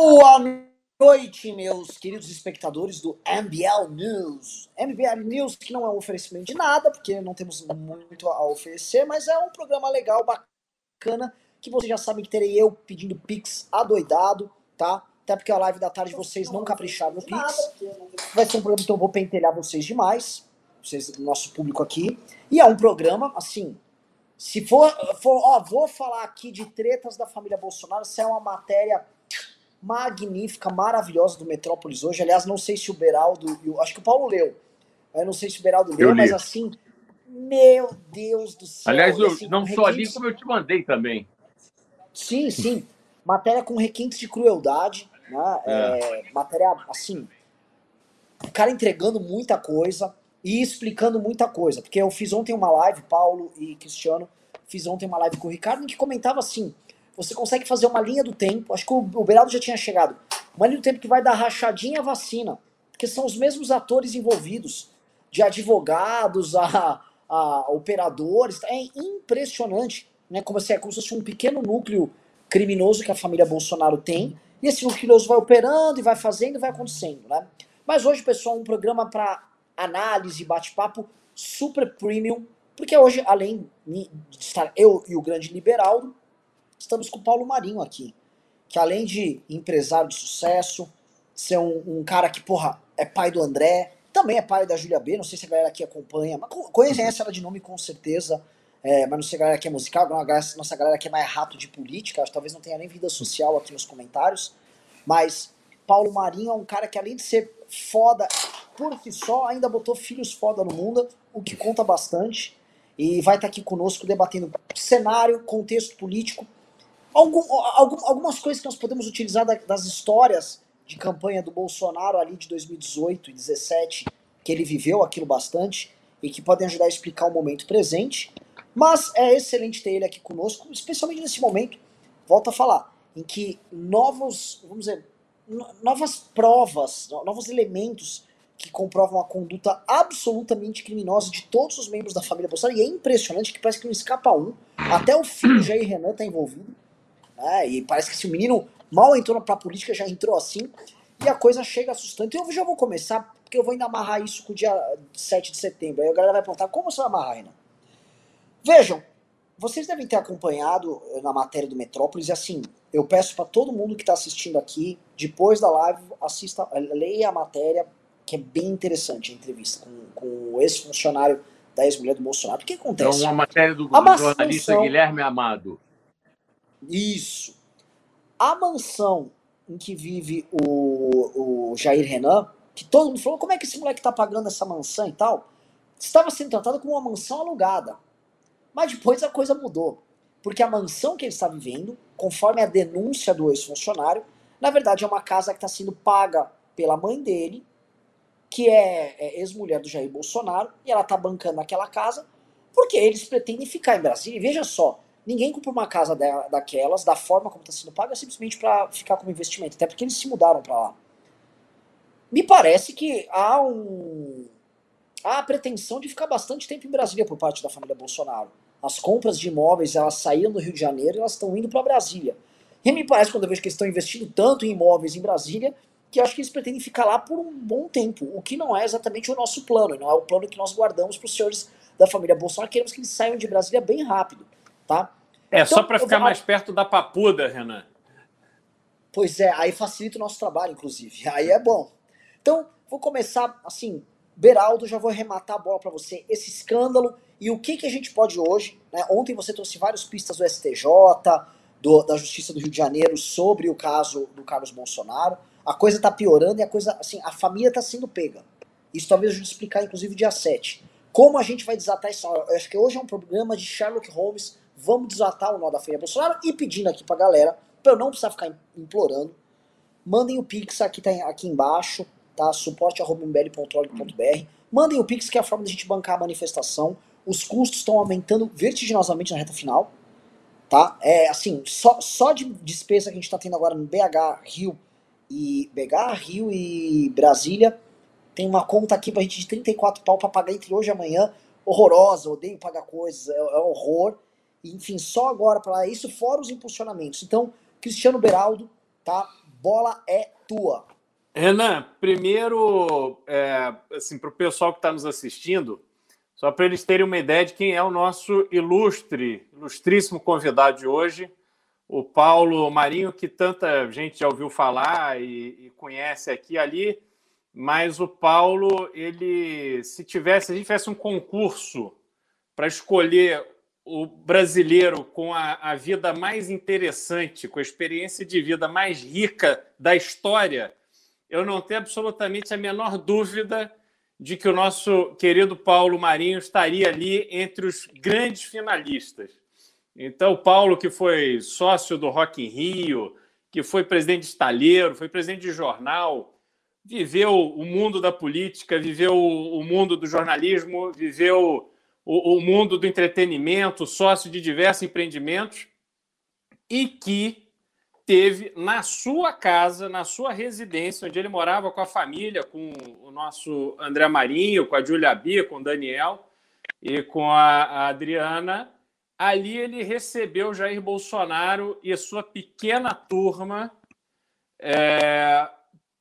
Boa noite, meus queridos espectadores do MBL News. MBL News que não é um oferecimento de nada, porque não temos muito a oferecer, mas é um programa legal, bacana, que vocês já sabem que terei eu pedindo pix adoidado, tá? Até porque a live da tarde vocês não capricharam no pix. Vai ser um programa que eu vou pentelhar vocês demais, vocês, nosso público aqui. E é um programa, assim, se for, for ó, vou falar aqui de tretas da família Bolsonaro, se é uma matéria magnífica, maravilhosa do Metrópolis hoje. Aliás, não sei se o Beraldo, eu, acho que o Paulo leu. Eu não sei se o Beraldo leu, mas assim, meu Deus do céu. Aliás, eu assim, não só ali, como eu te mandei também. Sim, sim. Matéria com requintes de crueldade, né? É. É, matéria, assim, o cara entregando muita coisa e explicando muita coisa. Porque eu fiz ontem uma live, Paulo e Cristiano, fiz ontem uma live com o Ricardo, em que comentava assim, você consegue fazer uma linha do tempo, acho que o, o Beraldo já tinha chegado, uma linha do tempo que vai dar rachadinha a vacina, porque são os mesmos atores envolvidos, de advogados a, a operadores, é impressionante, né, como, se, é, como se fosse um pequeno núcleo criminoso que a família Bolsonaro tem, e esse núcleo criminoso vai operando e vai fazendo e vai acontecendo, né. Mas hoje, pessoal, um programa para análise, bate-papo super premium, porque hoje, além de estar eu e o grande Liberaldo, estamos com o Paulo Marinho aqui, que além de empresário de sucesso, ser um, um, cara que, porra, é pai do André, também é pai da Júlia B, não sei se a galera aqui acompanha, mas conhece ela de nome com certeza, é, mas não sei se a galera aqui é musical, nossa galera aqui é mais rato de política, talvez não tenha nem vida social aqui nos comentários, mas Paulo Marinho é um cara que além de ser foda por si só, ainda botou filhos foda no mundo, o que conta bastante, e vai estar aqui conosco debatendo cenário, contexto político, algum, algum, algumas coisas que nós podemos utilizar da, das histórias de campanha do Bolsonaro ali de 2018 e 2017, que ele viveu aquilo bastante e que podem ajudar a explicar o momento presente. Mas é excelente ter ele aqui conosco, especialmente nesse momento, volto a falar, em que novos, vamos dizer, novas provas, novos elementos que comprovam a conduta absolutamente criminosa de todos os membros da família Bolsonaro, e é impressionante que parece que não escapa um, até o filho Jair Renan está envolvido, né? E parece que se o menino mal entrou pra política, já entrou assim. E a coisa chega assustante. Então eu já vou começar, porque eu vou ainda amarrar isso com o dia 7 de setembro. Aí a galera vai perguntar, como você vai amarrar, Renan? Vejam, vocês devem ter acompanhado eh, na matéria do Metrópolis, e assim, eu peço para todo mundo que está assistindo aqui, depois da live, assista, eh, leia a matéria, que é bem interessante a entrevista com, com o ex-funcionário da ex-mulher do Bolsonaro. O que acontece? É uma matéria do, do jornalista Guilherme Amado. Isso. A mansão em que vive o, o Jair Renan, que todo mundo falou, como é que esse moleque tá pagando essa mansão e tal, estava sendo tratada como uma mansão alugada. Mas depois a coisa mudou. Porque a mansão que ele está vivendo, conforme a denúncia do ex-funcionário, na verdade é uma casa que está sendo paga pela mãe dele, que é, é ex-mulher do Jair Bolsonaro, e ela está bancando aquela casa porque eles pretendem ficar em Brasília. E veja só, Ninguém compra uma casa da, daquelas, da forma como está sendo paga, simplesmente para ficar como investimento. Até porque eles se mudaram para lá. Me parece que há um há a pretensão de ficar bastante tempo em Brasília por parte da família Bolsonaro. As compras de imóveis, elas saíram do Rio de Janeiro e elas estão indo para Brasília. E me parece, quando eu vejo que eles estão investindo tanto em imóveis em Brasília, que acho que eles pretendem ficar lá por um bom tempo, o que não é exatamente o nosso plano, não é o plano que nós guardamos para os senhores da família Bolsonaro, queremos que eles saiam de Brasília bem rápido, tá? É, então, só para ficar mais perto da papuda, Renan. Pois é, aí facilita o nosso trabalho, inclusive. Aí é bom. Então, vou começar assim. Beraldo, já vou arrematar a bola para você. Esse escândalo e o que, que a gente pode hoje. Né? Ontem você trouxe várias pistas do STJ, do, da Justiça do Rio de Janeiro sobre o caso do Carlos Bolsonaro. A coisa está piorando e a coisa, assim, a família está sendo pega. Isso talvez eu explicar, inclusive, dia 7. Como a gente vai desatar isso? Eu acho que hoje é um programa de Sherlock Holmes Vamos desatar o nó da Feia Bolsonaro e pedindo aqui pra galera, pra eu não precisar ficar implorando, mandem o Pix aqui, tá aqui embaixo, tá? suporte.mbl.org.br. Mandem o Pix, que é a forma de a gente bancar a manifestação. Os custos estão aumentando vertiginosamente na reta final. Tá? É assim, só, só de despesa que a gente está tendo agora no BH, Rio e BH, Rio e Brasília, tem uma conta aqui pra gente de 34 pau pra pagar entre hoje e amanhã. Horrorosa, odeio pagar coisas, é, é horror enfim, só agora para isso, fora os impulsionamentos. Então, Cristiano Beraldo, tá? bola é tua. Renan, primeiro, é, assim, para o pessoal que está nos assistindo, só para eles terem uma ideia de quem é o nosso ilustre, ilustríssimo convidado de hoje, o Paulo Marinho, que tanta gente já ouviu falar e, e conhece aqui e ali, mas o Paulo, ele, se tivesse, a gente tivesse um concurso para escolher o brasileiro com a, a, vida mais interessante, com a experiência de vida mais rica da história, eu não tenho absolutamente a menor dúvida de que o nosso querido Paulo Marinho estaria ali entre os grandes finalistas. Então, o Paulo, que foi sócio do Rock in Rio, que foi presidente de estalheiro, foi presidente de jornal, viveu o mundo da política, viveu o mundo do jornalismo, viveu o, mundo do entretenimento, sócio de diversos empreendimentos, e que teve na sua casa, na sua residência, onde ele morava com a família, com o nosso André Marinho, com a Júlia Bia, com o Daniel e com a, a Adriana. Ali ele recebeu Jair Bolsonaro e sua pequena turma é,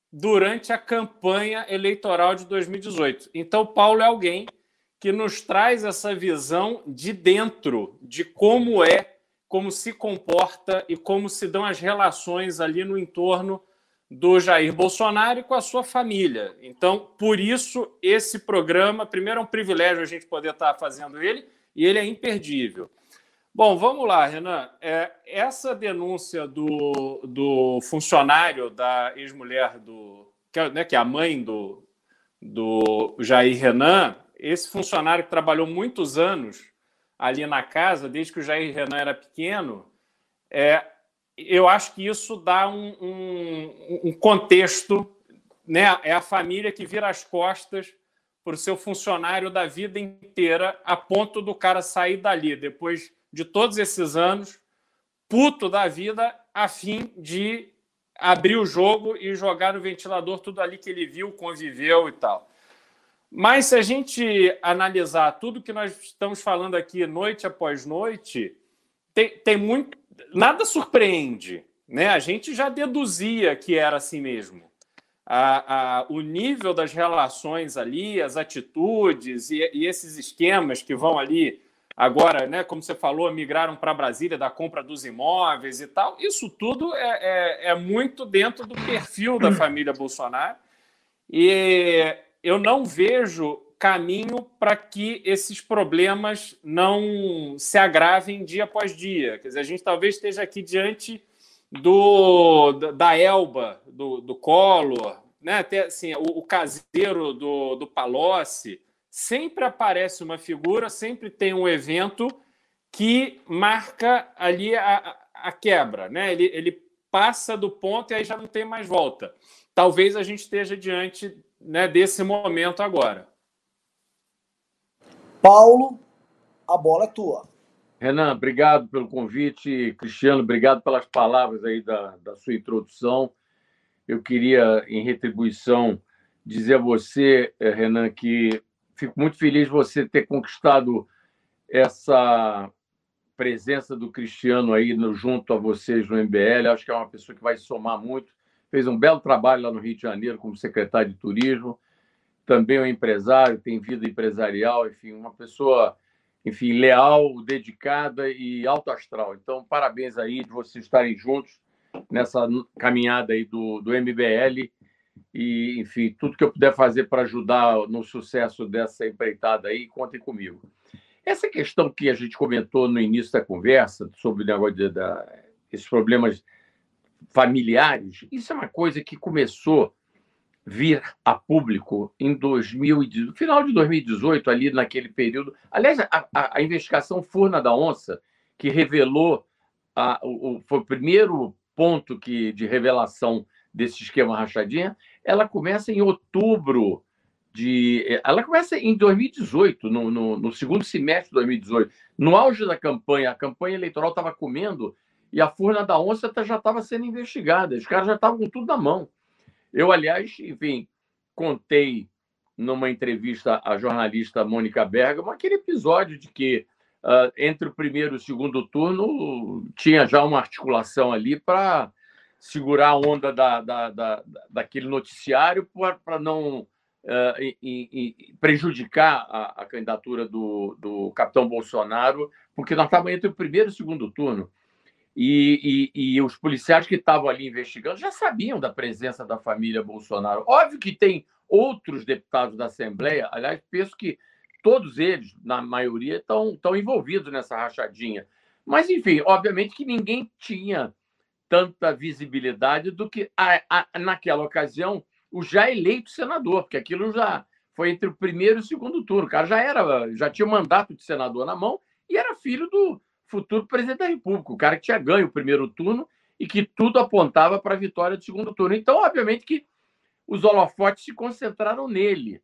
durante a campanha eleitoral de 2018. Então, Paulo é alguém que nos traz essa visão de dentro, de como é como se comporta e como se dão as relações ali no entorno do Jair Bolsonaro e com a sua família. Então, por isso, esse programa, primeiro, é um privilégio a gente poder estar fazendo ele, e ele é imperdível. Bom, vamos lá, Renan. É, essa denúncia do, do funcionário da ex-mulher do. Que é, né, que é a mãe do, do Jair Renan, esse funcionário que trabalhou muitos anos ali na casa, desde que o Jair Renan era pequeno, é, eu acho que isso dá um, um, um contexto, né? É a família que vira as costas para o seu funcionário da vida inteira, a ponto do cara sair dali, depois de todos esses anos, puto da vida, a fim de abrir o jogo e jogar no ventilador tudo ali que ele viu, conviveu e tal. Mas se a gente analisar tudo que nós estamos falando aqui noite após noite, tem, tem muito. Nada surpreende. Né? A gente já deduzia que era assim mesmo. A, a, o nível das relações ali, as atitudes e, e, esses esquemas que vão ali agora, né, como você falou, migraram para Brasília da compra dos imóveis e tal. Isso tudo é, é, é muito dentro do perfil da família Bolsonaro. E eu não vejo caminho para que esses problemas não se agravem dia após dia. Quer dizer, a gente talvez esteja aqui diante do da Elba, do, do Collor, né? Até assim, o, o caseiro do, do Palocci, sempre aparece uma figura, sempre tem um evento que marca ali a, a quebra, né? Ele, ele passa do ponto e aí já não tem mais volta. Talvez a gente esteja diante né, desse momento agora. Paulo, a bola é tua. Renan, obrigado pelo convite. Cristiano, obrigado pelas palavras aí da, da sua introdução. Eu queria, em retribuição, dizer a você, eh, Renan, que fico muito feliz de você ter conquistado essa presença do Cristiano aí no, junto a vocês no MBL. Acho que é uma pessoa que vai somar muito fez um belo trabalho lá no Rio de Janeiro como secretário de turismo, também é um empresário, tem vida empresarial, enfim, uma pessoa, enfim, leal, dedicada e alto astral. Então, parabéns aí de vocês estarem juntos nessa caminhada aí do, do MBL e, enfim, tudo que eu puder fazer para ajudar no sucesso dessa empreitada aí, contem comigo. Essa questão que a gente comentou no início da conversa sobre o negócio da, esses problemas familiares, isso é uma coisa que começou vir a público em 2018, no final de 2018, ali naquele período. Aliás, a, a, a investigação Furna da Onça, que revelou, a, o, foi o primeiro ponto que, de revelação desse esquema rachadinha, ela começa em outubro de. Ela começa em 2018, no, no, no segundo semestre de 2018. No auge da campanha, a campanha eleitoral estava comendo e a Furna da Onça tá, já estava sendo investigada, os caras já estavam com tudo na mão. Eu, aliás, enfim, contei numa entrevista à jornalista Mônica Bergamo aquele episódio de que uh, entre o primeiro e o segundo turno tinha já uma articulação ali para segurar a onda da, da, da daquele noticiário para não uh, e, e, prejudicar a, a, candidatura do, do capitão Bolsonaro, porque nós estávamos entre o primeiro e o segundo turno. E, e, e, os policiais que estavam ali investigando já sabiam da presença da família Bolsonaro. Óbvio que tem outros deputados da Assembleia, aliás, penso que todos eles, na maioria, estão, envolvidos nessa rachadinha. Mas, enfim, obviamente que ninguém tinha tanta visibilidade do que, a, a, naquela ocasião, o já eleito senador, porque aquilo já foi entre o primeiro e o segundo turno. O cara já era, já tinha o mandato de senador na mão e era filho do futuro presidente da República, o cara que tinha ganho o primeiro turno e que tudo apontava para a vitória do segundo turno. Então, obviamente que os holofotes se concentraram nele.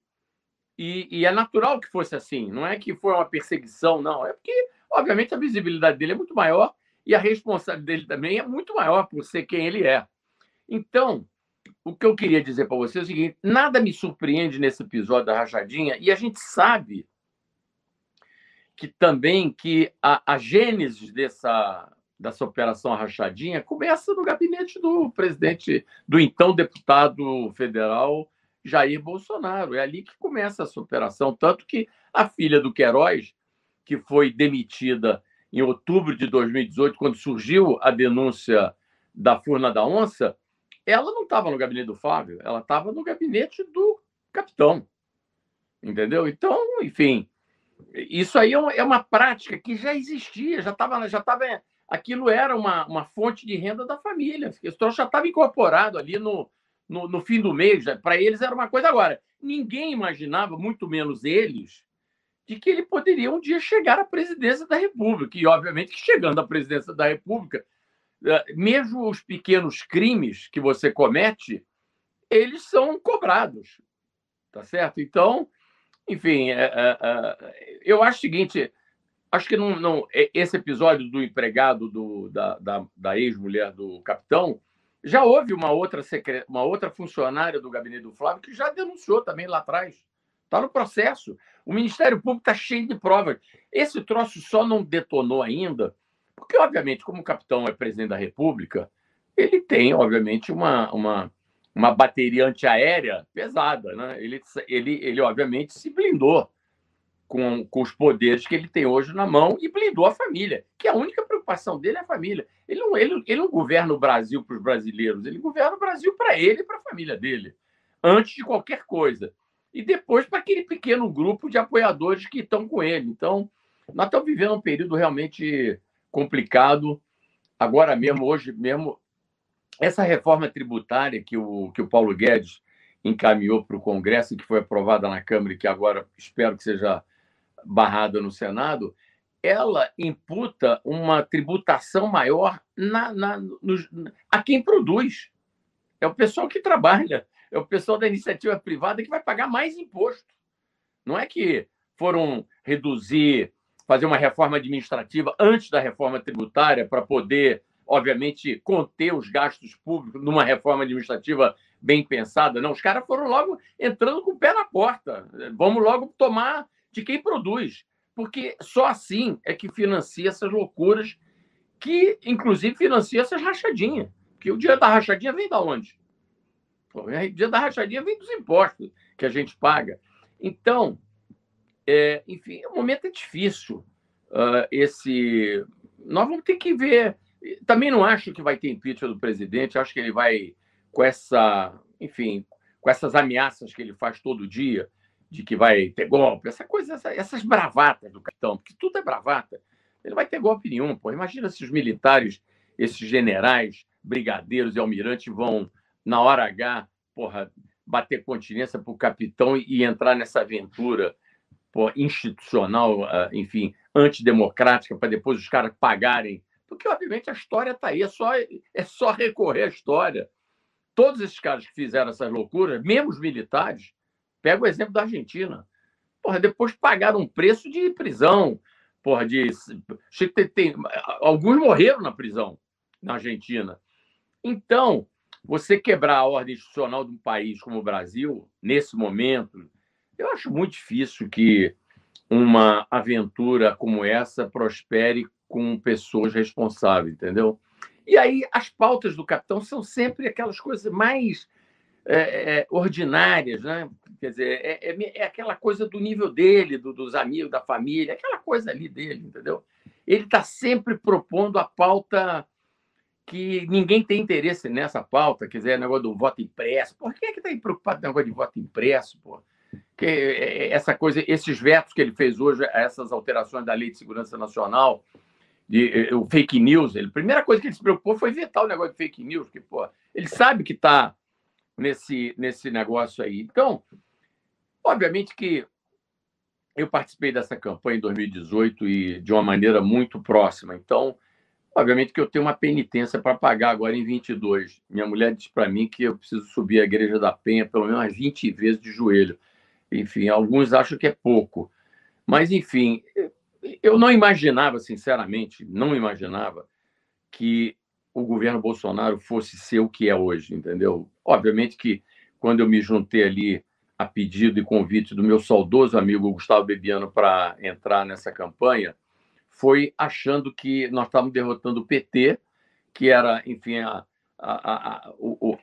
E, e, é natural que fosse assim, não é que foi uma perseguição, não. É porque, obviamente, a visibilidade dele é muito maior e a responsabilidade dele também é muito maior por ser quem ele é. Então, o que eu queria dizer para você é o seguinte: nada me surpreende nesse episódio da rachadinha, e a gente sabe que também que a, a gênese dessa, dessa operação rachadinha começa no gabinete do presidente, do então deputado federal Jair Bolsonaro. É ali que começa essa operação. Tanto que a filha do Queiroz, que foi demitida em outubro de 2018, quando surgiu a denúncia da Furna da Onça, ela não estava no gabinete do Fábio, ela estava no gabinete do capitão. Entendeu? Então, enfim, isso aí é, é uma prática que já existia, já estava. Já tava, aquilo era uma, uma fonte de renda da família. Esse troço já estava incorporado ali no, no, no fim do mês. Para eles era uma coisa agora. Ninguém imaginava, muito menos eles, de que ele poderia um dia chegar à presidência da República. E, obviamente, que chegando à presidência da República, eh, mesmo os pequenos crimes que você comete, eles são cobrados, tá certo? Então, enfim, é, é, é, eu acho o seguinte, acho que não, não esse episódio do empregado do, da, da, da ex-mulher do capitão, já houve uma outra, secre... uma outra funcionária do gabinete do Flávio que já denunciou também lá atrás. Está no processo. O Ministério Público está cheio de provas. Esse troço só não detonou ainda porque, obviamente, como o capitão é presidente da República, ele tem, obviamente, uma, uma, uma bateria antiaérea pesada. Né? Ele, ele, ele, obviamente, se blindou com, com os poderes que ele tem hoje na mão e blindou a família, que a única preocupação dele é a família. Ele não, ele, ele não governa o Brasil para os brasileiros, ele governa o Brasil para ele e para a família dele, antes de qualquer coisa. E depois para aquele pequeno grupo de apoiadores que estão com ele. Então, nós estamos vivendo um período realmente complicado. Agora mesmo, hoje mesmo, essa reforma tributária que o, que o Paulo Guedes encaminhou para o Congresso, que foi aprovada na Câmara e que agora espero que seja barrada no Senado, ela imputa uma tributação maior na, na, a quem produz. É o pessoal que trabalha, é o pessoal da iniciativa privada que vai pagar mais imposto. Não é que foram reduzir fazer uma reforma administrativa antes da reforma tributária para poder, obviamente, conter os gastos públicos numa reforma administrativa bem pensada. Não, os caras foram logo entrando com o pé na porta. Vamos logo tomar de quem produz, porque só assim é que financia essas loucuras, que inclusive financia essas rachadinhas. Porque o dia da rachadinha vem da onde? O dia da rachadinha vem dos impostos que a gente paga. Então, é, enfim, o momento é difícil. Uh, esse, nós vamos ter que ver. Também não acho que vai ter impeachment do presidente. Acho que ele vai com essa, enfim, com essas ameaças que ele faz todo dia de que vai ter golpe, essa coisa, essa, essas bravatas do capitão, porque tudo é bravata. Ele vai ter golpe nenhum, pô. Imagina se os militares, esses generais, brigadeiros e almirantes vão na hora H, porra, bater continência para o capitão e entrar nessa aventura institucional, ah, enfim, antidemocrática, para depois os caras pagarem. Porque, obviamente, a história está aí, é só, é só recorrer à história. Todos esses caras que fizeram essas loucuras, mesmo os militares, pega o exemplo da Argentina. Porra, depois pagaram um preço de prisão. Porra, de. Tem, tem, alguns morreram na prisão na Argentina. Então, você quebrar a ordem institucional de um país como o Brasil, nesse momento, eu acho muito difícil que uma aventura como essa prospere com pessoas responsáveis, entendeu? E aí as pautas do capitão são sempre aquelas coisas mais é, é, ordinárias, né? Quer dizer, é, é, é, aquela coisa do nível dele, do, dos amigos, da família, aquela coisa ali dele, entendeu? Ele está sempre propondo a pauta que ninguém tem interesse nessa pauta, quer dizer, negócio do voto impresso. Por que é que está preocupado com negócio de voto impresso, pô? Que é, essa coisa, esses vetos que ele fez hoje, essas alterações da Lei de Segurança Nacional, de, o fake news, ele, a primeira coisa que ele se preocupou foi vetar o negócio de fake news, porque, pô, ele sabe que está nesse, nesse negócio aí. Então, obviamente que eu participei dessa campanha em 2018 e de uma maneira muito próxima. Então, obviamente que eu tenho uma penitência para pagar agora em 22. Minha mulher disse para mim que eu preciso subir a Igreja da Penha pelo menos umas 20 vezes de joelho. Enfim, alguns acham que é pouco. Mas, enfim, eu não imaginava, sinceramente, não imaginava que o governo Bolsonaro fosse ser o que é hoje, entendeu? Obviamente que quando eu me juntei ali a pedido e convite do meu saudoso amigo Gustavo Bebiano para entrar nessa campanha, foi achando que nós estávamos derrotando o PT, que era, enfim, a, a, a,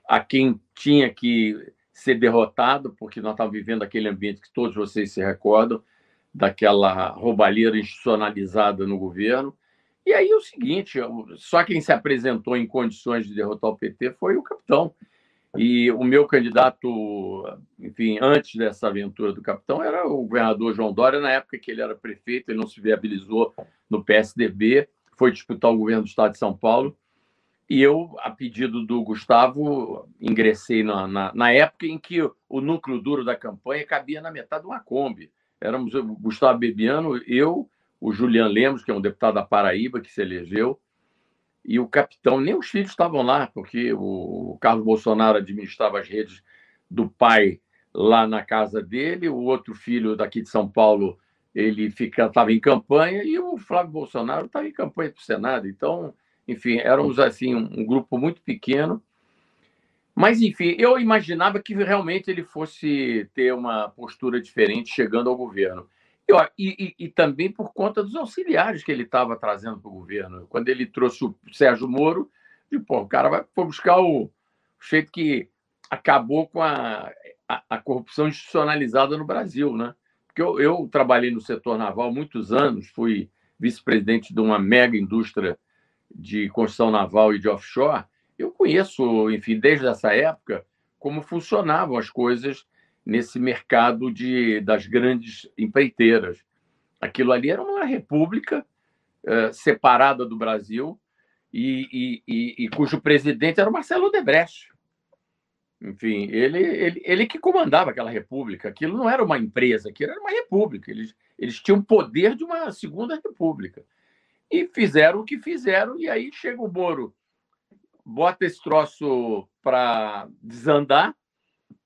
a, quem tinha que ser derrotado, porque nós estávamos vivendo aquele ambiente que todos vocês se recordam, daquela roubalheira institucionalizada no governo. E aí é o seguinte, só quem se apresentou em condições de derrotar o PT foi o capitão. E o meu candidato, enfim, antes dessa aventura do capitão, era o governador João Dória, na época que ele era prefeito, ele não se viabilizou no PSDB, foi disputar o governo do estado de São Paulo. E eu, a pedido do Gustavo, ingressei na, na, na época em que o núcleo duro da campanha cabia na metade de uma Kombi. Éramos o Gustavo Bebiano, eu, o Julian Lemos, que é um deputado da Paraíba, que se elegeu, e o capitão, nem os filhos estavam lá, porque o Carlos Bolsonaro administrava as redes do pai lá na casa dele, o outro filho daqui de São Paulo ele estava em campanha e o Flávio Bolsonaro estava em campanha para o Senado. Então, enfim, éramos assim um, um, grupo muito pequeno. Mas, enfim, eu imaginava que realmente ele fosse ter uma postura diferente chegando ao governo. E, e, e, também por conta dos auxiliares que ele estava trazendo para o governo. Quando ele trouxe o Sérgio Moro, e, pô, o cara vai foi buscar o, o jeito que acabou com a, a, a, corrupção institucionalizada no Brasil, né? Porque eu, eu trabalhei no setor naval muitos anos, fui vice-presidente de uma mega indústria de construção naval e de offshore. Eu conheço, enfim, desde essa época, como funcionavam as coisas nesse mercado de, das grandes empreiteiras. Aquilo ali era uma república uh, separada do Brasil e, e, e, e, cujo presidente era o Marcelo Odebrecht. Enfim, ele, ele, ele que comandava aquela república. Aquilo não era uma empresa, aquilo era uma república. Eles, eles tinham poder de uma segunda república. E fizeram o que fizeram, e aí chega o Moro, bota esse troço para desandar,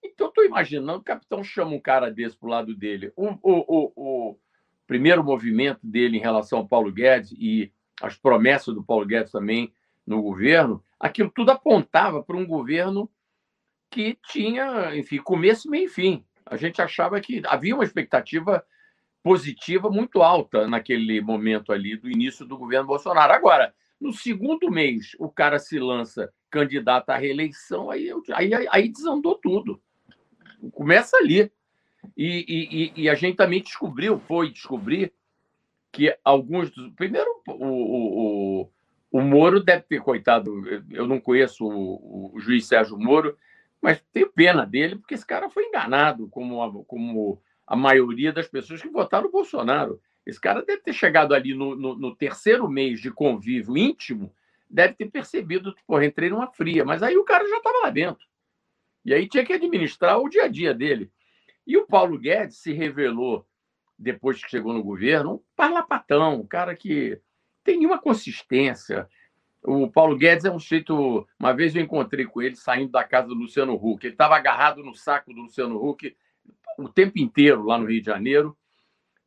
então, estou imaginando, o capitão chama um cara desse para o lado dele. O, o, o, o, primeiro movimento dele em relação ao Paulo Guedes e as promessas do Paulo Guedes também no governo, aquilo tudo apontava para um governo que tinha, enfim, começo, meio e fim. A gente achava que havia uma expectativa positiva muito alta naquele momento ali do início do governo Bolsonaro. Agora, no segundo mês, o cara se lança candidato à reeleição, aí, aí, aí desandou tudo começa ali. E, e, e, a gente também descobriu, foi descobrir, que alguns dos. Primeiro, o, o, o Moro deve ter, coitado, eu não conheço o, o juiz Sérgio Moro, mas tenho pena dele, porque esse cara foi enganado, como a, como a maioria das pessoas que votaram no Bolsonaro. Esse cara deve ter chegado ali no, no, no terceiro mês de convívio íntimo, deve ter percebido, porra, entrei numa fria, mas aí o cara já estava lá dentro. E aí tinha que administrar o dia a dia dele. E o Paulo Guedes se revelou, depois que chegou no governo, um parlapatão, um cara que tem nenhuma consistência. O Paulo Guedes é um jeito. Uma vez eu encontrei com ele saindo da casa do Luciano Huck. Ele estava agarrado no saco do Luciano Huck o tempo inteiro lá no Rio de Janeiro.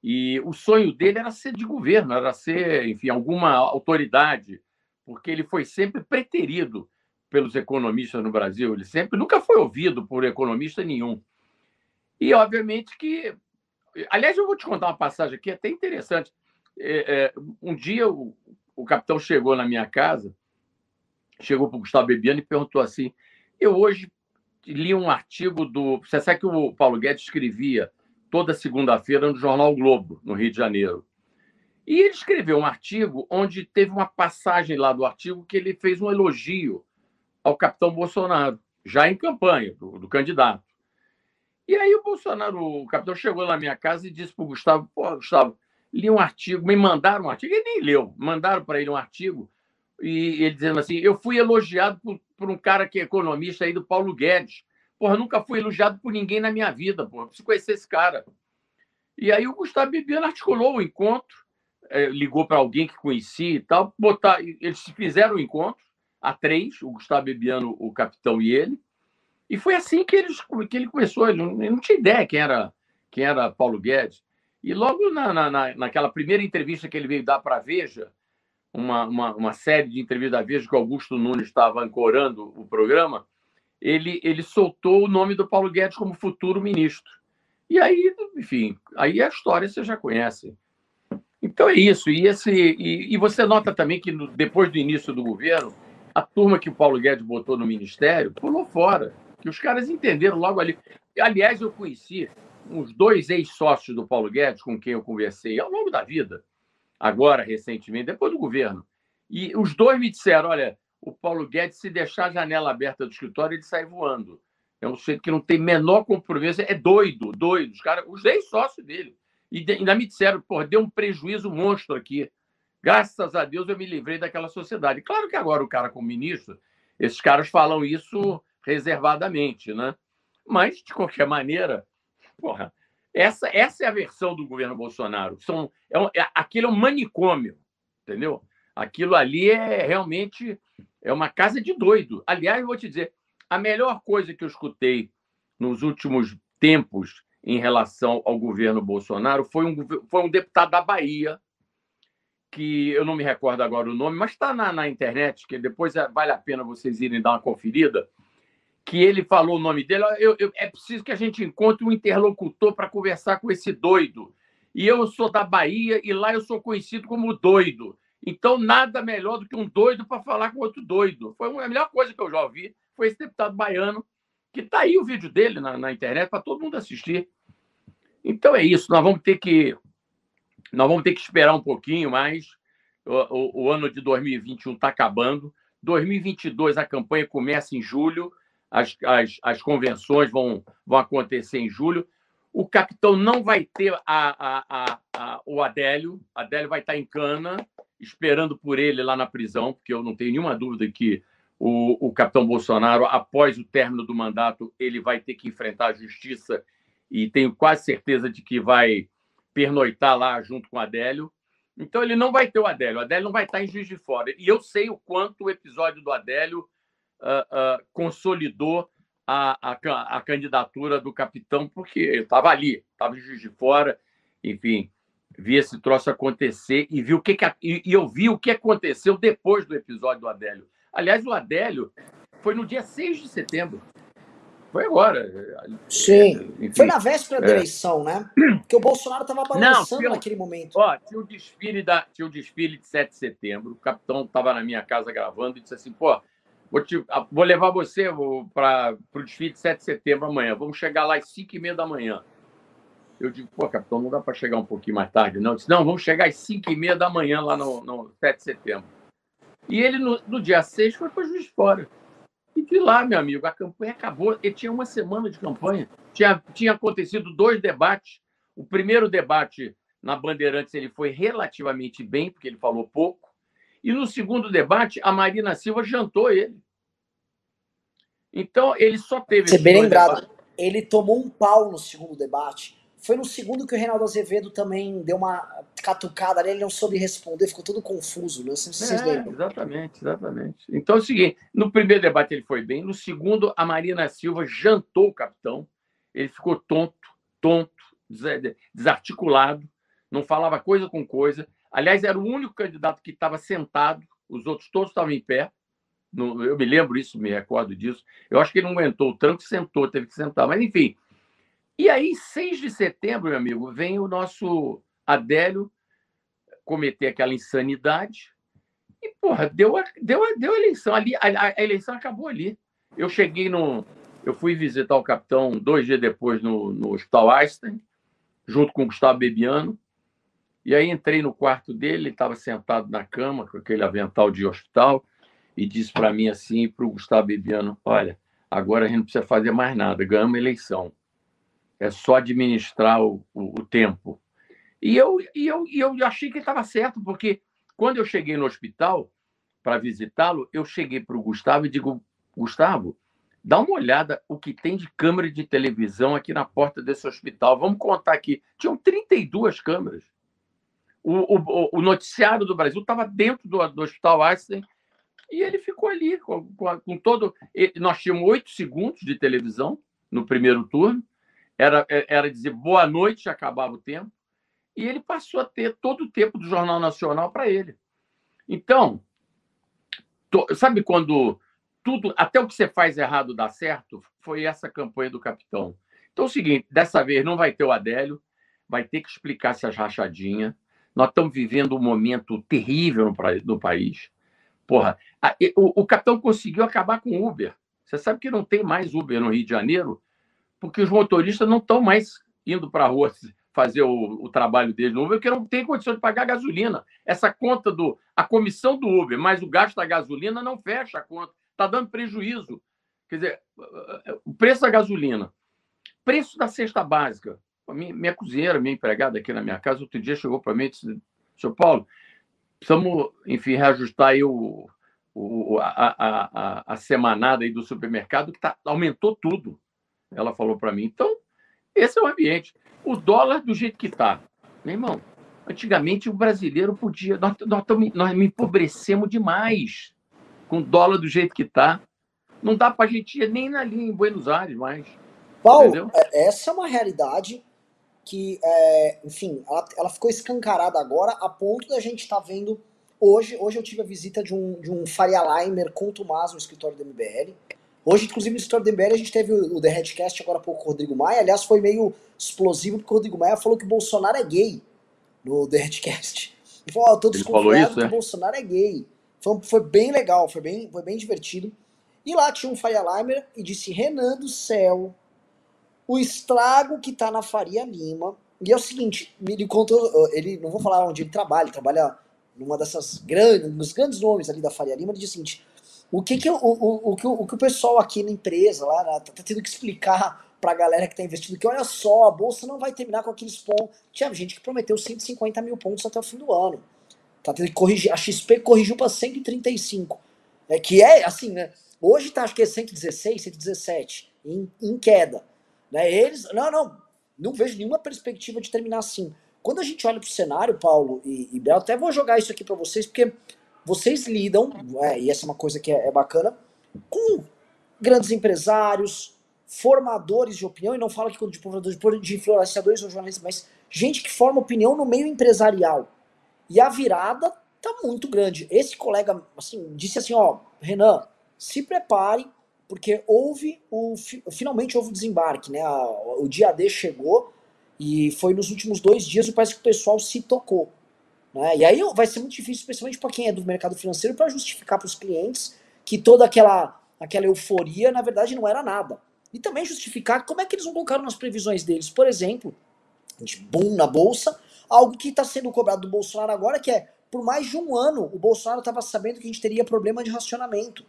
E o sonho dele era ser de governo, era ser, enfim, alguma autoridade, porque ele foi sempre preterido pelos economistas no Brasil. Ele sempre nunca foi ouvido por economista nenhum. E, obviamente, que. Aliás, eu vou te contar uma passagem aqui até interessante. É, é, um dia o, o capitão chegou na minha casa chegou para o Gustavo Bebiano e perguntou assim: Eu hoje li um artigo do. Você sabe que o Paulo Guedes escrevia toda segunda-feira no Jornal Globo, no Rio de Janeiro. E ele escreveu um artigo onde teve uma passagem lá do artigo que ele fez um elogio ao capitão Bolsonaro, já em campanha, do, do candidato. E aí o Bolsonaro, o capitão, chegou na minha casa e disse para o Gustavo: Pô, Gustavo, li um artigo, me mandaram um artigo, ele nem leu, mandaram para ele um artigo, e ele dizendo assim: Eu fui elogiado por, por um cara que é economista aí do Paulo Guedes. Porra, nunca fui elogiado por ninguém na minha vida, porra, preciso conhecer esse cara. E aí o Gustavo Bibiano articulou o encontro, é, ligou para alguém que conhecia e tal, botar, eles fizeram o encontro, a três, o Gustavo Bibiano, o capitão e ele, e foi assim que, eles, que ele começou. Ele não, ele não tinha ideia quem era, quem era Paulo Guedes. E logo na, na, naquela primeira entrevista que ele veio dar para a Veja, uma, uma, uma, série de entrevistas da Veja que o Augusto Nunes estava ancorando o programa, ele, ele soltou o nome do Paulo Guedes como futuro ministro. E aí, enfim, aí a história você já conhece. Então é isso. E, esse, e, e você nota também que no, depois do início do governo, a turma que o Paulo Guedes botou no ministério pulou fora que os caras entenderam logo ali. Aliás, eu conheci uns dois ex-sócios do Paulo Guedes com quem eu conversei ao longo da vida, agora, recentemente, depois do governo. E os dois me disseram: olha, o Paulo Guedes, se deixar a janela aberta do escritório, ele sai voando. É um sujeito que não tem menor compromisso, é doido, doido. Os, cara, os ex-sócios dele. E ainda me disseram: pô, deu um prejuízo monstro aqui. Graças a Deus eu me livrei daquela sociedade. Claro que agora o cara, como ministro, esses caras falam isso reservadamente, né? Mas, de qualquer maneira, porra, essa, essa é a versão do governo Bolsonaro. São, é, um, é, aquilo é um manicômio, entendeu? Aquilo ali é realmente é uma casa de doido. Aliás, vou te dizer, a melhor coisa que eu escutei nos últimos tempos em relação ao governo Bolsonaro foi um, foi um deputado da Bahia, que eu não me recordo agora o nome, mas está na, na internet, que depois é, vale a pena vocês irem dar uma conferida que ele falou o nome dele. Eu, eu, é preciso que a gente encontre um interlocutor para conversar com esse doido. E eu sou da Bahia e lá eu sou conhecido como doido. Então, nada melhor do que um doido para falar com outro doido. Foi a melhor coisa que eu já ouvi. Foi esse deputado baiano, que está aí o vídeo dele na, na internet para todo mundo assistir. Então é isso. Nós vamos ter que nós vamos ter que esperar um pouquinho mais. O, o, o ano de 2021 está acabando. 2022 a campanha começa em julho as, as, as convenções vão, vão acontecer em julho. O capitão não vai ter a, a, a, a, o Adélio. Adélio vai estar em cana, esperando por ele lá na prisão, porque eu não tenho nenhuma dúvida que o, o capitão Bolsonaro, após o término do mandato, ele vai ter que enfrentar a justiça e tenho quase certeza de que vai pernoitar lá junto com o Adélio. Então ele não vai ter o Adélio. O Adélio não vai estar em Juiz de Fora. E eu sei o quanto o episódio do Adélio uh, uh, consolidou a, a, a, candidatura do capitão, porque eu estava ali, estava em Juiz de Fora, enfim, vi esse troço acontecer e vi o que, que e, e eu vi o que aconteceu depois do episódio do Adélio. Aliás, o Adélio foi no dia 6 de setembro. Foi agora. Sim. Enfim, foi na véspera é. da eleição, né? Porque o Bolsonaro estava balançando Não, naquele momento. Ó, tinha o desfile da, tinha o desfile de 7 de setembro. O capitão estava na minha casa gravando e disse assim: pô, Vou, te, vou levar você para o desfile de 7 de setembro amanhã. Vamos chegar lá às 5 e meia da manhã. Eu digo, pô, capitão, não dá para chegar um pouquinho mais tarde, não? Eu disse, não, vamos chegar às 5 e meia da manhã lá no, no 7 de setembro. E ele, no, no dia 6, foi para Juiz Fora. E de lá, meu amigo, a campanha acabou. Ele tinha uma semana de campanha. Tinha, tinha acontecido dois debates. O primeiro debate na Bandeirantes ele foi relativamente bem, porque ele falou pouco. E no segundo debate, a Marina Silva jantou ele. Então, ele só teve. Você bem lembrado, debate. ele tomou um pau no segundo debate. Foi no segundo que o Reinaldo Azevedo também deu uma catucada ali, ele não soube responder, ficou todo confuso, né? Se vocês é, lembram. Exatamente, exatamente. Então é o seguinte: no primeiro debate ele foi bem, no segundo, a Marina Silva jantou o capitão, ele ficou tonto, tonto, desarticulado, não falava coisa com coisa. Aliás, era o único candidato que estava sentado, os outros todos estavam em pé. eu me lembro isso, me recordo disso. Eu acho que ele não aguentou o tranco, sentou, teve que sentar. Mas, enfim. E aí, 6 de setembro, meu amigo, vem o nosso Adélio cometer aquela insanidade E, porra, deu a, deu a, deu a eleição ali, a, a eleição acabou ali. Eu cheguei no. Eu fui visitar o capitão dois dias depois no, no Hospital Einstein, junto com o Gustavo Bebiano. E aí entrei no quarto dele, ele estava sentado na cama com aquele avental de hospital e disse para mim assim, para o Gustavo Bebiano, olha, agora a gente não precisa fazer mais nada, ganhamos a eleição. É só administrar o, o, o tempo. E eu, e, eu, e eu achei que estava certo, porque quando eu cheguei no hospital para visitá-lo, eu cheguei para o Gustavo e digo, Gustavo, dá uma olhada o que tem de câmera de televisão aqui na porta desse hospital. Vamos contar aqui. Tinham 32 câmeras. O, o, o noticiário do Brasil estava dentro do, do Hospital Einstein e ele ficou ali com, com, com todo. Nós tínhamos oito segundos de televisão no primeiro turno. Era, era dizer boa noite, acabava o tempo. E ele passou a ter todo o tempo do Jornal Nacional para ele. Então, sabe quando tudo, até o que você faz errado dá certo? Foi essa campanha do capitão. Então é o seguinte: dessa vez não vai ter o Adélio, vai ter que explicar essas rachadinhas nós estamos vivendo um momento terrível no, no país. Porra, a, o, o capitão conseguiu acabar com o Uber. Você sabe que não tem mais Uber no Rio de Janeiro, porque os motoristas não estão mais indo para a rua fazer o, o, trabalho deles no Uber, porque não tem condição de pagar gasolina. Essa conta do. A comissão do Uber, mais o gasto da gasolina não fecha a conta. Está dando prejuízo. Quer dizer, o preço da gasolina, preço da cesta básica, minha, minha cozinheira, minha empregada aqui na minha casa, outro dia chegou para mim e disse: Seu Paulo, precisamos, enfim, reajustar aí o, o, a, a, a, a semanada aí do supermercado, que tá, aumentou tudo. Ela falou para mim. Então, esse é o ambiente. O dólar do jeito que está. Meu irmão, antigamente o brasileiro podia. Nós, nós, nós me empobrecemos demais com o dólar do jeito que está. Não dá para a gente ir nem na linha em Buenos Aires mais. Paulo, entendeu? É, essa é uma realidade que, é, enfim, ela, ela, ficou escancarada agora a ponto da gente estar tá vendo. Hoje, hoje eu tive a visita de um, de um Faria Limer com o Tomás no escritório do MBL. Hoje, inclusive, no escritório do MBL, a gente teve o, The Headcast agora há pouco com o Rodrigo Maia. Aliás, foi meio explosivo, porque o Rodrigo Maia falou que o Bolsonaro é gay no The Headcast. Ele falou, oh, tô desconfiado que o Bolsonaro é gay. Foi, foi bem legal, foi bem, foi bem divertido. E lá tinha um Faria Limer e disse, Renan do céu, o estrago que está na Faria Lima. E é o seguinte, ele contou, ele não vou falar onde ele trabalha, ele trabalha numa dessas grandes, nos grandes nomes ali da Faria Lima, ele disse o seguinte: o que que o, o, o, que, o, que o pessoal aqui na empresa lá tá, tá, tendo que explicar pra galera que tá investindo que olha só, a bolsa não vai terminar com aqueles pontos. Tinha gente que prometeu 150 mil pontos até o fim do ano. Tá tendo que corrigir. A XP corrigiu para 135. É, que é assim, né? Hoje tá acho que é 116, 117, em, em queda. Né? Eles, não, não, não vejo nenhuma perspectiva de terminar assim. Quando a gente olha para o cenário, Paulo e, e Bel, até vou jogar isso aqui para vocês, porque vocês lidam, é, e essa é uma coisa que é, é bacana, com grandes empresários, formadores de opinião, e não falo aqui de formadores de influenciadores ou jornalistas, mas gente que forma opinião no meio empresarial. E a virada tá muito grande. Esse colega, assim, disse assim, ó, Renan, se prepare, porque houve o finalmente houve o desembarque, né? O dia D chegou e foi nos últimos dois dias e parece que o pessoal se tocou. Né? E aí vai ser muito difícil, especialmente para quem é do mercado financeiro, para justificar para os clientes que toda aquela, aquela euforia, na verdade, não era nada. E também justificar como é que eles não colocaram nas previsões deles. Por exemplo, de boom na bolsa, algo que está sendo cobrado do Bolsonaro agora, que é, por mais de um ano, o Bolsonaro estava sabendo que a gente teria problema de racionamento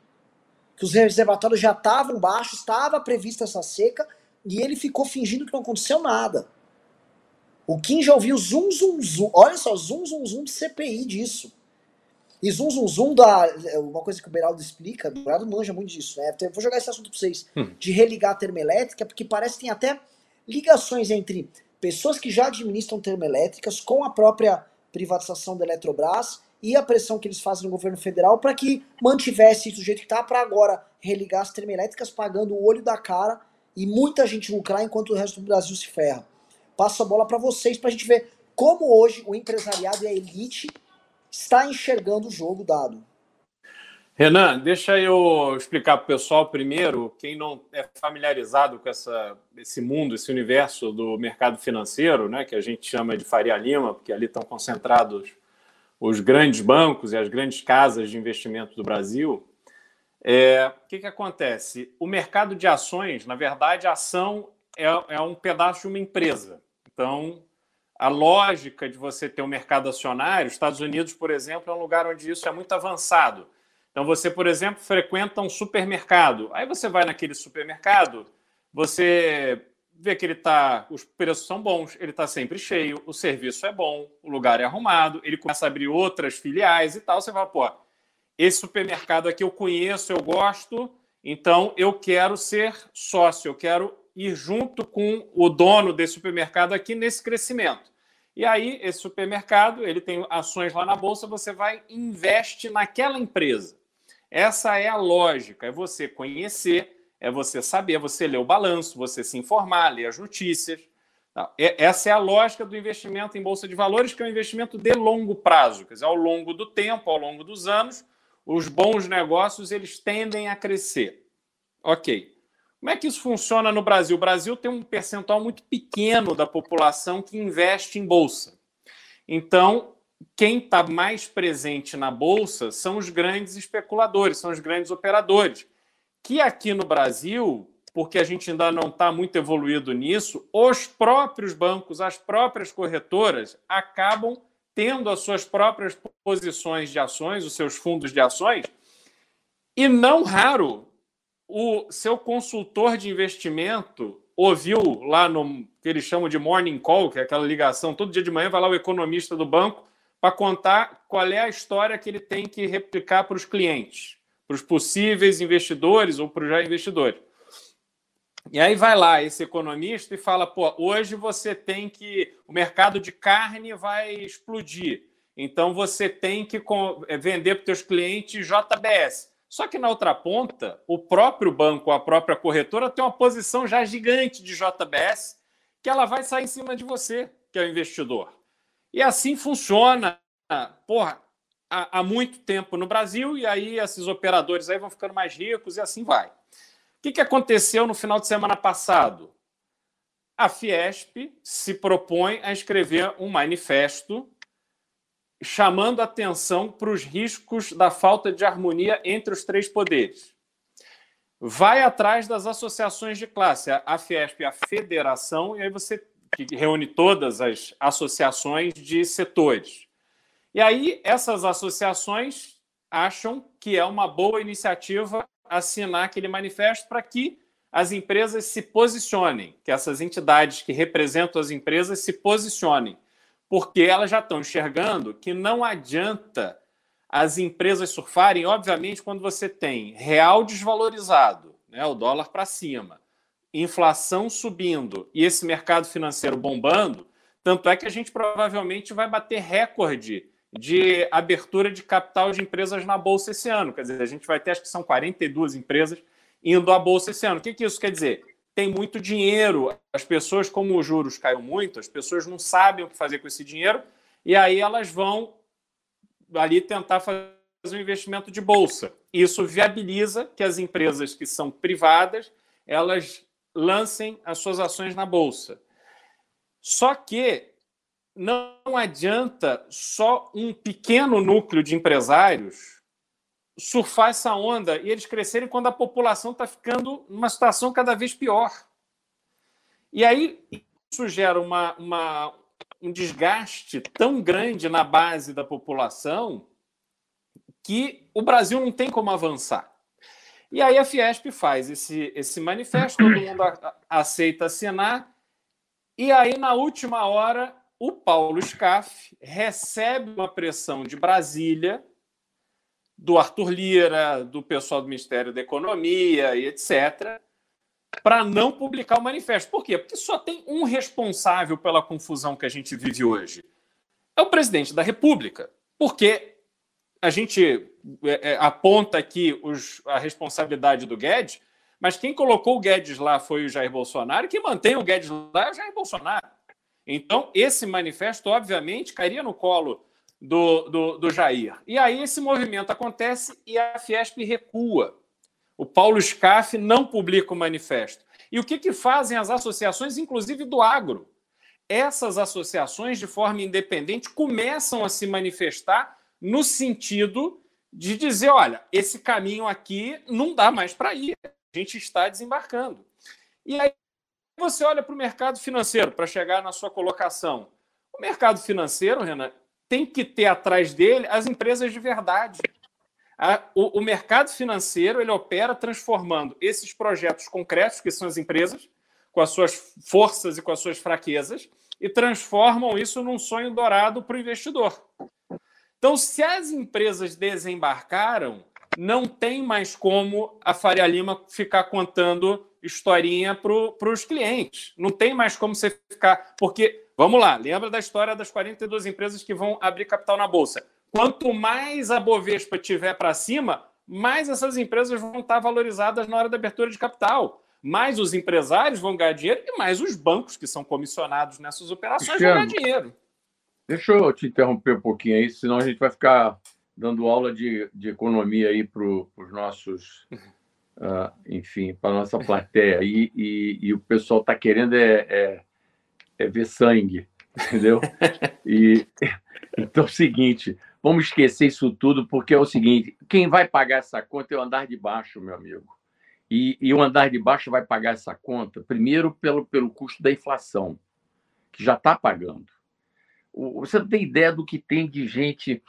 que os reservatórios já estavam baixos, estava prevista essa seca, e ele ficou fingindo que não aconteceu nada. O Kim já ouviu zum, zum, zum. Olha só, zum, zum, zum de CPI disso. E zum, zum, zum da. Uma coisa que o Beraldo explica, o Beraldo manja muito disso, né? Vou jogar esse assunto para vocês. Hum. De religar a termoelétrica, porque parece que tem até ligações entre pessoas que já administram termoelétricas com a própria privatização da Eletrobras e a pressão que eles fazem no governo federal para que mantivesse isso do jeito que está, para agora religar as termoelétricas pagando o olho da cara e muita gente lucrar enquanto o resto do Brasil se ferra. Passo a bola para vocês para a gente ver como hoje o empresariado e a elite está enxergando o jogo dado. Renan, deixa eu explicar para o pessoal primeiro, quem não é familiarizado com essa, esse mundo, esse universo do mercado financeiro, né, que a gente chama de Faria Lima, porque ali estão concentrados os grandes bancos e as grandes casas de investimento do Brasil, é, o que, que acontece? O mercado de ações, na verdade, a ação é, é um pedaço de uma empresa. Então, a lógica de você ter um mercado acionário, Estados Unidos, por exemplo, é um lugar onde isso é muito avançado. Então, você, por exemplo, frequenta um supermercado. Aí você vai naquele supermercado, você vê que ele tá, os preços são bons, ele está sempre cheio, o serviço é bom, o lugar é arrumado, ele começa a abrir outras filiais e tal. Você fala, pô, esse supermercado aqui eu conheço, eu gosto, então eu quero ser sócio, eu quero ir junto com o dono desse supermercado aqui nesse crescimento. E aí, esse supermercado, ele tem ações lá na bolsa, você vai investe naquela empresa. Essa é a lógica, é você conhecer é você saber, é você ler o balanço, você se informar, ler as notícias. Tá? Essa é a lógica do investimento em bolsa de valores, que é um investimento de longo prazo, quer dizer, ao longo do tempo, ao longo dos anos, os bons negócios eles tendem a crescer. Ok. Como é que isso funciona no Brasil? O Brasil tem um percentual muito pequeno da população que investe em bolsa. Então, quem está mais presente na bolsa são os grandes especuladores, são os grandes operadores que aqui no Brasil, porque a gente ainda não está muito evoluído nisso, os próprios bancos, as próprias corretoras acabam tendo as suas próprias posições de ações, os seus fundos de ações, e não raro o seu consultor de investimento ouviu lá no que eles chamam de morning call, que é aquela ligação, todo dia de manhã vai lá o economista do banco para contar qual é a história que ele tem que replicar para os clientes para os possíveis investidores ou para os já investidores. E aí vai lá esse economista e fala: pô, hoje você tem que. O mercado de carne vai explodir. Então você tem que é, vender para os seus clientes JBS. Só que na outra ponta, o próprio banco, a própria corretora, tem uma posição já gigante de JBS que ela vai sair em cima de você, que é o investidor. E assim funciona. Porra, há, há muito tempo no Brasil, e aí esses operadores aí vão ficando mais ricos e assim vai. O que, que aconteceu no final de semana passado? A Fiesp se propõe a escrever um manifesto chamando atenção para os riscos da falta de harmonia entre os três poderes. Vai atrás das associações de classe, a Fiesp, a federação, e aí você reúne todas as associações de setores. E aí, essas associações acham que é uma boa iniciativa assinar aquele manifesto para que as empresas se posicionem, que essas entidades que representam as empresas se posicionem, porque elas já estão enxergando que não adianta as empresas surfarem, obviamente, quando você tem real desvalorizado, né, o dólar para cima, inflação subindo e esse mercado financeiro bombando, tanto é que a gente provavelmente vai bater recorde de abertura de capital de empresas na Bolsa esse ano. Quer dizer, a gente vai ter, acho que são 42 empresas indo à Bolsa esse ano. O que, que isso quer dizer? Tem muito dinheiro. As pessoas, como os juros caíram muito, as pessoas não sabem o que fazer com esse dinheiro e aí elas vão ali tentar fazer um investimento de bolsa. Isso viabiliza que as empresas que são privadas elas lancem as suas ações na bolsa. Só que não adianta só um pequeno núcleo de empresários surfar essa onda e eles crescerem quando a população está ficando numa situação cada vez pior. E aí isso gera uma, uma, um desgaste tão grande na base da população que o Brasil não tem como avançar. E aí a Fiesp faz esse, esse manifesto, todo mundo aceita assinar, e aí na última hora o Paulo Scaff recebe uma pressão de Brasília, do Arthur Lira, do pessoal do Ministério da Economia e etc., para não publicar o manifesto. Por quê? Porque só tem um responsável pela confusão que a gente vive hoje. É o presidente da República. Porque a gente é, é, aponta aqui os, a responsabilidade do Guedes, mas quem colocou o Guedes lá foi o Jair Bolsonaro, e quem mantém o Guedes lá é o Jair Bolsonaro. Então, esse manifesto, obviamente, cairia no colo do, do, do Jair. E aí esse movimento acontece e a Fiesp recua. O Paulo Scaff não publica o manifesto. E o que, que fazem as associações, inclusive do agro? Essas associações, de forma independente, começam a se manifestar no sentido de dizer: olha, esse caminho aqui não dá mais para ir, a gente está desembarcando. E aí você olha para o mercado financeiro para chegar na sua colocação. O mercado financeiro, Renan, tem que ter atrás dele as empresas de verdade. o, o, mercado financeiro ele opera transformando esses projetos concretos, que são as empresas, com as suas forças e com as suas fraquezas, e transformam isso num sonho dourado para o investidor. Então, se as empresas desembarcaram, não tem mais como a Faria Lima ficar contando historinha para os clientes. Não tem mais como você ficar. Porque, vamos lá, lembra da história das 42 empresas que vão abrir capital na Bolsa. Quanto mais a Bovespa tiver para cima, mais essas empresas vão estar valorizadas na hora da abertura de capital. Mais os empresários vão ganhar dinheiro e mais os bancos que são comissionados nessas operações vão ganhar dinheiro. Deixa eu te interromper um pouquinho aí, senão a gente vai ficar dando aula de, de economia aí para os nossos uh, enfim, para a nossa plateia. E, e, e o pessoal está querendo é, é, é, ver sangue, entendeu? E, então é o seguinte, vamos esquecer isso tudo, porque é o seguinte, quem vai pagar essa conta é o andar de baixo, meu amigo. E, e o andar de baixo vai pagar essa conta, primeiro, pelo, pelo custo da inflação, que já está pagando. Você não tem ideia do que tem de gente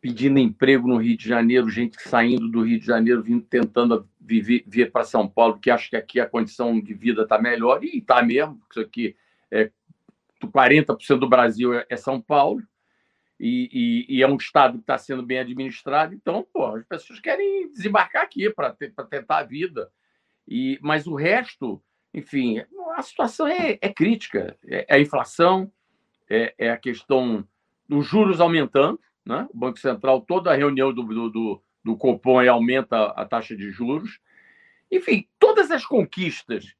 pedindo emprego no Rio de Janeiro, gente saindo do Rio de Janeiro, vindo tentando viver, vir para São Paulo, que acha que aqui a condição de vida está melhor, e está mesmo, isso aqui é 40% do Brasil é, é São Paulo, e, e, e, é um estado que está sendo bem administrado, então, pô, as pessoas querem desembarcar aqui para tentar a vida. E, mas o resto, enfim, a situação é, é crítica. É, é, a inflação, é, é a questão dos juros aumentando, né? O Banco Central, toda a reunião do, do, do, do Copom aumenta a taxa de juros. Enfim, todas as conquistas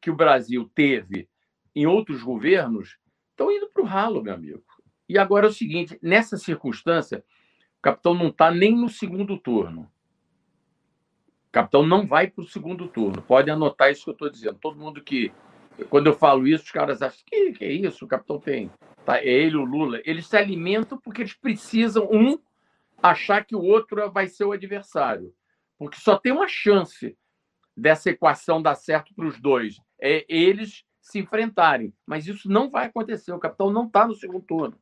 que o Brasil teve em outros governos estão indo para o ralo, meu amigo. E agora é o seguinte: nessa circunstância, o capitão não está nem no segundo turno. O capitão não vai para o segundo turno. Pode anotar isso que eu estou dizendo. Todo mundo que. Quando eu falo isso, os caras acham que, que é isso? O capitão tem tá? é ele o Lula, eles se alimentam porque eles precisam, um, achar que o outro vai ser o adversário. Porque só tem uma chance dessa equação dar certo para os dois, é eles se enfrentarem. Mas isso não vai acontecer, o capitão não está no segundo turno.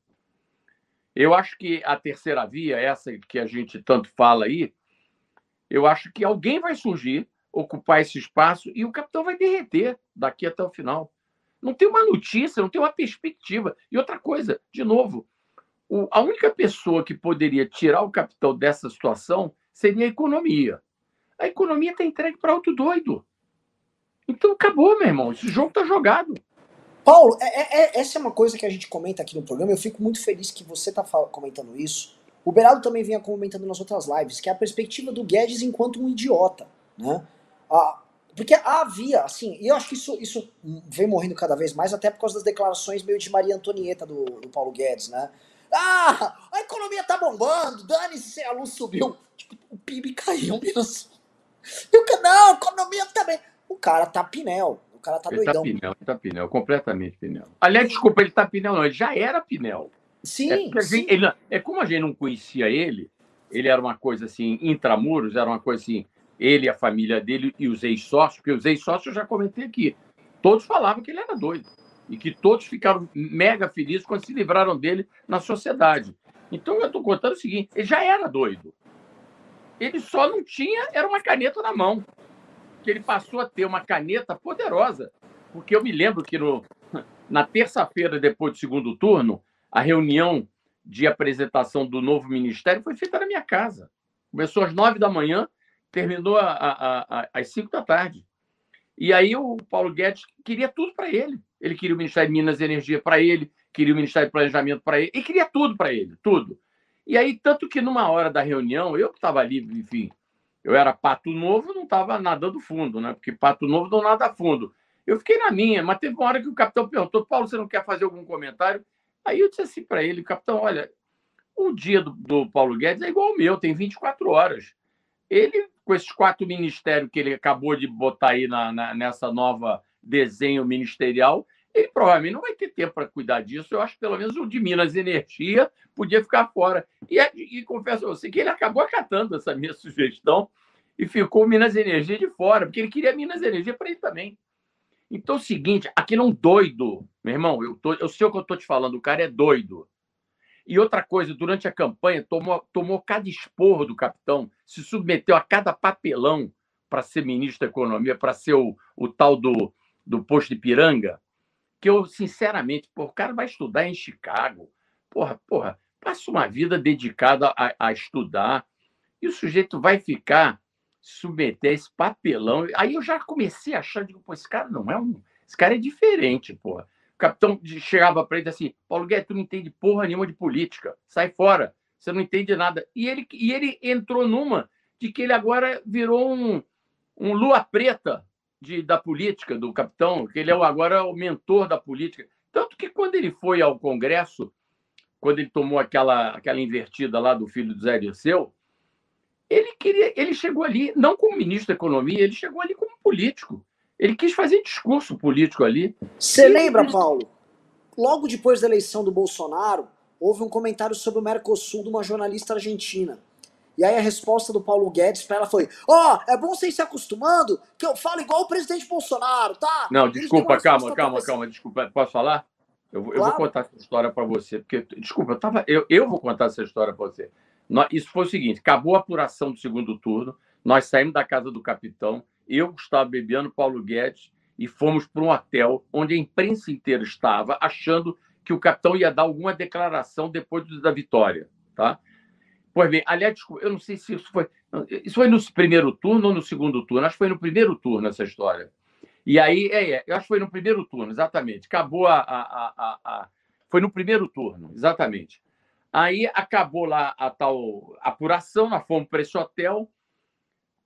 Eu acho que a terceira via, essa que a gente tanto fala aí, eu acho que alguém vai surgir, ocupar esse espaço e o capitão vai derreter daqui até o final. Não tem uma notícia, não tem uma perspectiva. E outra coisa, de novo, o, a única pessoa que poderia tirar o capital dessa situação seria a economia. A economia está entregue para outro doido. Então acabou, meu irmão. Esse jogo está jogado. Paulo, é, é, é, essa é uma coisa que a gente comenta aqui no programa. Eu fico muito feliz que você está comentando isso. O Beraldo também vinha comentando nas outras lives, que é a perspectiva do Guedes enquanto um idiota. Né? Ah, porque havia, assim, e eu acho que isso, isso vem morrendo cada vez mais, até por causa das declarações meio de Maria Antonieta do, do Paulo Guedes, né? Ah, a economia tá bombando, dane-se, a luz subiu. Tipo, o PIB caiu, menos. E o não, a economia tá bem. O cara tá pinel, o cara tá ele doidão. Tá pinel, ele tá pinel, completamente pinel. Aliás, desculpa, ele tá pinel, não, ele já era pinel. Sim, é, sim. Ele, é como a gente não conhecia ele, ele era uma coisa assim, intramuros, era uma coisa assim, ele, a família dele e os ex-sócios, porque os ex-sócios eu já comentei aqui, todos falavam que ele era doido e que todos ficaram mega felizes quando se livraram dele na sociedade. Então eu estou contando o seguinte: ele já era doido. Ele só não tinha, era uma caneta na mão. Que ele passou a ter uma caneta poderosa. Porque eu me lembro que no, na terça-feira, depois do segundo turno, a reunião de apresentação do novo ministério foi feita na minha casa. Começou às nove da manhã terminou a, a, a, às cinco da tarde. E aí o Paulo Guedes queria tudo para ele. Ele queria o Ministério de Minas e Energia para ele, queria o Ministério de Planejamento para ele, e queria tudo para ele, tudo. E aí, tanto que numa hora da reunião, eu que estava ali, enfim, eu era pato novo, não estava nadando fundo, né? Porque pato novo não nada fundo. Eu fiquei na minha, mas teve uma hora que o capitão perguntou: Paulo, você não quer fazer algum comentário? Aí eu disse assim para ele: capitão, olha, o dia do, do Paulo Guedes é igual ao meu, tem 24 horas. Ele com esses quatro ministérios que ele acabou de botar aí na, na, nessa nova desenho ministerial, ele provavelmente não vai ter tempo para cuidar disso. Eu acho que pelo menos o de Minas Energia podia ficar fora. E, e confesso a você que ele acabou acatando essa minha sugestão e ficou Minas Energia de fora, porque ele queria Minas Energia para ele também. Então é o seguinte, é um doido, meu irmão, eu, tô, eu sei o que eu estou te falando, o cara é doido. E outra coisa, durante a campanha, tomou, tomou cada esporro do capitão, se submeteu a cada papelão para ser ministro da Economia, para ser o, o tal do, do posto de piranga, que eu, sinceramente, porra, o cara vai estudar em Chicago, porra, porra, passa uma vida dedicada a, a estudar, e o sujeito vai ficar submeter esse papelão. Aí eu já comecei a achar, digo, pô, esse cara não é um. Esse cara é diferente, porra. O capitão chegava para ele assim: Paulo Guedes, tu não entende porra nenhuma de política, sai fora, você não entende nada. E ele, e ele entrou numa de que ele agora virou um, um lua preta de, da política, do capitão, que ele é agora o mentor da política. Tanto que quando ele foi ao Congresso, quando ele tomou aquela, aquela invertida lá do filho do Zé Dirceu, ele queria, ele chegou ali não como ministro da Economia, ele chegou ali como político. Ele quis fazer discurso político ali. Você lembra, Paulo? Logo depois da eleição do Bolsonaro, houve um comentário sobre o Mercosul de uma jornalista argentina. E aí a resposta do Paulo Guedes para ela foi: Ó, oh, é bom vocês se acostumando que eu falo igual o presidente Bolsonaro, tá? Não, desculpa, calma, calma, calma, desculpa. Posso falar? Eu, claro. eu vou contar essa história para você, porque, desculpa, eu, tava, eu, eu vou contar essa história para você. Isso foi o seguinte: acabou a apuração do segundo turno, nós saímos da casa do capitão, eu, Gustavo Bebiano, Paulo Guedes, e fomos para um hotel onde a imprensa inteira estava, achando que o capitão ia dar alguma declaração depois da vitória. Tá? Pois bem, aliás, eu não sei se isso foi. Isso foi no primeiro turno ou no segundo turno? Acho que foi no primeiro turno essa história. E aí, é, é eu acho que foi no primeiro turno, exatamente. Acabou a, a, a, a. Foi no primeiro turno, exatamente. Aí acabou lá a tal apuração, nós fomos para esse hotel.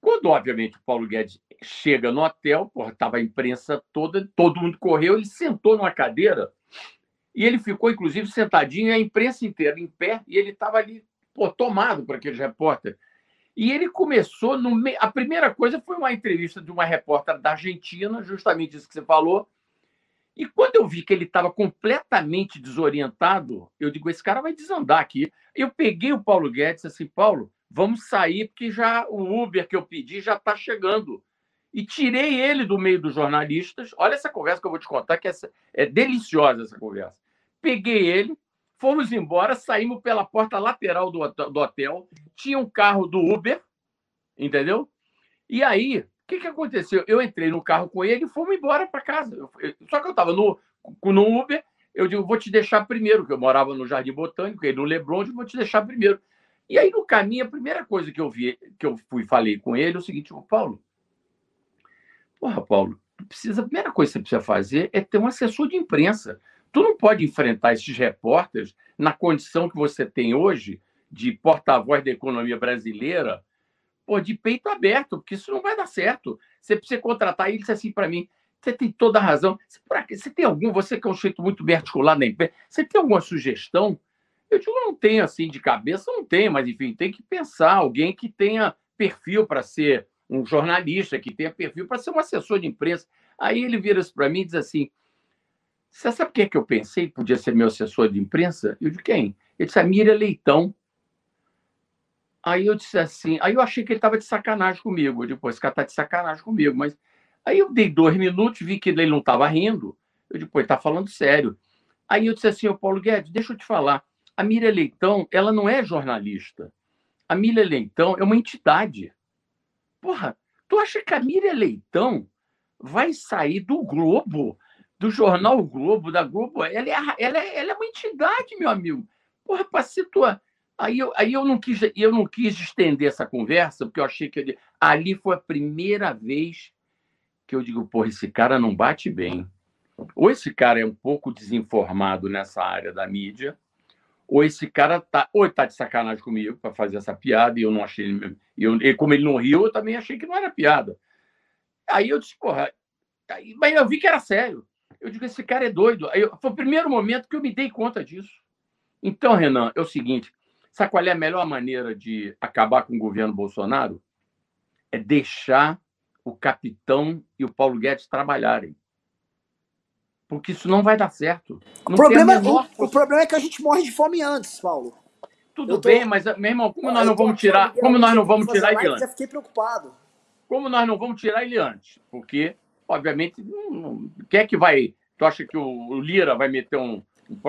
Quando, obviamente, o Paulo Guedes chega no hotel, estava a imprensa toda, todo mundo correu, ele sentou numa cadeira e ele ficou, inclusive, sentadinho, a imprensa inteira em pé, e ele estava ali pô, tomado por aqueles repórteres. E ele começou. No. A primeira coisa foi uma entrevista de uma repórter da Argentina, justamente isso que você falou. E quando eu vi que ele estava completamente desorientado, eu digo: esse cara vai desandar aqui. Eu peguei o Paulo Guedes assim: Paulo, vamos sair, porque já o Uber que eu pedi já está chegando. E tirei ele do meio dos jornalistas. Olha essa conversa que eu vou te contar, que essa, é deliciosa essa conversa. Peguei ele, Fomos embora, saímos pela porta lateral do, do hotel. Tinha um carro do Uber, entendeu? E aí, o que, que aconteceu? Eu entrei no carro com ele e fomos embora para casa. Só que eu estava no, no Uber, eu digo, vou te deixar primeiro, que eu morava no Jardim Botânico, no Leblon, eu vou te deixar primeiro. E aí, no caminho, a primeira coisa que eu vi, que eu fui falei com ele é o seguinte, ô Paulo, porra, Paulo, precisa, a primeira coisa que você precisa fazer é ter um assessor de imprensa. Tu não pode enfrentar esses repórteres na condição que você tem hoje de porta-voz da economia brasileira, pô, de peito aberto, porque isso não vai dar certo. Você precisa contratar ele disse assim para mim. Você tem toda a razão. Você, você tem algum, você que é um jeito muito bem articulado na empresa, você tem alguma sugestão? Eu digo, não tenho assim de cabeça, não tenho, mas enfim, tem que pensar, alguém que tenha perfil para ser um jornalista, que tenha perfil para ser um assessor de imprensa. Aí ele vira-se para mim e diz assim: você sabe o que, é que eu pensei? Podia ser meu assessor de imprensa? Eu de quem? Ele disse, a Miriam Leitão. Aí eu disse assim, aí eu achei que ele estava de sacanagem comigo. Eu disse, esse cara está de sacanagem comigo. Mas aí eu dei dois minutos, vi que ele não estava rindo. Eu disse, está falando sério. Aí eu disse assim, ô Paulo Guedes, deixa eu te falar. A Miriam Leitão, ela não é jornalista. A Miriam Leitão é uma entidade. Porra, tu acha que a Miriam Leitão vai sair do Globo do jornal o Globo, da Globo, ela é, ela é, ela é uma entidade, meu amigo. Porra, para situar. Aí eu, aí eu não quis eu não quis estender essa conversa, porque eu achei que ali foi a primeira vez que eu digo, porra, esse cara não bate bem. Ou esse cara é um pouco desinformado nessa área da mídia, ou esse cara tá, ou tá de sacanagem comigo para fazer essa piada, e eu não achei ele, eu, como ele não riu, eu também achei que não era piada. Aí eu disse, porra, aí, mas eu vi que era sério. Eu digo, esse cara é doido. Aí eu, foi o primeiro momento que eu me dei conta disso. Então, Renan, é o seguinte: sabe qual é a melhor maneira de acabar com o governo Bolsonaro? É deixar o capitão e o Paulo Guedes trabalharem. porque isso não vai dar certo. O problema, o, o, problema é que a gente morre de fome antes, Paulo. Tudo tô... bem, mas, meu irmão, como nós não vamos tirar, como nós não vamos tirar ele antes? Já fiquei preocupado. Como nós não vamos tirar ele antes? Porque, obviamente, quem é que vai... Tu acha que o Lira vai meter um...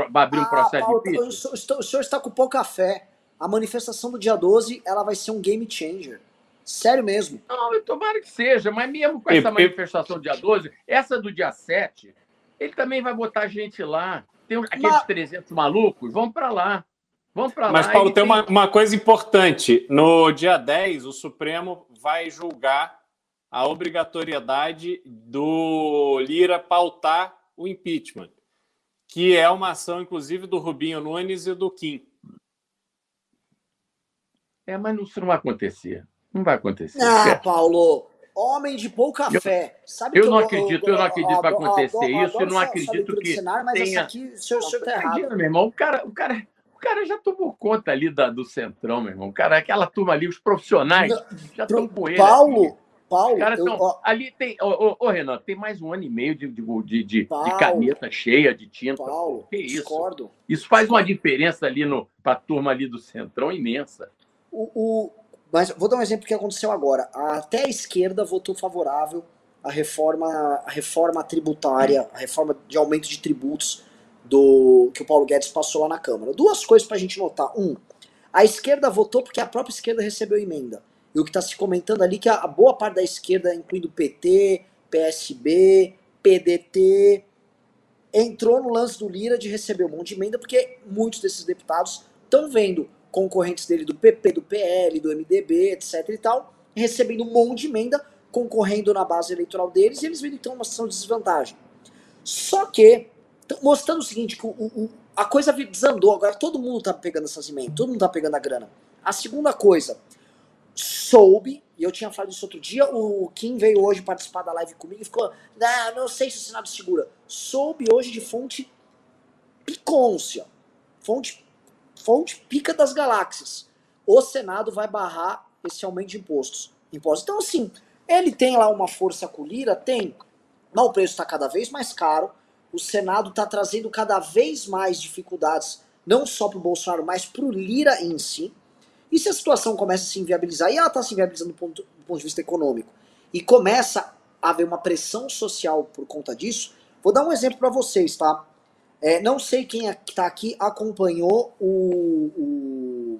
vai abrir um ah, processo Paulo, de impeachment? O senhor está com pouca fé. A manifestação do dia 12, ela vai ser um game changer. Sério mesmo. Não, tomara que seja, mas mesmo com essa manifestação do dia 12, essa do dia 7, ele também vai botar gente lá. Tem aqueles mas... 300 malucos, vão para lá. Vamos para lá. Mas, Paulo, tem, tem uma, uma coisa importante. No dia 10, o Supremo vai julgar a obrigatoriedade do Lira pautar o impeachment, que é uma ação, inclusive, do Rubinho Nunes e do Kim. É, mas isso não vai acontecer. Não vai acontecer. Ah, Paulo, homem de pouca eu, fé. Sabe eu não acredito, eu, eu, não acredito que vai acontecer isso. Eu não acredito que cenário, mas tenha... aqui, o senhor, o senhor tá errado. Meu irmão, o cara, o cara, o cara já tomou conta ali da, do centrão, meu irmão. Cara, aquela turma ali, os profissionais não, já estão com ele. Paulo. Paulo, eu, tão, ali tem, ô, Renan, tem mais um ano e meio de, de, de, de, de caneta cheia de tinta. Paulo, que isso? Discordo. Isso faz uma diferença ali no para a turma ali do centrão imensa. O, o, mas vou dar um exemplo que aconteceu agora. Até a esquerda votou favorável à reforma, à reforma tributária, a reforma de aumento de tributos do que o Paulo Guedes passou lá na Câmara. Duas coisas para a gente notar. Um, a esquerda votou porque a própria esquerda recebeu emenda. E o que está se comentando ali é que a, boa parte da esquerda, incluindo PT, PSB, PDT, entrou no lance do Lira de receber um monte de emenda, porque muitos desses deputados estão vendo concorrentes dele do PP, do PL, do MDB, etc e tal, recebendo um monte de emenda, concorrendo na base eleitoral deles, e eles viram então uma situação de desvantagem. Só que, mostrando o seguinte, que o, o, a coisa desandou, agora todo mundo tá pegando essas emendas, todo mundo tá pegando a grana. A segunda coisa, soube, e eu tinha falado isso outro dia, o Kim veio hoje participar da live comigo e ficou, não, sei se o Senado segura. Soube hoje de fonte picôncia, fonte fonte pica das galáxias. O Senado vai barrar esse aumento de impostos. impostos. Então, assim, ele tem lá uma força Lira? Tem. Mas o preço está cada vez mais caro. O Senado está trazendo cada vez mais dificuldades, não só para o Bolsonaro, mas para o Lira em si. E se a situação começa a se inviabilizar, e ela está se inviabilizando do ponto, do ponto de vista econômico, e começa a haver uma pressão social por conta disso, vou dar um exemplo para vocês, tá? É, não sei quem está aqui acompanhou o, o,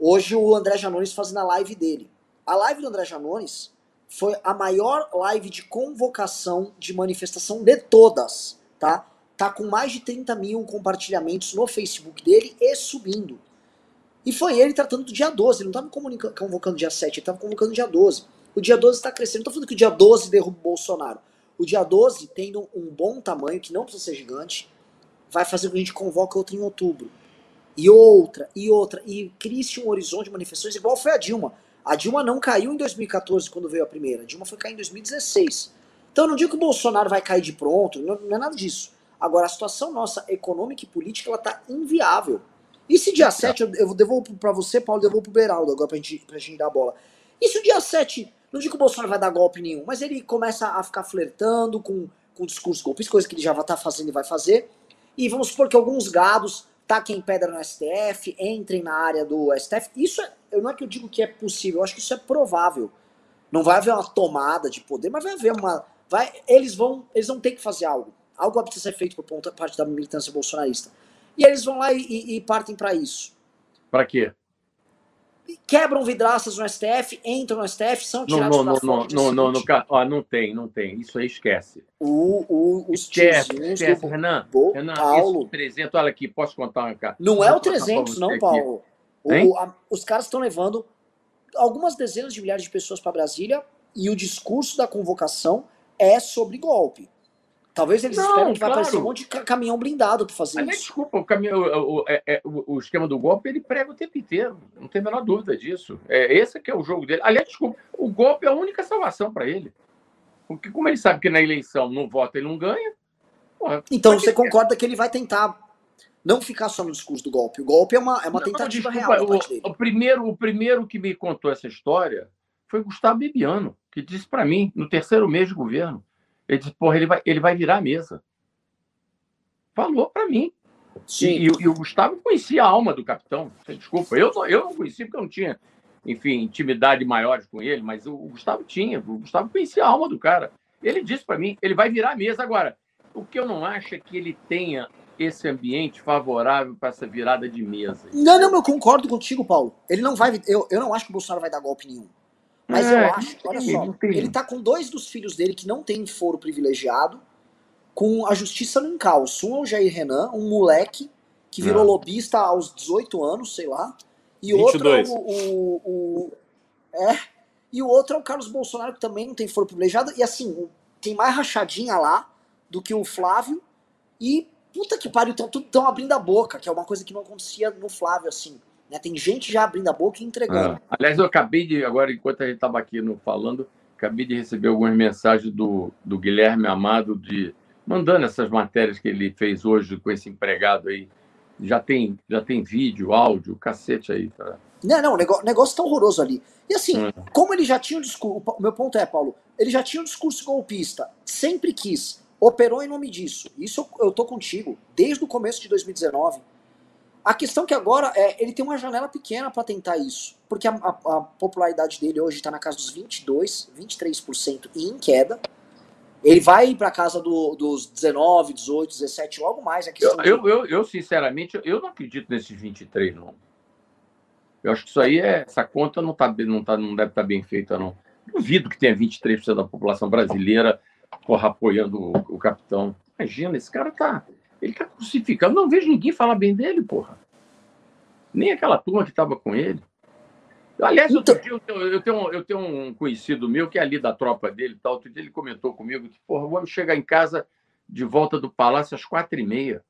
hoje o André Janones fazendo a live dele. A live do André Janones foi a maior live de convocação de manifestação de todas, tá? Tá com mais de 30 mil compartilhamentos no Facebook dele e subindo. E foi ele tratando do dia 12, ele não estava convocando dia 7, ele estava convocando dia 12. O dia 12 está crescendo, não tô falando que o dia 12 derruba o Bolsonaro. O dia 12, tendo um bom tamanho, que não precisa ser gigante, vai fazer com que a gente convoque outra em outubro. E outra, e outra. E crie-se um horizonte de manifestações igual foi a Dilma. A Dilma não caiu em 2014 quando veio a primeira. A Dilma foi cair em 2016. Então eu não digo que o Bolsonaro vai cair de pronto, não, não é nada disso. Agora, a situação nossa econômica e política ela tá inviável. E se dia 7, eu, eu devolvo para você, Paulo, devolvo pro Beraldo agora pra gente, pra gente dar a bola. E se o dia 7 não digo que o Bolsonaro vai dar golpe nenhum, mas ele começa a ficar flertando com, com discurso golpista, coisa que ele já vai estar tá fazendo e vai fazer. E vamos supor que alguns gados taquem pedra no STF, entrem na área do STF. Isso é, eu não é que eu digo que é possível, eu acho que isso é provável. Não vai haver uma tomada de poder, mas vai haver uma. Vai, eles vão eles vão ter que fazer algo. Algo vai precisar ser feito por parte da militância bolsonarista. E eles vão lá e, e, e partem para isso. Para quê? quebram vidraças no STF, entram no STF, são tirados não, não, da não, fonte. Não, não, não, não, não tem, não tem. Isso aí esquece. O, o, os esquece, esquece. Do... Renan. Renan, Paulo. Esse 300, olha aqui, posso contar uma cara? Não é o 300, não, Paulo. O, a, os caras estão levando algumas dezenas de milhares de pessoas para Brasília e o discurso da convocação é sobre golpe. Talvez eles não, esperem que vai aparecer um monte de caminhão blindado para fazer Aliás, isso. Desculpa, o, caminhão, o, o, é, é, o, esquema do golpe ele prega o tempo inteiro. Não tem a menor dúvida disso. É, esse que é o jogo dele. Aliás, desculpa, o golpe é a única salvação para ele. Porque como ele sabe que na eleição não vota, ele não ganha. Porra, então você concorda que ele vai tentar não ficar só no discurso do golpe. O golpe é uma, é uma não, tentativa desculpa, real. O, o, primeiro, o primeiro que me contou essa história foi Gustavo Bibiano, que disse para mim, no terceiro mês de governo, Ele disse, porra, ele vai, ele vai virar a mesa. Falou para mim. Sim. E, e, e, o Gustavo conhecia a alma do capitão. Desculpa, eu, eu não conhecia porque eu não tinha, enfim, intimidade maior com ele, mas o, o Gustavo tinha. O Gustavo conhecia a alma do cara. Ele disse para mim, ele vai virar a mesa agora. O que eu não acho é que ele tenha esse ambiente favorável para essa virada de mesa. Não, não, eu concordo contigo, Paulo. Ele não vai. Eu, eu não acho que o Bolsonaro vai dar golpe nenhum. Mas é, eu acho, olha só, ele tá com dois dos filhos dele que não tem foro privilegiado, com a justiça no caos. Um é o Jair Renan, um moleque que virou ah. lobista aos 18 anos, sei lá. E 22. outro é o, o, o, É. E o outro é o Carlos Bolsonaro, que também não tem foro privilegiado. E assim, tem mais rachadinha lá do que o Flávio. E puta que pariu, estão tudo tão abrindo a boca, que é uma coisa que não acontecia no Flávio, assim. Né? Tem gente já abrindo a boca e entregando. Ah, aliás, eu acabei de, agora, enquanto a gente estava aqui no, falando, acabei de receber algumas mensagens do, do Guilherme Amado, de mandando essas matérias que ele fez hoje com esse empregado aí. Já tem, já tem vídeo, áudio, cacete aí. Tá? Não, não, o negócio, negócio tá horroroso ali. E assim, é. como ele já tinha um discurso. O meu ponto é, Paulo, ele já tinha um discurso golpista, sempre quis, operou em nome disso. Isso eu, eu tô contigo, desde o começo de 2019. A questão é que agora é, ele tem uma janela pequena para tentar isso. Porque a, a, a popularidade dele hoje está na casa dos 22, 23% e em queda. Ele vai para casa do, dos 19, 18, 17, logo mais. Eu, de... eu, eu, eu, sinceramente, eu não acredito nesses 23, não. Eu acho que isso aí é. Essa conta não, tá, não, tá, não deve estar tá bem feita, não. Duvido que tenha 23% da população brasileira porra, apoiando o, o capitão. Imagina, esse cara tá. Ele tá crucificado. Não vejo ninguém falar bem dele, porra. Nem aquela turma que estava com ele. Aliás, outro então... dia eu tenho, eu, tenho, eu tenho um conhecido meu que é ali da tropa dele e tal. Outro dia ele comentou comigo que, porra, vamos chegar em casa de volta do palácio às quatro e meia.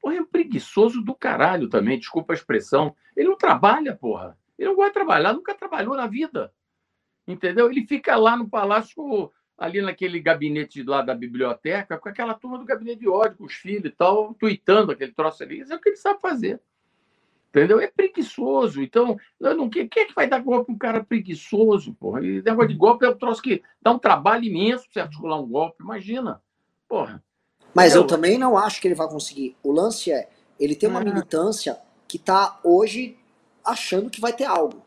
Porra, é um preguiçoso do caralho também, desculpa a expressão. Ele não trabalha, porra. Ele não gosta de trabalhar, nunca trabalhou na vida. Entendeu? Ele fica lá no palácio ali naquele gabinete lá da biblioteca, com aquela turma do gabinete de ódio, com os filhos e tal, tuitando aquele troço ali. Isso é o que ele sabe fazer. Entendeu? É preguiçoso. Então, não, quem, quem é que vai dar golpe para um cara preguiçoso, porra? E negócio de golpe é um troço que dá um trabalho imenso para articular um golpe. Imagina. Porra. Mas eu... eu também não acho que ele vai conseguir. O lance é, ele tem uma ah. militância que está hoje achando que vai ter algo.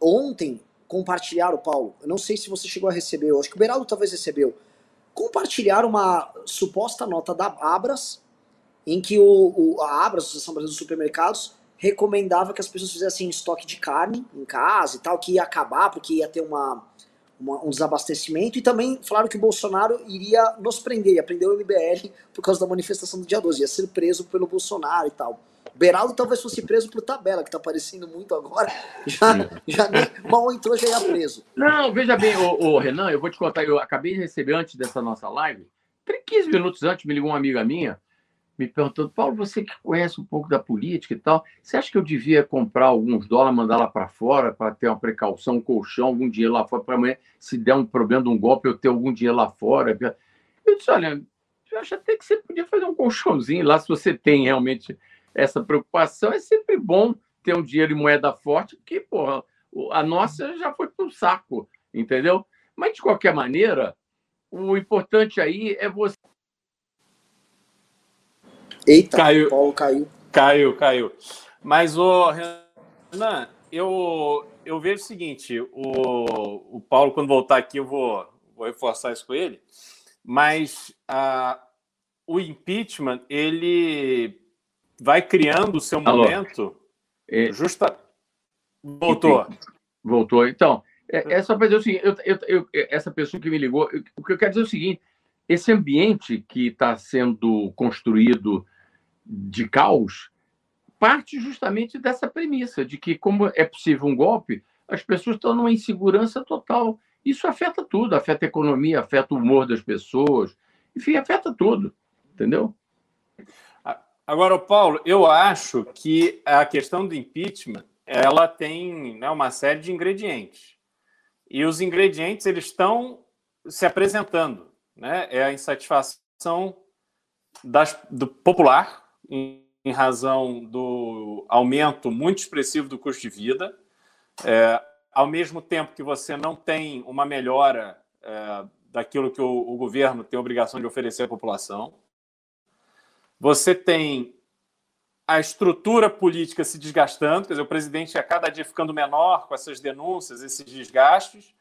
Ontem, compartilharam, Paulo, eu não sei se você chegou a receber, eu acho que o Beraldo talvez recebeu, compartilharam uma suposta nota da Abras, em que o, o a Abras, a Associação Brasileira dos Supermercados, recomendava que as pessoas fizessem estoque de carne em casa e tal, que ia acabar porque ia ter uma, uma, um desabastecimento, e também falaram que o Bolsonaro iria nos prender, ia prender o MBL por causa da manifestação do dia 12, ia ser preso pelo Bolsonaro e tal. Beraldo talvez fosse preso por tabela, que tá aparecendo muito agora. Já, já nem, mal entrou, já ia preso. Não, veja bem, ô, ô, Renan, eu vou te contar, eu acabei de receber antes dessa nossa live, 15 minutos antes, me ligou uma amiga minha, me perguntando, Paulo, você que conhece um pouco da política e tal, você acha que eu devia comprar alguns dólares, mandar lá para fora, para ter uma precaução, um colchão, algum dinheiro lá fora, para amanhã, se der um problema de um golpe, eu ter algum dinheiro lá fora? Eu disse, olha, eu acho até que você podia fazer um colchãozinho lá, se você tem realmente essa preocupação, é sempre bom ter um dinheiro em moeda forte, porque, porra, a nossa já foi para o saco, entendeu? Mas, de qualquer maneira, o importante aí é você. Eita, caiu. Paulo caiu. Caiu, caiu. Mas, o Renan, eu, eu vejo o seguinte: o, o Paulo, quando voltar aqui, eu vou, vou reforçar isso com ele. Mas a, o impeachment, ele vai criando o seu Alô. momento. É... Justa. Voltou. Voltou. Então, é, é só para dizer o seguinte: eu, eu, eu, essa pessoa que me ligou, o que eu quero dizer é o seguinte: esse ambiente que está sendo construído de caos parte justamente dessa premissa de que, como é possível um golpe, as pessoas estão numa insegurança total. Isso afeta tudo, afeta a economia, afeta o humor das pessoas, enfim, afeta tudo, entendeu? Agora, Paulo, eu acho que a questão do impeachment ela tem né, uma série de ingredientes. E os ingredientes eles estão se apresentando. Né? É a insatisfação das, do popular em, em, razão do aumento muito expressivo do custo de vida. É, ao mesmo tempo que você não tem uma melhora é, daquilo que o, o governo tem a obrigação de oferecer à população. Você tem a estrutura política se desgastando, quer dizer, o presidente a cada dia ficando menor com essas denúncias, esses desgastes.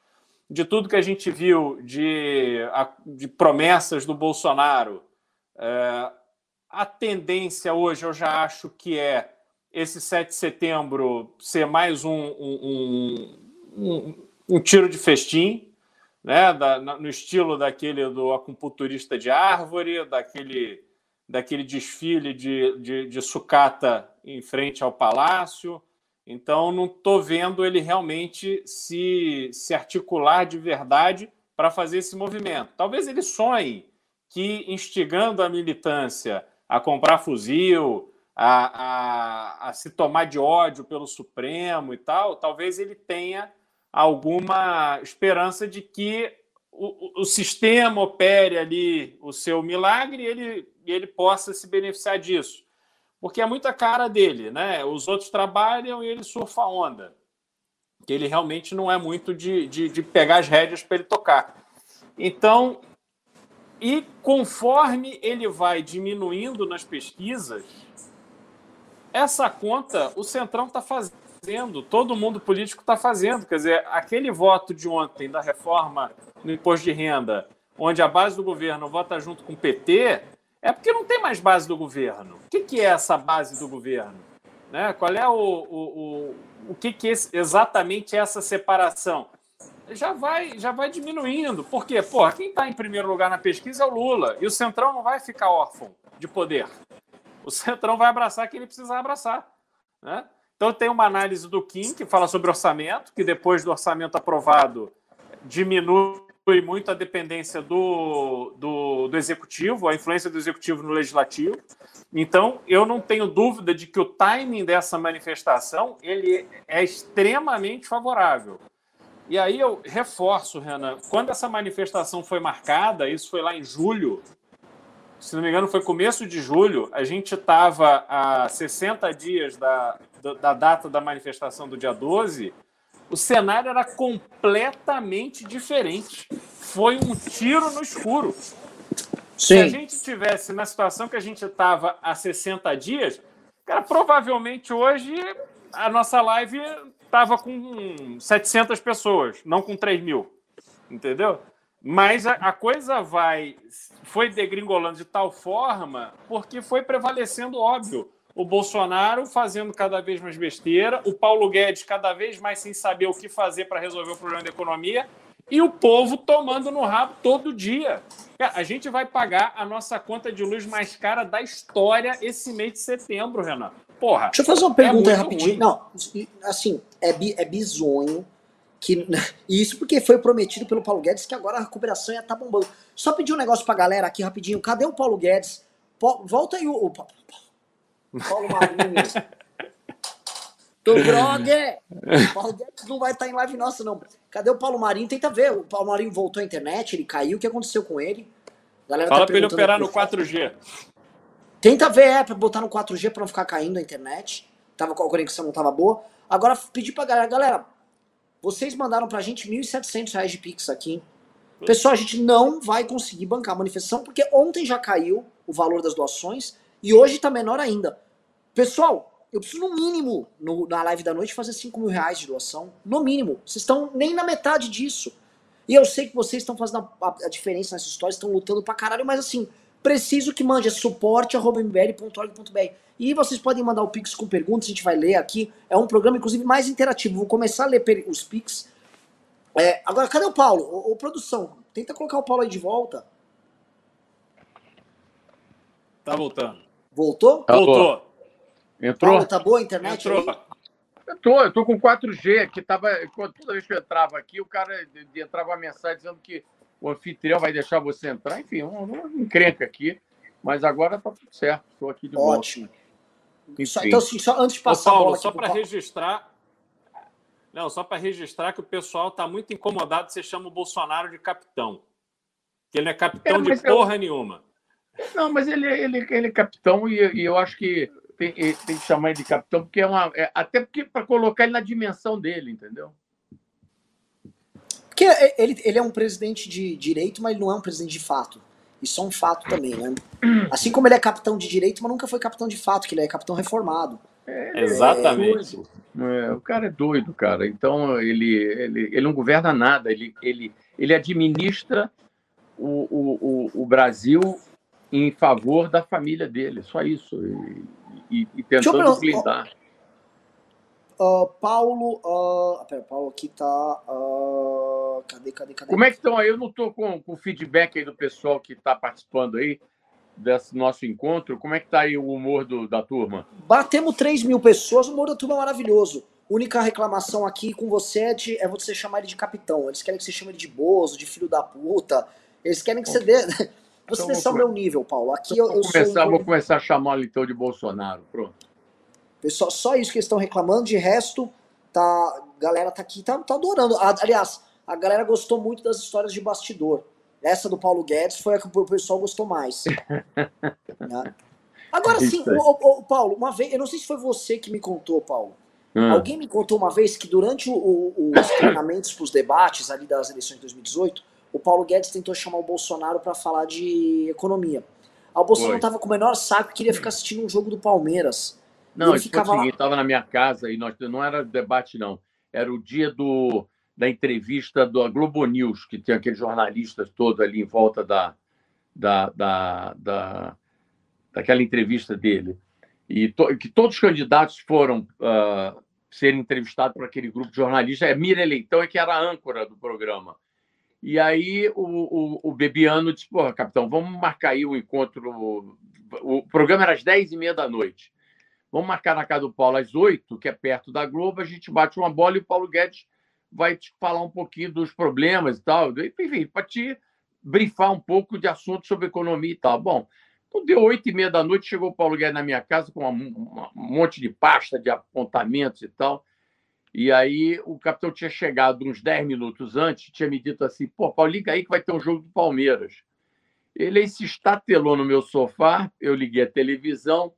De tudo que a gente viu de, de promessas do Bolsonaro, é, a tendência hoje eu já acho que é esse 7 de setembro ser mais um, um, um, um tiro de festim, né? Da, no estilo daquele do acupunturista de árvore, daquele daquele desfile de, de, de sucata em frente ao palácio. Então, não estou vendo ele realmente se, se articular de verdade para fazer esse movimento. Talvez ele sonhe que, instigando a militância a comprar fuzil, a, a, a se tomar de ódio pelo Supremo e tal, talvez ele tenha alguma esperança de que o, o sistema opere ali o seu milagre e ele, possa se beneficiar disso. Porque é muita cara dele, né? Os outros trabalham e ele surfa a onda. Ele realmente não é muito de, de, de pegar as rédeas para ele tocar. Então, e conforme ele vai diminuindo nas pesquisas, essa conta o Centrão está fazendo, todo mundo político está fazendo. Quer dizer, aquele voto de ontem da reforma no imposto de renda, onde a base do governo vota junto com o PT, é porque não tem mais base do governo. O que, que é essa base do governo? Né? Qual é o, o, o, o que, que é exatamente essa separação? Já vai, já vai diminuindo. Por quê? Porra, quem está em primeiro lugar na pesquisa é o Lula. E o Centrão não vai ficar órfão de poder. O Centrão vai abraçar quem ele precisar abraçar. Né? Então, tem uma análise do Kim, que fala sobre orçamento, que depois do orçamento aprovado diminui muito a dependência do, do, do, executivo, a influência do executivo no legislativo. Então, eu não tenho dúvida de que o timing dessa manifestação ele é extremamente favorável. E aí eu reforço, Renan, quando essa manifestação foi marcada, isso foi lá em julho, se não me engano, foi começo de julho, a gente estava a 60 dias da, da data da manifestação do dia 12, o cenário era completamente diferente. Foi um tiro no escuro. Sim. Se a gente tivesse na situação que a gente estava há 60 dias, cara, provavelmente hoje a nossa live estava com 700 pessoas, não com 3 mil. Entendeu? Mas a, a, coisa vai foi degringolando de tal forma porque foi prevalecendo óbvio o Bolsonaro fazendo cada vez mais besteira, o Paulo Guedes cada vez mais sem saber o que fazer para resolver o problema da economia e o povo tomando no rabo todo dia. A gente vai pagar a nossa conta de luz mais cara da história esse mês de setembro, Renan. Porra. Deixa eu fazer uma pergunta é rapidinho. Ruim. Não, assim, é, é bizonho que isso porque foi prometido pelo Paulo Guedes que agora a recuperação ia estar tá bombando. Só pedir um negócio pra galera aqui rapidinho. Cadê o Paulo Guedes? volta aí o, o Paulo Marinho. Do brother! O Paulo Guedes não vai estar tá em live nossa, não. Cadê o Paulo Marinho? Tenta ver. O Paulo Marinho voltou à internet, ele caiu. O que aconteceu com ele? Fala tá pra ele operar no 4G. Tenta ver, é, pra botar no 4G pra não ficar caindo a internet. Tava com a conexão, não tava boa. Agora, pedir pra galera, galera, vocês mandaram pra gente R$ 1.700 de Pix aqui. Pessoal, a gente não vai conseguir bancar a manifestação, porque ontem já caiu o valor das doações e hoje tá menor ainda. Pessoal, eu preciso no mínimo, no, na live da noite, fazer 5 mil reais de doação. No mínimo. Vocês estão nem na metade disso. E eu sei que vocês estão fazendo a, a, a diferença nessa história, estão lutando pra caralho, mas assim, preciso que mande é suporte.mbl.org.br. E vocês podem mandar o Pix com perguntas, a gente vai ler aqui. É um programa, inclusive, mais interativo. Vou começar a ler os Pix. É, agora, cadê o Paulo? Ô, ô, produção, tenta colocar o Paulo aí de volta. Tá voltando. Voltou? Tá Voltou. Entrou? Paulo, tá boa a internet Entrou. Aí? Eu tô, eu tô com 4G, que tava. Toda vez que eu entrava aqui, o cara entrava uma mensagem dizendo que o anfitrião vai deixar você entrar. Enfim, uma, encrenca aqui. Mas agora tá tudo certo. Estou aqui de volta. Ótimo. Só, então, assim, só antes de passar Ô, Paulo, a bola só para registrar. Não, só para registrar que o pessoal está muito incomodado. Você chama o Bolsonaro de capitão. Que ele não é capitão é, de porra eu... nenhuma. Não, mas ele, ele, ele é capitão e, e eu acho que tem, tem, que chamar ele de capitão, porque é uma. É, até porque para colocar ele na dimensão dele, entendeu? Porque ele, ele é um presidente de direito, mas ele não é um presidente de fato. Isso é um fato também, né? Assim como ele é capitão de direito, mas nunca foi capitão de fato, que ele é capitão reformado. É, Exatamente. É, o cara é doido, cara. Então ele, ele, ele não governa nada, ele, ele, ele administra o, o, o Brasil em favor da família dele, só isso. E, e, e tentando blindar. Uh, Paulo. Uh, pera, Paulo aqui tá. Uh, cadê, cadê, cadê? Como é que estão aí? Eu não estou com o feedback aí do pessoal que está participando aí desse nosso encontro. Como é que está aí o humor do, da turma? Batemos 3 mil pessoas, o humor da turma é maravilhoso. Única reclamação aqui com você é, de, é você chamar ele de capitão. Eles querem que você chame ele de bozo, de filho da puta. Eles querem que você dê. Você então, desça o meu nível, Paulo. Aqui eu, eu vou começar, um... Vou começar a chamá-lo então de Bolsonaro. Pronto. Pessoal, só isso que eles estão reclamando. De resto, tá, a galera tá aqui, tá, tá adorando. Aliás, a galera gostou muito das histórias de bastidor. Essa do Paulo Guedes foi a que o pessoal gostou mais. né? Agora sim, o, o, Paulo, uma vez, eu não sei se foi você que me contou, Paulo. Hum. Alguém me contou uma vez que durante o, os treinamentos para os debates ali das eleições de 2018, o Paulo Guedes tentou chamar o Bolsonaro para falar de economia. Aí o Bolsonaro estava com o menor saco e queria ficar assistindo um jogo do Palmeiras. Não, ele ficava o seguinte, estava na minha casa e nós, não era debate, não. Era o dia do, da entrevista do Globo News, que tinha aqueles jornalistas todos ali em volta da, da, da, da daquela entrevista dele. E to, que todos os candidatos foram uh, serem entrevistados por aquele grupo de jornalistas. É Mira Leitão, é que era a âncora do programa. E aí o, o, o Bebiano disse, porra, capitão, vamos marcar aí o encontro. O programa era às 10 e meia da noite. Vamos marcar na casa do Paulo às 8, que é perto da Globo, a gente bate uma bola e o Paulo Guedes vai te falar um pouquinho dos problemas e tal. Enfim, para te brifar um pouco de assuntos sobre economia e tal. Bom, então deu oito e meia da noite, chegou o Paulo Guedes na minha casa com uma, um monte de pasta de apontamentos e tal. E aí o capitão tinha chegado uns 10 minutos antes, tinha me dito assim: pô, Paulo, liga aí que vai ter um jogo do Palmeiras. Ele aí se estatelou no meu sofá, eu liguei a televisão,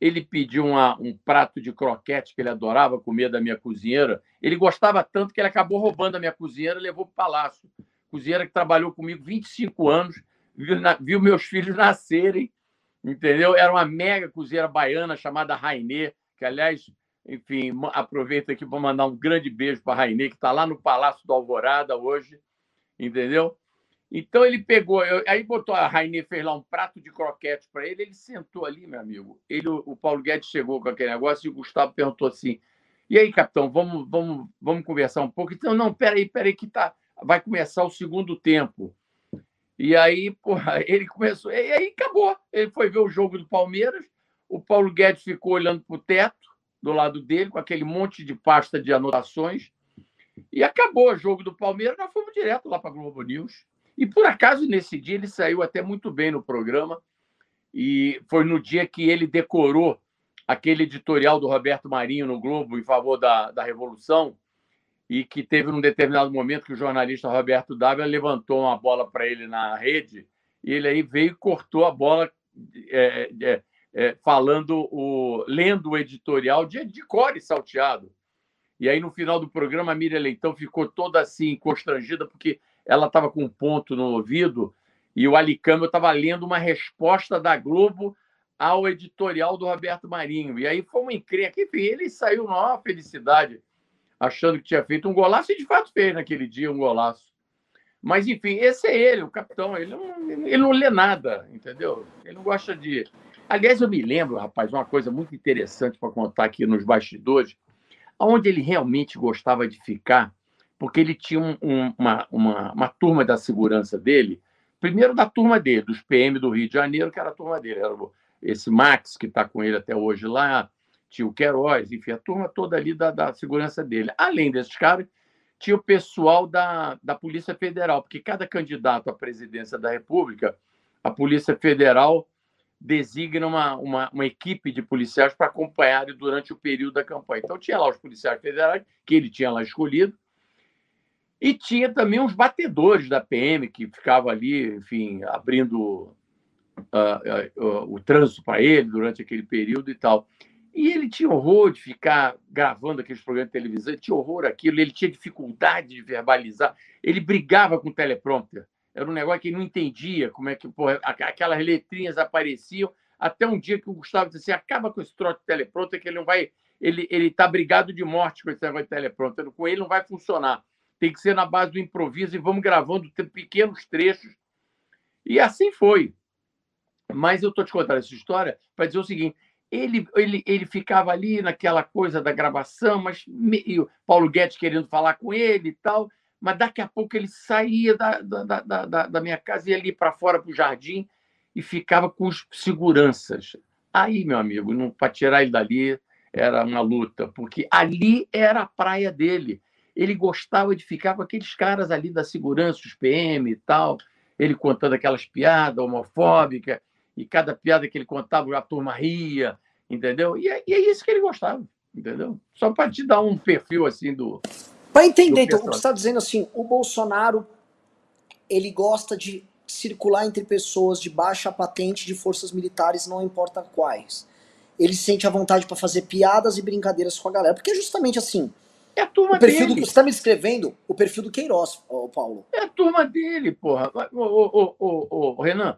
ele pediu uma, um prato de croquete que ele adorava comer da minha cozinheira. Ele gostava tanto que ele acabou roubando a minha cozinheira e levou para o palácio. Cozinheira que trabalhou comigo 25 anos, viu, na, viu meus filhos nascerem, entendeu? Era uma mega cozinheira baiana chamada Rainê, que, aliás, enfim, aproveito aqui para mandar um grande beijo para a Rainê, que está lá no Palácio do Alvorada hoje, entendeu? Então ele pegou, aí botou a Rainê, fez lá um prato de croquete para ele, ele sentou ali, meu amigo. Ele, o Paulo Guedes chegou com aquele negócio e o Gustavo perguntou assim: e aí, capitão, vamos, vamos, vamos conversar um pouco? Então, não, peraí, peraí, que tá, vai começar o segundo tempo. E aí, porra, ele começou, e aí acabou. Ele foi ver o jogo do Palmeiras, o Paulo Guedes ficou olhando para o teto, do lado dele, com aquele monte de pasta de anotações. E acabou o jogo do Palmeiras, nós fomos direto lá para Globo News. E por acaso, nesse dia, ele saiu até muito bem no programa. E foi no dia que ele decorou aquele editorial do Roberto Marinho no Globo em favor da, da Revolução, e que teve um determinado momento que o jornalista Roberto Dávila levantou uma bola para ele na rede, e ele aí veio e cortou a bola é, é, é, falando, o, lendo o editorial de, de core salteado. E aí, no final do programa, a Miriam Leitão ficou toda assim, constrangida, porque ela estava com um ponto no ouvido e o Alicâmbio estava lendo uma resposta da Globo ao editorial do Roberto Marinho. E aí foi uma encrenca. Enfim, ele saiu maior felicidade, achando que tinha feito um golaço, e de fato fez naquele dia um golaço. Mas, enfim, esse é ele, o capitão. Ele não, ele não lê nada, entendeu? Ele não gosta de Aliás, eu me lembro, rapaz, uma coisa muito interessante para contar aqui nos bastidores, onde ele realmente gostava de ficar, porque ele tinha um, um, uma, uma, uma turma da segurança dele, primeiro da turma dele, dos PM do Rio de Janeiro, que era a turma dele, era esse Max, que está com ele até hoje lá, tinha o Queiroz, enfim, a turma toda ali da, da segurança dele. Além desses caras, tinha o pessoal da, da Polícia Federal, porque cada candidato à presidência da República, a Polícia Federal designa uma, uma, uma equipe de policiais para acompanhar durante o período da campanha. Então, tinha lá os policiais federais, que ele tinha lá escolhido, e tinha também uns batedores da PM, que ficavam ali, enfim, abrindo uh, uh, uh, o trânsito para ele durante aquele período e tal. E ele tinha horror de ficar gravando aqueles programas de televisão, ele tinha horror aquilo, ele tinha dificuldade de verbalizar, ele brigava com o teleprompter. Era um negócio que ele não entendia como é que porra, aquelas letrinhas apareciam, até um dia que o Gustavo disse assim, acaba com esse troço de teleprompter, que ele não vai. Ele está brigado de morte com esse negócio de teleprompter. Com ele não vai funcionar. Tem que ser na base do improviso e vamos gravando pequenos trechos. E assim foi. Mas eu estou te contando essa história para dizer o seguinte: ele, ele, ele ficava ali naquela coisa da gravação, mas o Paulo Guedes querendo falar com ele e tal, mas daqui a pouco ele saía da, da, da, da minha casa e ia ali para fora para o jardim e ficava com os seguranças. Aí, meu amigo, para tirar ele dali era uma luta, porque ali era a praia dele. Ele gostava de ficar com aqueles caras ali da segurança, os PM e tal, ele contando aquelas piadas homofóbicas, e cada piada que ele contava, a turma ria, entendeu? E é, e é isso que ele gostava, entendeu? Só para te dar um perfil assim do. Para entender, então, você está dizendo assim: o Bolsonaro ele gosta de circular entre pessoas de baixa patente de forças militares, não importa quais. Ele sente a vontade para fazer piadas e brincadeiras com a galera, porque é justamente assim. É a turma o perfil dele. Do, você está me escrevendo o perfil do Queiroz, Paulo. É a turma dele, porra. Ô, ô, ô, Renan,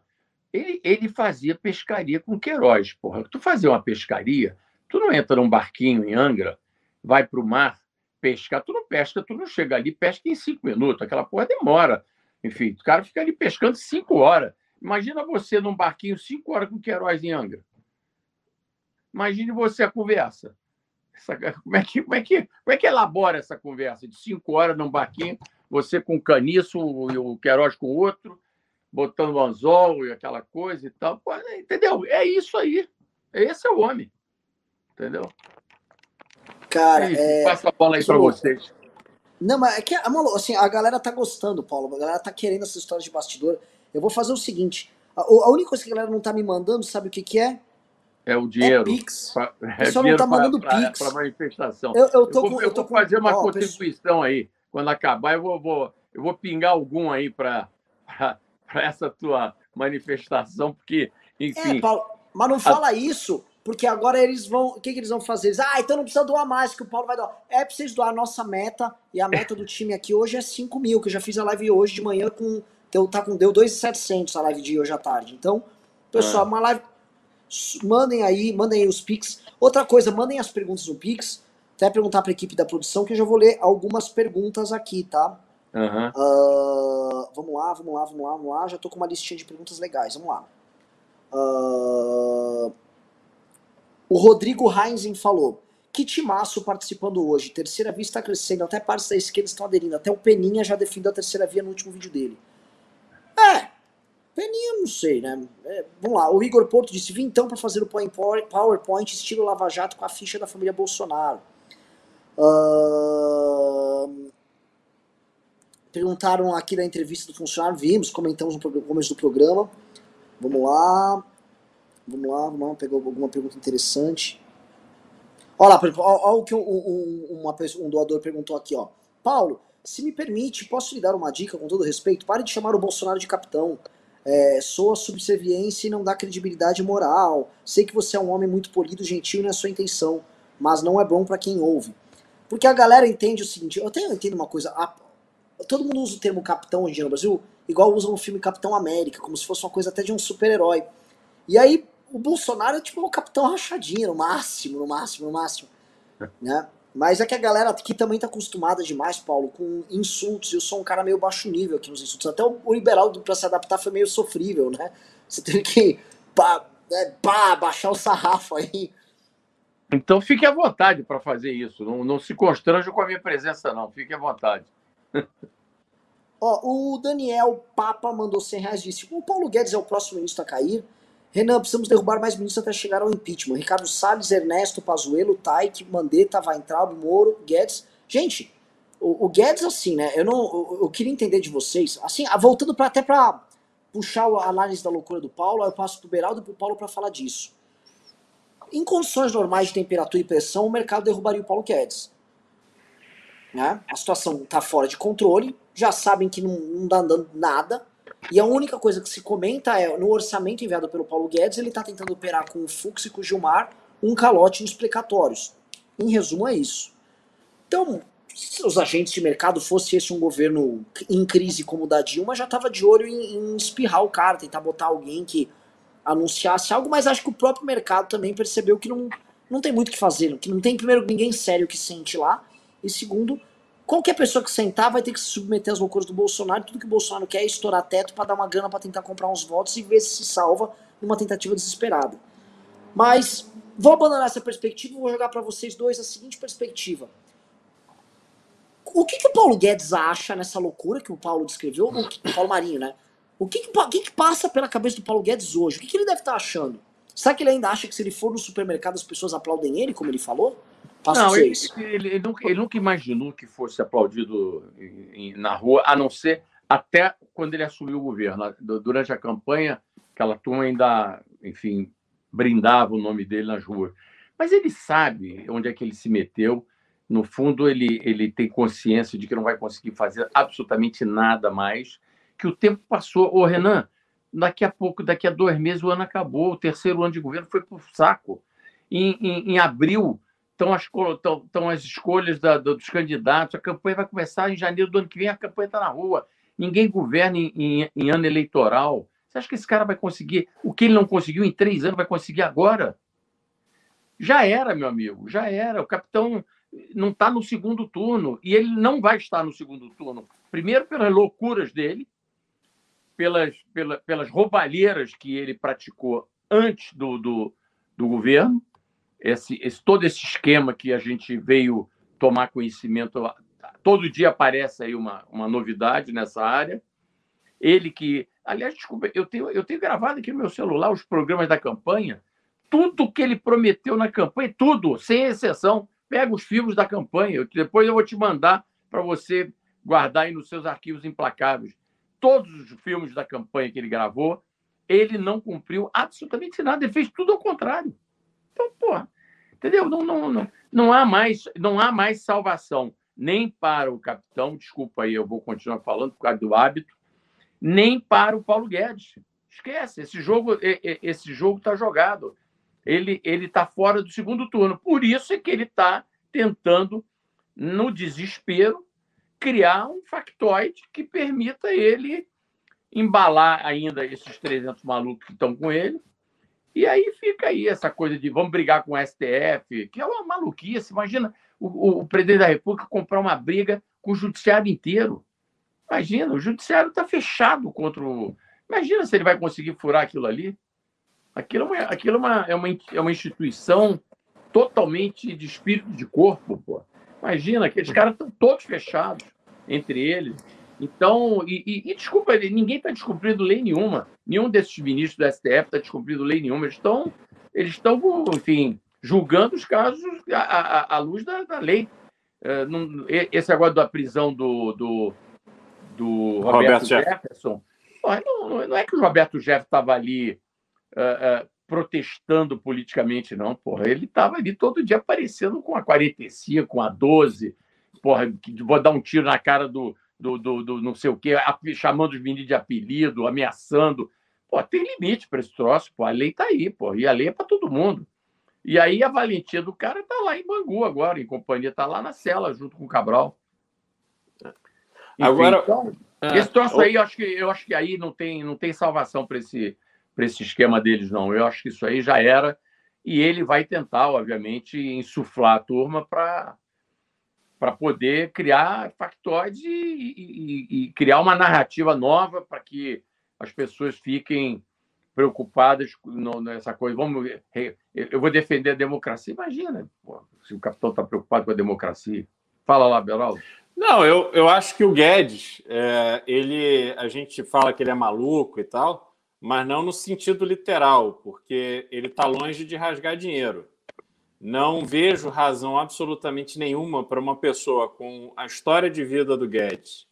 ele, ele fazia pescaria com Queiroz, porra. Tu fazia uma pescaria, tu não entra num barquinho em Angra, vai para o mar pescar, tu não pesca, tu não chega ali, pesca em cinco minutos. Aquela porra demora. Enfim, o cara fica ali pescando cinco horas. Imagina você num barquinho cinco horas com Queiroz em Angra. Imagine você a conversa. Essa, como, é que, como, é que, como é que elabora essa conversa de cinco horas num barquinho, você com o caniço e o Queiroz com outro, botando anzol e aquela coisa e tal. Pô, entendeu? É isso aí. Esse é o homem. Entendeu? Cara, é... passa a bola aí para vocês. Não, mas é que assim, a galera tá gostando, Paulo. A galera tá querendo essa história de bastidor. Eu vou fazer o seguinte: a, a única coisa que a galera não tá me mandando, sabe o que, que é? É o dinheiro. É Pix. Pra, é o pessoal não tá mandando pra, Pix. Para manifestação. Eu, eu, tô eu vou, com, eu tô vou fazer uma ó, contribuição aí. Quando acabar, eu vou, vou, eu vou pingar algum aí para essa tua manifestação, porque, enfim. É, Paulo, mas não fala a... isso porque agora eles vão. O que, que eles vão fazer? Eles, ah, então não precisa doar mais, que o Paulo vai doar. É preciso doar a nossa meta, e a meta do time aqui hoje é 5 mil, que eu já fiz a live hoje de manhã com. Deu, tá com, deu 2,700 a live de hoje à tarde. Então, pessoal, é. uma live. Mandem aí, mandem aí os Pix. Outra coisa, mandem as perguntas no Pix. Até perguntar para a equipe da produção, que eu já vou ler algumas perguntas aqui, tá? Uhum. Uh, vamos lá, vamos lá, vamos lá, vamos lá. Já tô com uma listinha de perguntas legais. Vamos lá. Uh, o Rodrigo Heinzen falou: que timaço participando hoje. Terceira via está crescendo, até partes da esquerda estão aderindo. Até o Peninha já defendeu a terceira via no último vídeo dele. É, Peninha não sei, né? É, vamos lá, o Igor Porto disse: vim então para fazer o PowerPoint estilo Lava Jato com a ficha da família Bolsonaro. Uh... Perguntaram aqui da entrevista do funcionário, vimos, comentamos no começo do programa. Vamos lá. Vamos lá, vamos lá, pegar alguma pergunta interessante. Olha lá, olha o que um, um, uma pessoa, um doador perguntou aqui, ó. Paulo, se me permite, posso lhe dar uma dica com todo respeito? Pare de chamar o Bolsonaro de capitão. É, soa subserviência e não dá credibilidade moral. Sei que você é um homem muito polido, gentil na sua intenção, mas não é bom para quem ouve. Porque a galera entende o seguinte, eu até entendo uma coisa, a, todo mundo usa o termo capitão hoje no Brasil, igual usam o filme Capitão América, como se fosse uma coisa até de um super-herói. E aí o Bolsonaro é tipo o capitão rachadinha, no máximo, no máximo, no máximo. Né? Mas é que a galera aqui também tá acostumada demais, Paulo, com insultos. Eu sou um cara meio baixo nível aqui nos insultos. Até o, liberal para se adaptar foi meio sofrível, né? Você tem que pá, é, pá, baixar o sarrafo aí. Então fique à vontade para fazer isso. Não, não se constranja com a minha presença, não. Fique à vontade. Ó, o Daniel Papa mandou 100 reais e disse: O Paulo Guedes é o próximo ministro a cair? Renan, precisamos derrubar mais ministros até chegar ao impeachment. Ricardo Salles, Ernesto, Pazuello, Taik, Mandetta, Weintraub, Moro, Guedes. Gente, o, o, Guedes, assim, né? Eu não. Eu, eu queria entender de vocês. Assim, voltando pra, até para puxar a análise da loucura do Paulo, aí eu passo pro Beraldo e pro Paulo para falar disso. Em condições normais de temperatura e pressão, o mercado derrubaria o Paulo Guedes. Né? A situação está fora de controle, já sabem que não, não dá andando nada. E a única coisa que se comenta é, no orçamento enviado pelo Paulo Guedes, ele está tentando operar com o Fux e com o Gilmar um calote nos precatórios. Em resumo, é isso. Então, se os agentes de mercado fosse esse um governo em crise como o da Dilma, já estava de olho em, em espirrar o cara, tentar botar alguém que anunciasse algo, mas acho que o próprio mercado também percebeu que não, não tem muito o que fazer, que não tem, primeiro, ninguém sério que sente lá, e segundo, qualquer pessoa que sentar vai ter que se submeter às loucuras do Bolsonaro, tudo que o Bolsonaro quer é estourar teto para dar uma grana para tentar comprar uns votos e ver se se salva numa tentativa desesperada. Mas vou abandonar essa perspectiva e vou jogar para vocês dois a seguinte perspectiva. O que, que o Paulo Guedes acha nessa loucura que o Paulo descreveu, o Paulo Marinho, né? O que, que, que, que passa pela cabeça do Paulo Guedes hoje? O que, que ele deve estar tá achando? Será que ele ainda acha que se ele for no supermercado as pessoas aplaudem ele, como ele falou? Não, ele, ele, ele, nunca, ele nunca imaginou que fosse aplaudido em, na rua, a não ser até quando ele assumiu o governo. Durante a campanha, aquela turma ainda, enfim, brindava o nome dele nas ruas. Mas ele sabe onde é que ele se meteu. No fundo, ele, ele tem consciência de que não vai conseguir fazer absolutamente nada mais, que o tempo passou. Ô, Renan, daqui a pouco, daqui a dois meses, o ano acabou, o terceiro ano de governo foi para o saco. Em, em, em, abril, estão as, estão, as escolhas da, dos candidatos, a campanha vai começar em janeiro do ano que vem, a campanha está na rua. Ninguém governa em, em, em ano eleitoral. Você acha que esse cara vai conseguir o que ele não conseguiu em três anos, vai conseguir agora? Já era, meu amigo, já era. O capitão não está no segundo turno e ele não vai estar no segundo turno. Primeiro, pelas loucuras dele, pelas, pela, pelas roubalheiras que ele praticou antes do, do, do governo, esse, esse, todo esse esquema que a gente veio tomar conhecimento. Todo dia aparece aí uma, uma novidade nessa área. Ele que Aliás, desculpa, eu tenho, eu tenho gravado aqui no meu celular os programas da campanha, tudo que ele prometeu na campanha, tudo, sem exceção. Pega os filmes da campanha, depois eu vou te mandar para você guardar aí nos seus arquivos implacáveis. Todos os filmes da campanha que ele gravou, ele não cumpriu absolutamente nada, ele fez tudo ao contrário. Então, porra, entendeu? Não, não, não, não, há mais, não há mais salvação, nem para o capitão, desculpa aí, eu vou continuar falando por causa do hábito, nem para o Paulo Guedes. Esquece, esse jogo esse jogo está jogado. Ele está fora do segundo turno. Por isso é que ele está tentando, no desespero, criar um factoide que permita ele embalar ainda esses 300 malucos que estão com ele. E aí fica aí essa coisa de vamos brigar com o STF, que é uma maluquice. Imagina o, o presidente da República comprar uma briga com o judiciário inteiro. Imagina, o judiciário está fechado contra o. Imagina se ele vai conseguir furar aquilo ali. Aquilo é uma, aquilo é uma, é uma, é uma instituição totalmente de espírito de corpo, pô. Imagina, aqueles caras estão todos fechados entre eles. Então, e, e, e desculpa, ninguém está descumprindo lei nenhuma. Nenhum desses ministros do STF está descumprindo lei nenhuma. Eles estão, eles estão, enfim, julgando os casos à, à, à luz da, da lei. É, não, esse agora da prisão do, do do Roberto, Roberto Jefferson, não, não, é que o Roberto Jefferson estava ali uh, uh, protestando politicamente, não, porra. Ele estava ali todo dia aparecendo com a 45, com a 12, porra, vou dar um tiro na cara do, do, do, do não sei o quê, chamando os meninos de apelido, ameaçando. Pô, tem limite para esse troço, pô. A lei está aí, pô. E a lei é para todo mundo. E aí a valentia do cara está lá em Bangu agora, em companhia, está lá na cela, junto com o Cabral. Agora, então, ah, esse troço aí, eu acho que, eu acho que aí não tem, não tem salvação para esse, esse esquema deles, não. Eu acho que isso aí já era. E ele vai tentar, obviamente, insuflar a turma para para poder criar factoides e, e, e, criar uma narrativa nova para que as pessoas fiquem preocupadas nessa coisa. Vamos, eu vou defender a democracia. Imagina, pô, se o capitão está preocupado com a democracia. Fala lá, Beraldo. Não, eu, eu acho que o Guedes, é, ele, a gente fala que ele é maluco e tal, mas não no sentido literal, porque ele está longe de rasgar dinheiro. Não vejo razão absolutamente nenhuma para uma pessoa com a história de vida do Guedes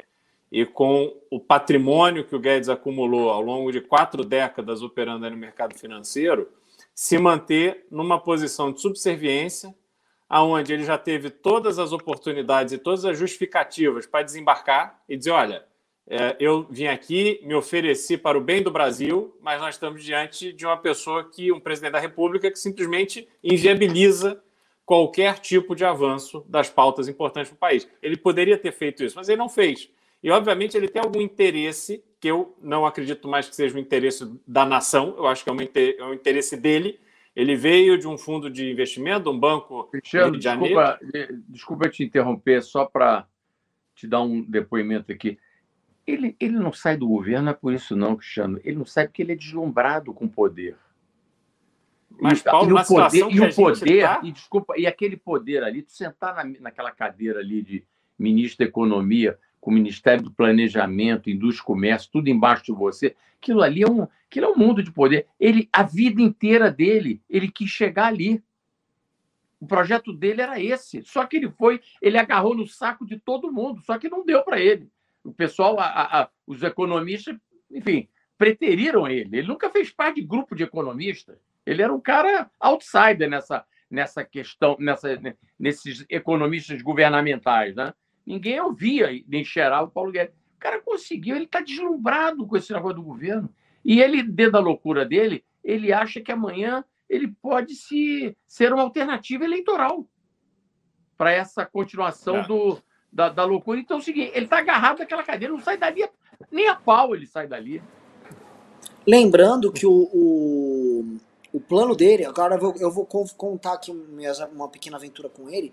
e com o patrimônio que o Guedes acumulou ao longo de quatro décadas operando no mercado financeiro se manter numa posição de subserviência aonde ele já teve todas as oportunidades e todas as justificativas para desembarcar e dizer, olha, é, eu vim aqui, me ofereci para o bem do Brasil, mas nós estamos diante de uma pessoa que, um presidente da República, que simplesmente inviabiliza qualquer tipo de avanço das pautas importantes para o país. Ele poderia ter feito isso, mas ele não fez. E, obviamente, ele tem algum interesse, que eu não acredito mais que seja o interesse da nação, eu acho que é um interesse dele. Ele veio de um fundo de investimento, um banco Cristiano, de Janeiro. Desculpa, desculpa te interromper, só para te dar um depoimento aqui. Ele, ele não sai do governo, é por isso não, Cristiano. Ele não sai porque ele é deslumbrado com poder. Mas, Paulo, e o poder, e, o poder tá... e desculpa, e aquele poder ali, tu sentar na, naquela cadeira ali de ministro da Economia, com o Ministério do Planejamento, Indústria e Comércio, tudo embaixo de você, aquilo ali é um, aquilo é um mundo de poder. Ele, a vida inteira dele, ele quis chegar ali. O projeto dele era esse. Só que ele foi, ele agarrou no saco de todo mundo, só que não deu para ele o pessoal, a, a, os economistas, enfim, preteriram ele. Ele nunca fez parte de grupo de economistas. Ele era um cara outsider nessa, nessa questão, nessa, nesses economistas governamentais. Né? Ninguém ouvia nem cheirava o Paulo Guedes. O cara conseguiu, ele está deslumbrado com esse negócio do governo. E ele, dentro da loucura dele, ele acha que amanhã ele pode se ser uma alternativa eleitoral para essa continuação é. do, da, da loucura. Então é o seguinte, ele está agarrado naquela cadeira, não sai dali, nem a pau ele sai dali. Lembrando que o, o, o plano dele, agora eu vou, eu vou contar aqui uma pequena aventura com ele.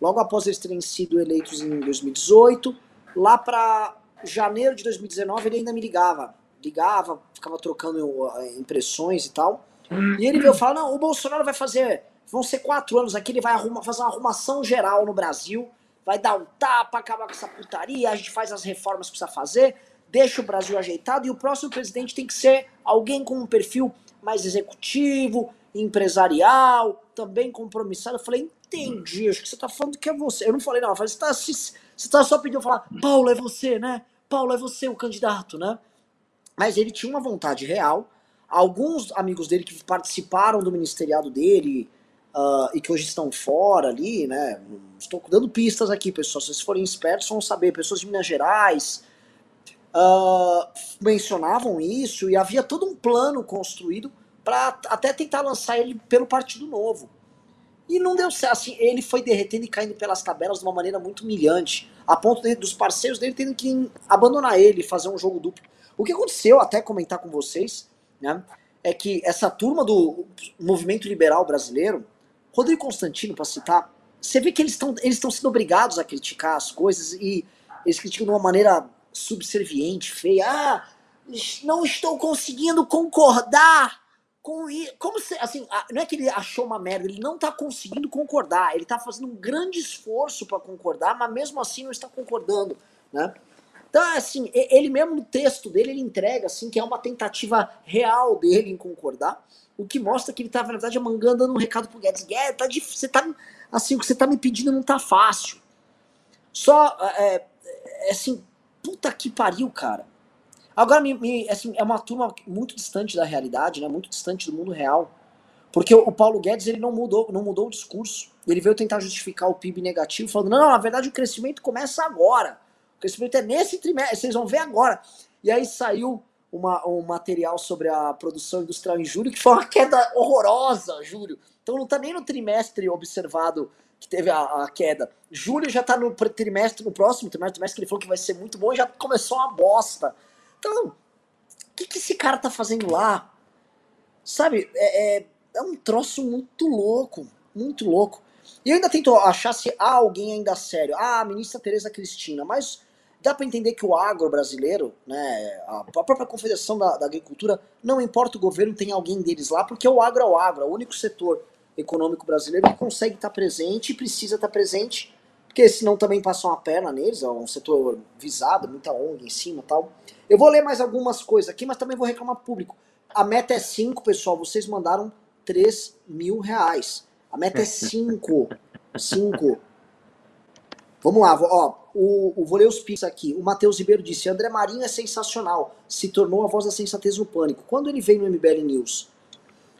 Logo após eles terem sido eleitos em 2018, lá para janeiro de 2019 ele ainda me ligava. Ligava, ficava trocando eh, impressões e tal. E ele veio falar: não, o Bolsonaro vai fazer. Vão ser quatro anos aqui, ele vai fazer uma arrumação geral no Brasil vai dar um tapa, acabar com essa putaria, a gente faz as reformas que precisa fazer, deixa o Brasil ajeitado e o próximo presidente tem que ser alguém com um perfil mais executivo, empresarial, também compromissado. Eu falei, entendi, acho que você tá falando que é você. Eu não falei, não, eu falei, você tá, você tá só pedindo falar, Paulo, é você, né? Paulo, é você o candidato, né? Mas ele tinha uma vontade real. Alguns amigos dele que participaram do ministeriado dele, uh, e que hoje estão fora ali, né? Estou dando pistas aqui, pessoal. Se vocês forem espertos, vão saber. Pessoas de Minas Gerais uh, mencionavam isso e havia todo um plano construído para até tentar lançar ele pelo Partido Novo. E não deu certo. Assim, ele foi derretendo e caindo pelas tabelas de uma maneira muito humilhante, a ponto de, dos parceiros dele terem que abandonar ele, fazer um jogo duplo. O que aconteceu, até comentar com vocês, né, é que essa turma do movimento liberal brasileiro Rodrigo Constantino, para citar, você vê que eles estão eles sendo obrigados a criticar as coisas e eles criticam de uma maneira subserviente, feia. Ah, não estou conseguindo concordar com. Como se, assim, não é que ele achou uma merda, ele não está conseguindo concordar. Ele está fazendo um grande esforço para concordar, mas mesmo assim não está concordando, né? Então, assim, ele mesmo no texto dele, ele entrega, assim, que é uma tentativa real dele em concordar. O que mostra que ele tá, na verdade, mangando dando um recado pro Guedes. Guedes, tá difícil, você tá, assim, o que você tá me pedindo não tá fácil. Só, é, é assim, puta que pariu, cara. Agora, me, me, assim, é uma turma muito distante da realidade, né? Muito distante do mundo real. Porque o Paulo Guedes ele não mudou, não mudou o discurso. Ele veio tentar justificar o PIB negativo, falando: não, na verdade o crescimento começa agora. O crescimento é nesse trimestre, vocês vão ver agora. E aí saiu uma, um material sobre a produção industrial em julho, que foi uma queda horrorosa, julho. Então não está nem no trimestre observado que teve a, a queda. Julho já está no trimestre, no próximo trimestre, trimestre que ele falou que vai ser muito bom, e já começou uma bosta. Então, o que, que esse cara tá fazendo lá? Sabe, é, é, é um troço muito louco, muito louco. E ainda tento achar se há alguém ainda sério. Ah, a ministra Tereza Cristina, mas Dá para entender que o agro brasileiro, né, a própria Confederação da, da, Agricultura, não importa o governo, tem alguém deles lá, porque o agro é o agro, é o único setor econômico brasileiro que consegue estar presente e precisa estar presente, porque senão também passa uma perna neles, é um setor visado, muita ONG em cima tal. Eu vou ler mais algumas coisas aqui, mas também vou reclamar público. A meta é 5, pessoal, vocês mandaram 3 mil reais. A meta é 5. 5. Vamos lá, ó, o, o, vou ler os pix aqui. O Matheus Ribeiro disse: André Marinho é sensacional, se tornou a voz da sensatez no pânico. Quando ele veio no MBL News?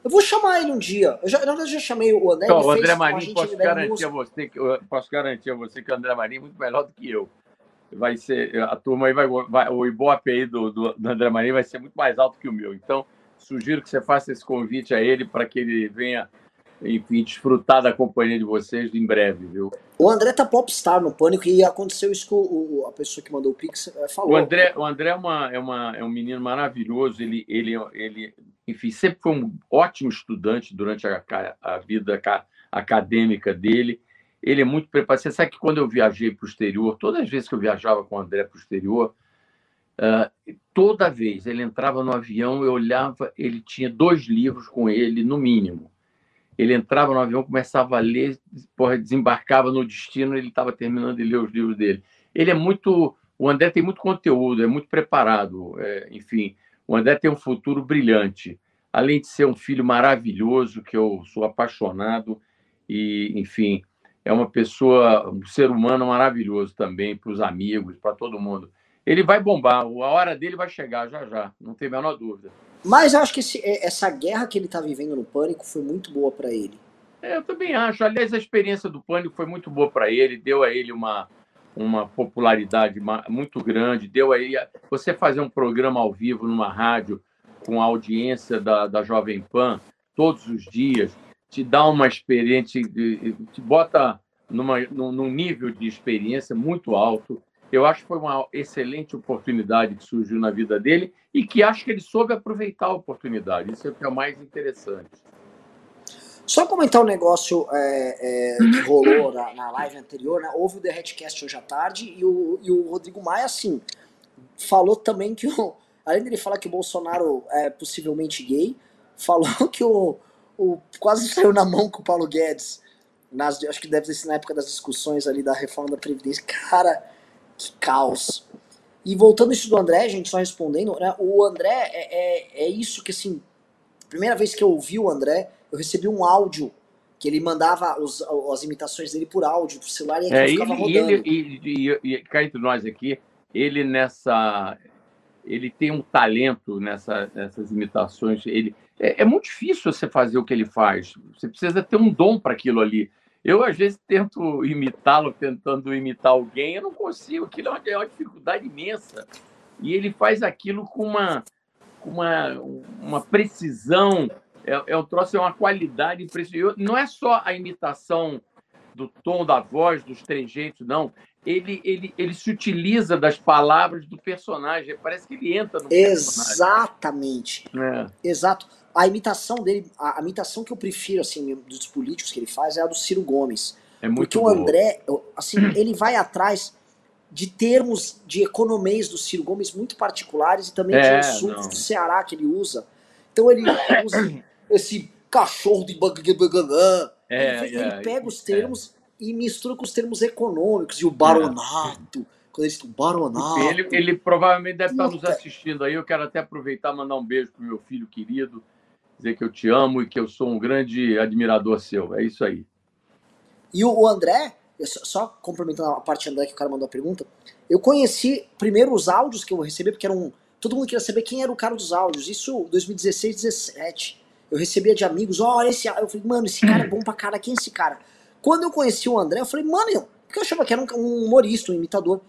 Eu vou chamar ele um dia. Eu já, na verdade, já chamei o André. Então, o André Marinho, posso garantir, a você que, posso garantir a você que o André Marinho é muito melhor do que eu. vai ser a turma aí vai, vai o Ibope aí do, do, do André Marinho vai ser muito mais alto que o meu. Então, sugiro que você faça esse convite a ele para que ele venha, enfim, desfrutar da companhia de vocês em breve, viu? O André tá popstar no Pânico e aconteceu isso que o, a pessoa que mandou o Pix eh, falou. O André, o André é, uma, é, uma, é um menino maravilhoso, ele, ele, ele, enfim, sempre foi um ótimo estudante durante a, a vida acadêmica dele ele é muito preparado. Você sabe que quando eu viajei para o exterior, todas as vezes que eu viajava com o André para o exterior, uh, toda vez ele entrava no avião, eu olhava, ele tinha dois livros com ele, no mínimo. Ele entrava no avião, começava a ler, porra, desembarcava no destino, ele estava terminando de ler os livros dele. Ele é muito. O André tem muito conteúdo, é muito preparado, é, enfim. O André tem um futuro brilhante. Além de ser um filho maravilhoso, que eu sou apaixonado, e, enfim, é uma pessoa, um ser humano maravilhoso também para os amigos, para todo mundo. Ele vai bombar, a hora dele vai chegar já já, não tem a menor dúvida. Mas eu acho que esse, é, essa guerra que ele está vivendo no Pânico foi muito boa para ele. É, eu também acho. Aliás, a experiência do Pânico foi muito boa para ele, deu a ele uma, uma popularidade muito grande, deu aí você fazer um programa ao vivo numa rádio com a audiência da, da Jovem Pan todos os dias, te dá uma experiência, te bota numa, num nível de experiência muito alto. Eu acho que foi uma excelente oportunidade que surgiu na vida dele e que acho que ele soube aproveitar a oportunidade. Isso é o que é mais interessante. Só comentar um negócio é, é, que rolou na, na, live anterior, né? Houve o The Hatcast hoje à tarde e o, e o Rodrigo Maia, assim, falou também que, o, além dele falar que o Bolsonaro é possivelmente gay, falou que o, o, quase saiu na mão com o Paulo Guedes. Nas, acho que deve ser na época das discussões ali da reforma da Previdência. Cara, que caos. E voltando isso do André, gente, só respondendo, né, o André é, é, é, isso que, assim, primeira vez que eu ouvi o André, eu recebi um áudio que ele mandava os, as imitações dele por áudio, por celular, e aquilo é, ficava ele, rodando. E, e, e, e cá entre nós aqui, ele nessa... Ele tem um talento nessa, nessas imitações, ele é, é muito difícil você fazer o que ele faz. Você precisa ter um dom para aquilo ali. Eu, às vezes, tento imitá-lo, tentando imitar alguém, eu não consigo. Aquilo é uma, é uma dificuldade imensa. E ele faz aquilo com uma, com uma, uma precisão, é, é um troço, é uma qualidade impressionante. Não é só a imitação do tom da voz, dos trejeitos, não. Ele, ele, ele se utiliza das palavras do personagem. Parece que ele entra no Exatamente. personagem. É. Exato a imitação dele, a, a, imitação que eu prefiro, assim, dos políticos que ele faz é a do Ciro Gomes. É muito Porque boa. o André, assim, ele vai atrás de termos de economês do Ciro Gomes muito particulares e também é, de insultos do Ceará que ele usa. Então ele usa esse cachorro de é, ele, ele é, pega os é. termos e mistura com os termos econômicos e o baronato. Quando eles estão baronato. Ele, ele provavelmente deve estar nos assistindo aí. Eu quero até aproveitar e mandar um beijo pro meu filho querido dizer que eu te amo e que eu sou um grande admirador seu. É isso aí. E o André, só complementando a parte André que o cara mandou a pergunta, eu conheci primeiro os áudios que eu recebi, porque eram. Todo mundo queria saber quem era o cara dos áudios. Isso 2016, 2017. Eu recebia de amigos, olha esse. Eu falei, mano, esse cara é bom pra cara, quem é esse cara? Quando eu conheci o André, eu falei, mano, porque eu achava que era um humorista, um imitador.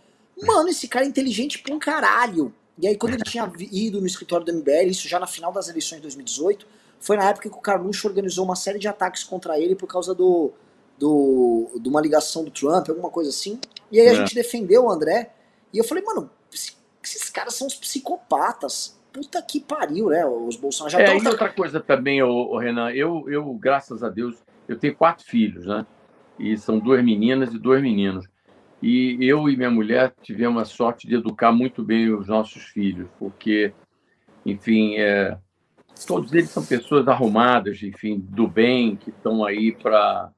Mano, esse cara é inteligente pra um caralho. E aí, quando ele tinha ido no escritório do MBL, isso já na final das eleições de 2018, foi na época que o Carluxo organizou uma série de ataques contra ele por causa do, do, de uma ligação do Trump, alguma coisa assim. E aí a é. gente defendeu o André. E eu falei, mano, esses caras são os psicopatas. Puta que pariu, né? Os Bolsonaro já É, e outra coisa também, ô, ô, Renan, eu, eu, graças a Deus, eu tenho quatro filhos, né? E são duas meninas e dois meninos. E eu e minha mulher tivemos a sorte de educar muito bem os nossos filhos, porque, enfim, é, todos eles são pessoas arrumadas, enfim, do bem, que estão aí para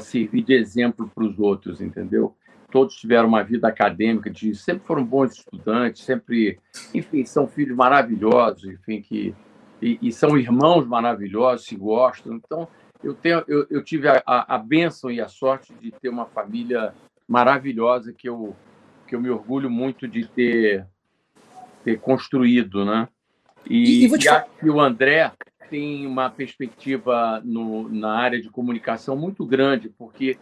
servir de exemplo para os outros, entendeu? Todos tiveram uma vida acadêmica, de, sempre foram bons estudantes, sempre, enfim, são filhos maravilhosos, enfim, que e, e são irmãos maravilhosos, se gostam. Então, eu tenho, eu, eu tive a, a, a bênção e a sorte de ter uma família maravilhosa que eu que eu me orgulho muito de ter ter construído, né? E, e, e o André tem uma perspectiva no, na área de comunicação muito grande, porque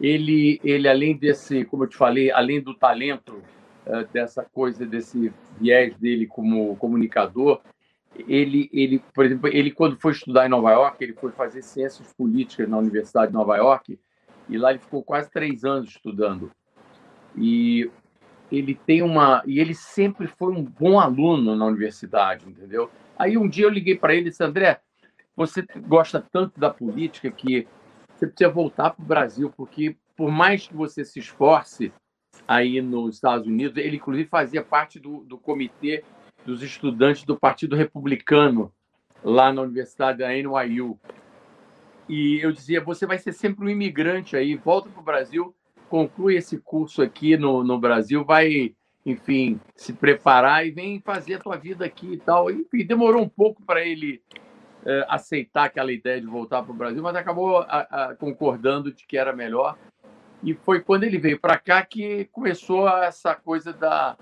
ele, ele além desse, como eu te falei, além do talento, uh, dessa coisa, desse viés dele como comunicador, ele, ele, por exemplo, ele quando foi estudar em Nova York, ele foi fazer ciências políticas na Universidade de Nova York, e lá ele ficou quase três anos estudando. E ele tem uma, e ele sempre foi um bom aluno na universidade, entendeu? Aí um dia eu liguei para ele e disse, André, você gosta tanto da política que você precisa voltar para o Brasil, porque por mais que você se esforce aí nos Estados Unidos, ele inclusive fazia parte do, do comitê dos estudantes do Partido Republicano lá na Universidade da NYU. E eu dizia, você vai ser sempre um imigrante aí, volta para o Brasil, conclui esse curso aqui no, no Brasil, vai, enfim, se preparar e vem fazer a tua vida aqui e tal. E, e demorou um pouco para ele é, aceitar aquela ideia de voltar para o Brasil, mas acabou a, a, concordando de que era melhor. E foi quando ele veio para cá que começou essa coisa da,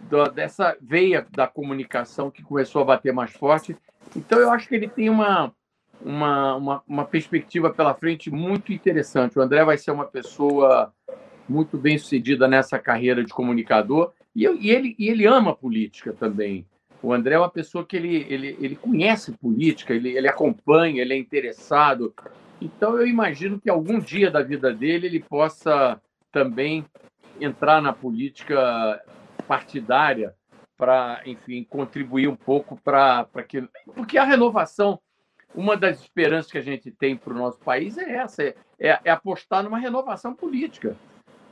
da, dessa veia da comunicação que começou a bater mais forte. Então, eu acho que ele tem uma, uma, uma, uma perspectiva pela frente muito interessante. O André vai ser uma pessoa muito bem sucedida nessa carreira de comunicador e, e, ele, e ele ama política também. O André é uma pessoa que ele, ele, ele conhece política, ele, ele acompanha, ele é interessado. Então, eu imagino que algum dia da vida dele ele possa também entrar na política partidária para, enfim, contribuir um pouco para que. Porque a renovação, uma das esperanças que a gente tem para o nosso país é essa: é, é, apostar numa renovação política.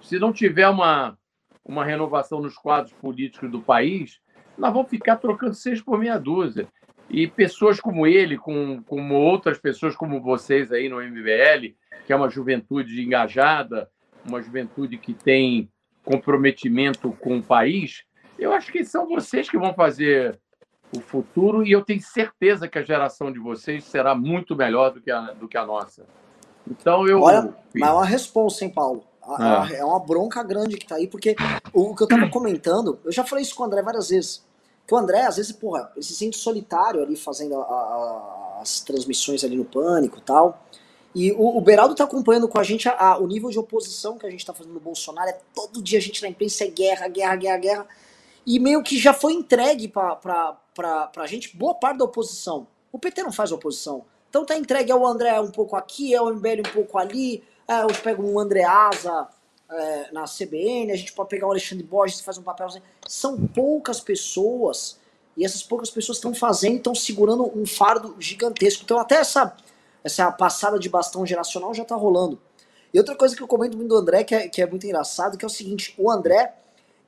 Se não tiver uma, uma renovação nos quadros políticos do país, nós vamos ficar trocando seis por meia dúzia. E pessoas como ele, com, como outras pessoas como vocês aí no MBL, que é uma juventude engajada, uma juventude que tem comprometimento com o país, eu acho que são vocês que vão fazer o futuro e eu tenho certeza que a geração de vocês será muito melhor do que a, do que a nossa. Então eu. Olha, mas é uma resposta, hein, Paulo? Ah. É uma bronca grande que tá aí, porque o que eu tava comentando, eu já falei isso com o André várias vezes. Que o André, às vezes, porra, ele se sente solitário ali fazendo a, a, as transmissões ali no pânico e tal. E o, o Beraldo tá acompanhando com a gente a, a, o nível de oposição que a gente tá fazendo no Bolsonaro. É todo dia a gente na imprensa é guerra, guerra, guerra, guerra. E meio que já foi entregue pra, pra, pra gente boa parte da oposição. O PT não faz oposição. Então tá entregue ao André um pouco aqui, ao MBL um pouco ali. É, pega um Andreasa é, na CBN, a gente pode pegar o Alexandre Borges faz um papel. Assim. São poucas pessoas, e essas poucas pessoas estão fazendo, estão segurando um fardo gigantesco. Então, até essa, essa passada de bastão geracional já está rolando. E outra coisa que eu comento muito do André, que é, que é muito engraçado, que é o seguinte: o André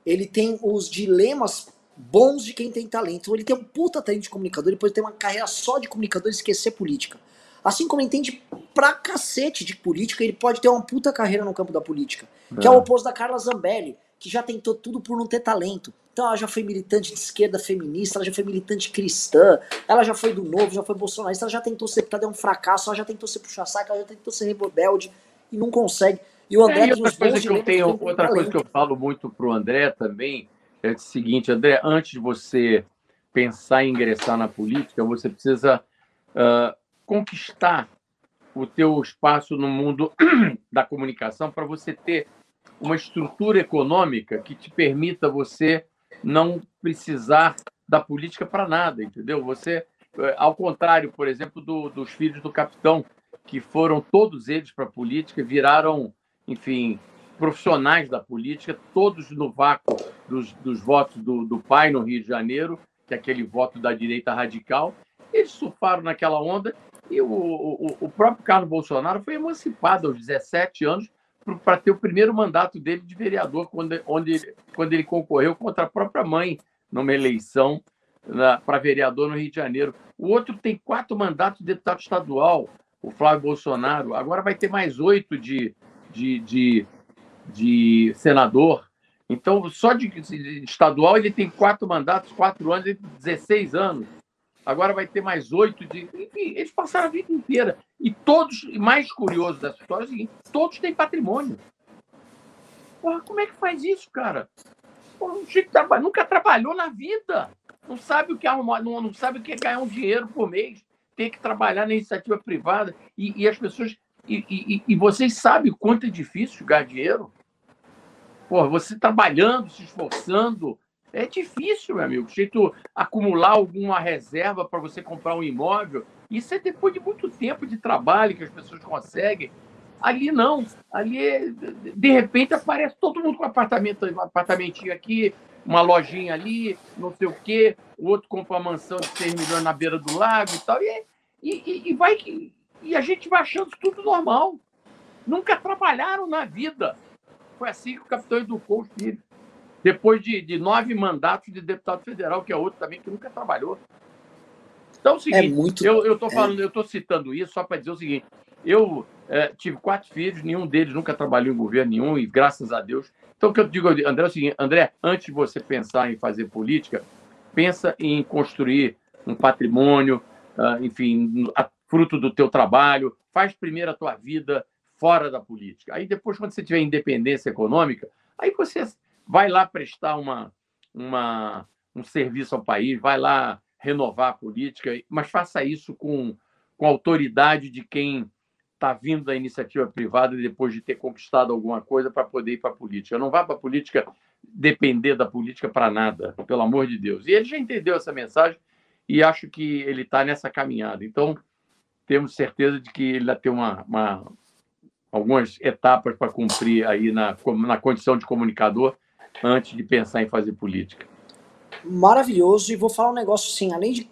ele tem os dilemas bons de quem tem talento. Então, ele tem um puta talento de comunicador, ele pode ter uma carreira só de comunicador e esquecer política. Assim como ele entende pra cacete de política, ele pode ter uma puta carreira no campo da política. É. Que é o oposto da Carla Zambelli, que já tentou tudo por não ter talento. Então ela já foi militante de esquerda feminista, ela já foi militante cristã, ela já foi do novo, já foi bolsonarista, ela já tentou ser deputada, é um fracasso, ela já tentou ser puxa-saco, ela já tentou ser rebelde e não consegue. E o André é, e outra coisa que eu tenho, outra coisa que eu falo muito pro André também é o seguinte, André, antes de você pensar em ingressar na política, você precisa uh, conquistar o teu espaço no mundo da comunicação para você ter uma estrutura econômica que te permita você não precisar da política para nada, entendeu? Você, eh, ao contrário, por exemplo, do, dos filhos do capitão, que foram todos eles para a política, viraram, enfim, profissionais da política, todos no vácuo dos, dos votos do, do pai no Rio de Janeiro, que é aquele voto da direita radical, eles surfaram naquela onda e o, o, o próprio Carlos Bolsonaro foi emancipado aos 17 anos para ter o primeiro mandato dele de vereador, quando, onde, quando ele concorreu contra a própria mãe numa eleição para vereador no Rio de Janeiro. O outro tem quatro mandatos de deputado estadual, o Flávio Bolsonaro. Agora vai ter mais oito de, de, de, de senador. Então, só de, estadual ele tem quatro mandatos, quatro anos, 16 anos agora vai ter mais oito de. Enfim, eles passaram a vida inteira. E todos, e mais curioso dessa história é o seguinte: todos têm patrimônio. Porra, como é que faz isso, cara? Porra, um traba... nunca trabalhou na vida. Não sabe o que é arrumar, não, não sabe o que é ganhar um dinheiro por mês, tem que trabalhar na iniciativa privada. E, e as pessoas E, e, e vocês sabem quanto é difícil ganhar dinheiro? Pô, você trabalhando, se esforçando, é difícil, meu amigo. Jeito acumular alguma reserva para você comprar um imóvel. Isso é depois de muito tempo de trabalho que as pessoas conseguem. Ali não. Ali, de repente, aparece todo mundo com apartamento, um apartamentinho aqui, uma lojinha ali, não sei o quê. O outro compra uma mansão de 6 milhões na beira do lago e tal. E, e, e vai, e a gente vai achando tudo normal. Nunca trabalharam na vida. Foi assim que o capitão educou os filhos. Depois de, de nove mandatos de deputado federal, que é outro também que nunca trabalhou. Então é o seguinte, é muito... eu estou falando, é. eu estou citando isso só para dizer o seguinte: eu é, tive quatro filhos, nenhum deles nunca trabalhou em governo nenhum, e graças a Deus. Então, o que eu digo, André, é o seguinte: André, antes de você pensar em fazer política, pensa em construir um patrimônio, uh, enfim, fruto do teu trabalho, faz primeiro a tua vida fora da política. Aí depois, quando você tiver independência econômica, aí você vai lá prestar uma, uma, um serviço ao país, vai lá renovar a política, mas faça isso com, com autoridade de quem está vindo da iniciativa privada depois de ter conquistado alguma coisa para poder ir para a política. Não vá para a política depender da política para nada, pelo amor de Deus. E ele já entendeu essa mensagem e acho que ele está nessa caminhada. Então, temos certeza de que ele ainda tem uma, uma algumas etapas para cumprir aí na, na condição de comunicador antes de pensar em fazer política. Maravilhoso, e vou falar um negócio assim, além de